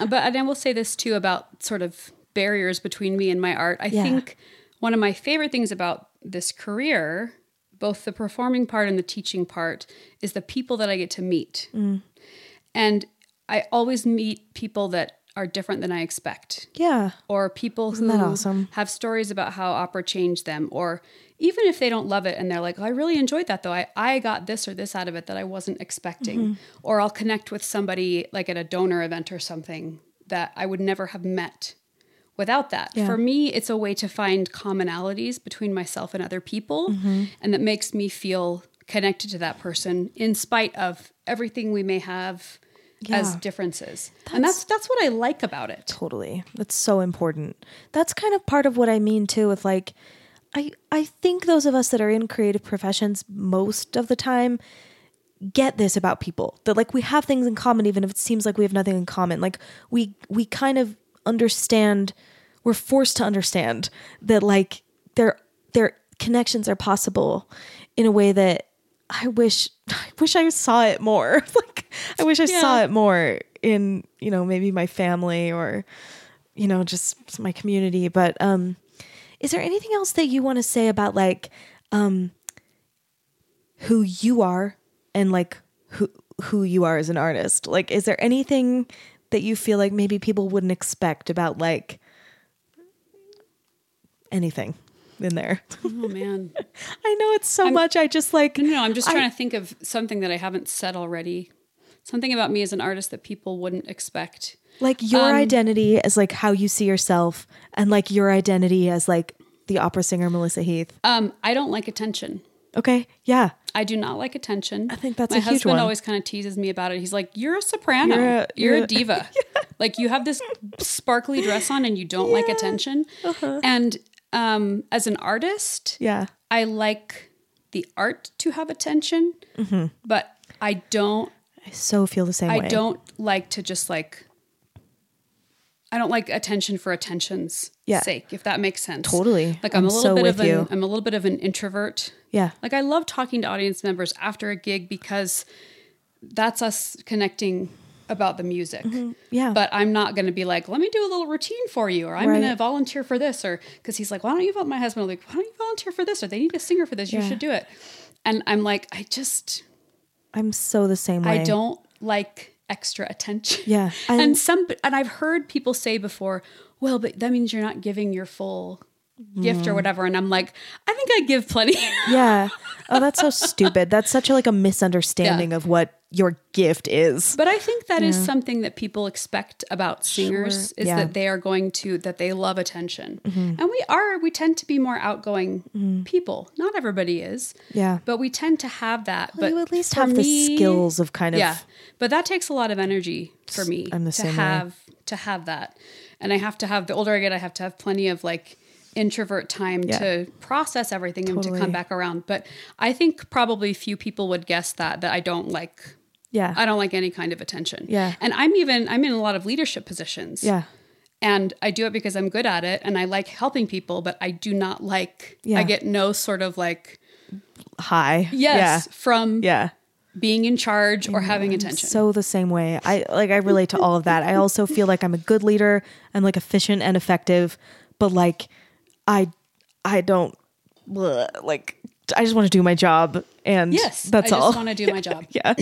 Uh, But and I will say this too about sort of barriers between me and my art. I Yeah. think one of my favorite things about this career, both the performing part and the teaching part, is the people that I get to meet. Mm. And I always meet people that are different than I expect. Yeah. or people who awesome? have stories about how opera changed them or even if they don't love it and they're like i really enjoyed that though i, I got this or this out of it that i wasn't expecting Mm-hmm. or i'll connect with somebody like at a donor event or something that i would never have met without that Yeah. for me it's a way to find commonalities between myself and other people Mm-hmm. and that makes me feel connected to that person in spite of everything we may have as Yeah. differences and that's that's what i like about it Totally. That's so important. That's kind of part of what I mean too with like I I think those of us that are in creative professions most of the time get this about people. That like we have things in common even if it seems like we have nothing in common. Like we we kind of understand we're forced to understand that like their their connections are possible in a way that I wish I wish I saw it more. like I wish I saw it more in, you know, maybe my family or you know, just my community, but um is there anything else that you want to say about like um who you are and like who who you are as an artist? Like is there anything that you feel like maybe people wouldn't expect about like anything in there? oh man I know it's so much. I just like No, no, I'm just I- trying to think of something that I haven't said already. Something about me as an artist that people wouldn't expect. like your Um, identity as like how you see yourself and like your identity as like the opera singer Melissa Heath. Um, I don't like attention. Okay? Yeah. I do not like attention. I think that's my a huge husband always kind of teases me about it. He's like, "You're a soprano. You're You're a- a, you're a- diva. Like you have this sparkly dress on, and you don't like attention. Uh-huh. And um, as an artist, Yeah. I like the art to have attention, Mm-hmm. but I don't I so feel the same I way. don't like to just like I don't like attention for attention's Yeah. sake, if that makes sense. Totally. Like I'm, I'm a little so bit with of you. an I'm a little bit of an introvert. Yeah. Like I love talking to audience members after a gig because that's us connecting about the music. Mm-hmm. Yeah. But I'm not going to be like, let me do a little routine for you, or I'm Right. going to volunteer for this, or because he's like, why don't you vote? My husband will be like, why don't you volunteer for this? Or they need a singer for this. You Yeah. should do it. And I'm like, I just, I'm so the same way. I don't like extra attention. Yeah. And- And some and I've heard people say before, well, but that means you're not giving your full gift or mm. whatever. And I'm like, I think I give plenty. Yeah. Oh, that's so stupid. That's such a like a misunderstanding of what your gift is. But I think that is something that people expect about singers is Yeah. that they are going to that they love attention. Mm-hmm. And we are we tend to be more outgoing mm. people. Not everybody is. Yeah. But we tend to have that. but you at least have the skills of kind of Yeah. But that takes a lot of energy for me I'm the to same way. have to have that. And I have to have the older I get, I have to have plenty of like introvert time Yeah. to process everything and to come back around. But I think probably few people would guess that that I don't like yeah. I don't like any kind of attention. Yeah. And I'm even I'm in a lot of leadership positions. yeah. And I do it because I'm good at it and I like helping people, but I do not like Yeah. I get no sort of like Hi. yes from Yeah. being in charge or having attention. So the same way. I like I relate to all of that. I also feel like I'm a good leader. I'm like efficient and effective, but like I I don't bleh, like I just want to do my job and yes. that's I all. I just want to do my job. yeah.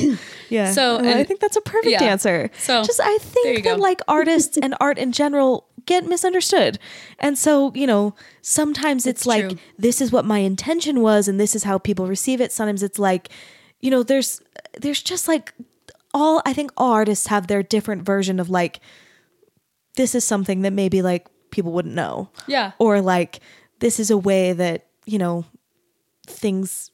Yeah. So, And I think that's a perfect yeah. answer. So, just I think that go. like artists and art in general get misunderstood. And so, you know, sometimes it's, It's like true. this is what my intention was and this is how people receive it. Sometimes it's like, you know, there's there's just like all I think all artists have their different version of like this is something that maybe like people wouldn't know. Yeah. or like this is a way that you know things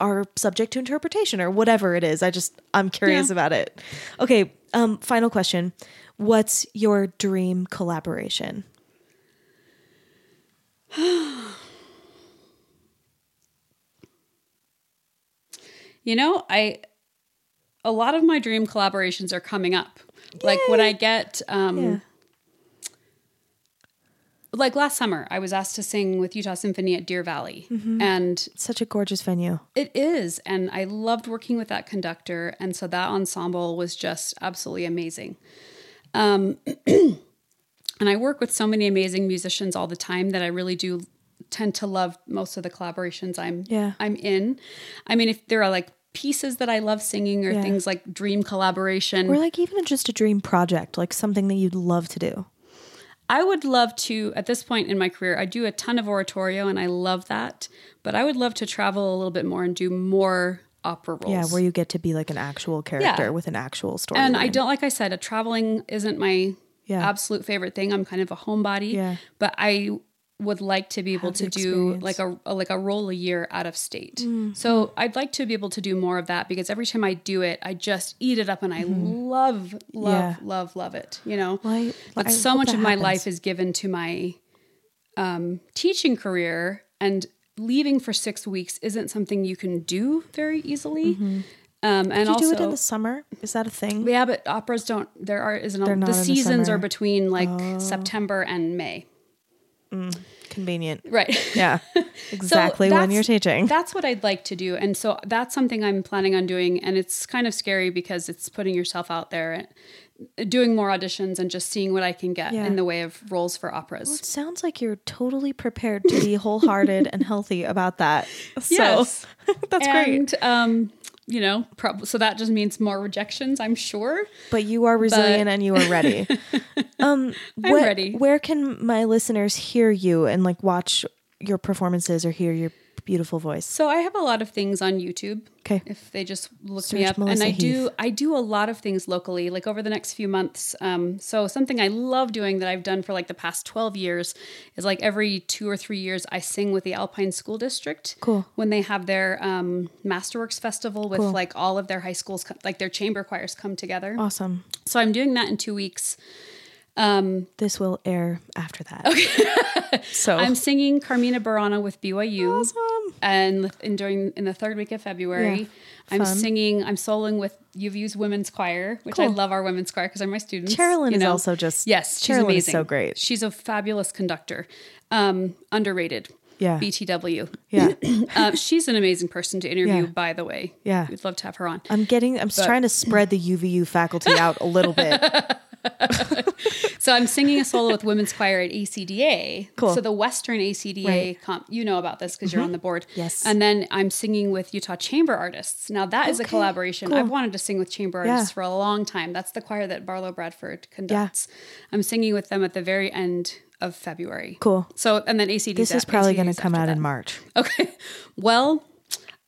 are subject to interpretation or whatever it is. I just i'm curious Yeah. about it. Okay um final question. What's your dream collaboration? You know, I a lot of my dream collaborations are coming up. Like when I get um yeah like last summer, I was asked to sing with Utah Symphony at Deer Valley. Mm-hmm. And such a gorgeous venue it is. And I loved working with that conductor. And so that ensemble was just absolutely amazing. Um, and I work with so many amazing musicians all the time that I really do tend to love most of the collaborations I'm Yeah. I'm in. I mean, if there are like pieces that I love singing or Yeah. things like dream collaboration, or like even just a dream project like something that you'd love to do I would love to, at this point in my career, I do a ton of oratorio and I love that, but I would love to travel a little bit more and do more opera roles. yeah where you get to be like an actual character Yeah. with an actual story and I don't, like I said, a traveling isn't my Yeah. absolute favorite thing. I'm kind of a homebody, Yeah. but I would like to be able to do experience. Like a, a like a role a year out of state. So I'd like to be able to do more of that because every time I do it, I just eat it up and I love, love, Mm-hmm. Yeah. love, love it. You know, Well, I- but I so much of my life is given to my um, teaching career and leaving for six weeks isn't something you can do very easily. Um, and you also, do it in the summer is that a thing yeah, but operas don't. There are isn't a, the the seasons. Oh. are between like September and May. Convenient Right. yeah So exactly when you're teaching That's what I'd like to do, and so that's something I'm planning on doing. And it's kind of scary because it's putting yourself out there, and doing more auditions, and just seeing what I can get Yeah. in the way of roles for operas. It sounds like you're totally prepared to be wholehearted and healthy about that. So Yes. that's great. Um, you know, prob- so that just means more rejections, I'm sure. But you are resilient and you are ready. um, I'm what- ready. Where can my listeners hear you and like watch your performances or hear your beautiful voice? So I have a lot of things on YouTube. Okay. If they just look Search me up, Melissa and I do I do a lot of things locally, like over the next few months. Um, so something I love doing that I've done for like the past twelve years is like every two or three years I sing with the Alpine School District. Cool. When they have their um, Masterworks Festival with Cool. like all of their high schools, like their chamber choirs come together. Awesome. So I'm doing that in two weeks. Um, This will air after that. Okay. so I'm singing Carmina Burana with BYU. awesome. and in during in the third week of February, Yeah, I'm fun. singing. I'm soloing with UVU's women's choir, which I love our women's choir because they're my students. Carolyn you is know. also just yes, she's Carolyn is amazing. so great. She's a fabulous conductor, um, underrated. Yeah. BTW. Yeah. Uh, she's an amazing person to interview. Yeah. By the way, Yeah. we'd love to have her on. I'm getting I'm trying to spread the UVU faculty out a little bit. so I'm singing a solo with women's choir at ACDA. Cool. So the Western ACDA, Right. comp, you know about this because you're on the board. Yes. And then I'm singing with Utah Chamber Artists. Now that is a collaboration. cool. I've wanted to sing with Chamber Yeah. Artists for a long time. That's the choir that Barlow Bradford conducts. Yeah. I'm singing with them at the very end of February. Cool. So and then ACD. This is probably going to come out in March. Okay. Well,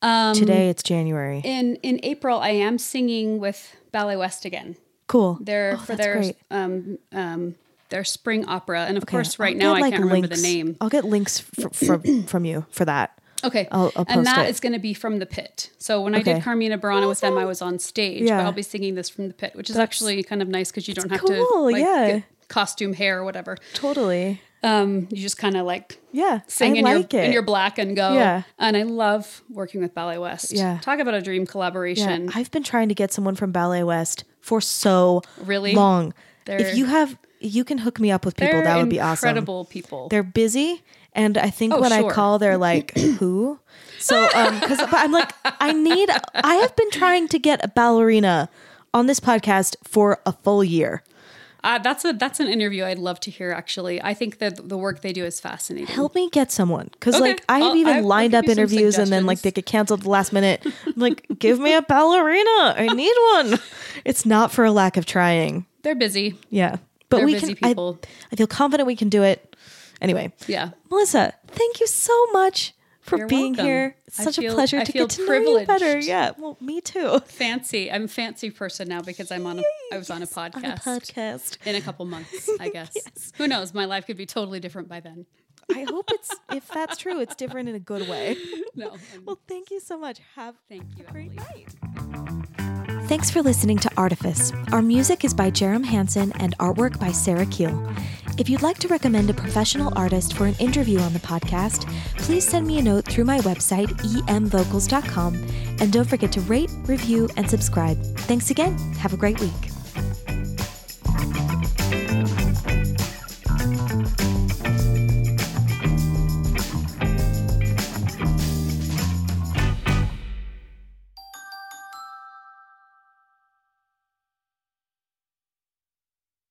um, Today it's January. in in April, I am singing with Ballet West again. Cool. Their Oh, for their um um their spring opera, and of Okay, course, right I'll now get, I like, can't remember the name. I'll get links fr- from from you for that. Okay, I'll- I'll and that it. is going to be from the pit. So when I did Carmina Burana with them, I was on stage, Yeah. but I'll be singing this from the pit, which is That's- actually kind of nice because you don't have cool, to like, yeah. get costume hair or whatever. Totally. Um, you just kind of like Yeah. sing I in like your it. in your black and go. Yeah. and I love working with Ballet West. Yeah. talk about a dream yeah. collaboration. I've been trying to get someone from Ballet West for so Really? long. They're- if you have, you can hook me up with people. That would be awesome. incredible people. They're busy, and I think Oh, when I call, they're like, "Who?" So, um, because but I'm like, I need. I have been trying to get a ballerina on this podcast for a full year. Uh, that's a that's an interview I'd love to hear. Actually, I think that the work they do is fascinating. Help me get someone because, Okay. like, I have I'll- even I- I'll lined up interviews and then like they get canceled the last minute. I'm like, give me a ballerina. I need one. It's not for a lack of trying. They're busy. Yeah, but They're we busy can. I- I feel confident we can do it. Anyway, Yeah. Melissa, thank you so much for You're being welcome. here. It's such feel- a pleasure I to feel get to know you better. privileged. Yeah, well, me too. Fancy. I'm a fancy person now because I'm on a I was on a On a podcast. podcast. In a couple months, I guess. yes. Who knows? My life could be totally different by then. I hope it's if that's true, it's different in a good way. No. I'm- Well, thank you so much. Have thank you, a great Emily. night. Thanks for listening to Artifice. Our music is by Jerem Hanson and artwork by Sarah Keel. If you'd like to recommend a professional artist for an interview on the podcast, please send me a note through my website, emvocals.com. And don't forget to rate, review, and subscribe. Thanks again. Have a great week.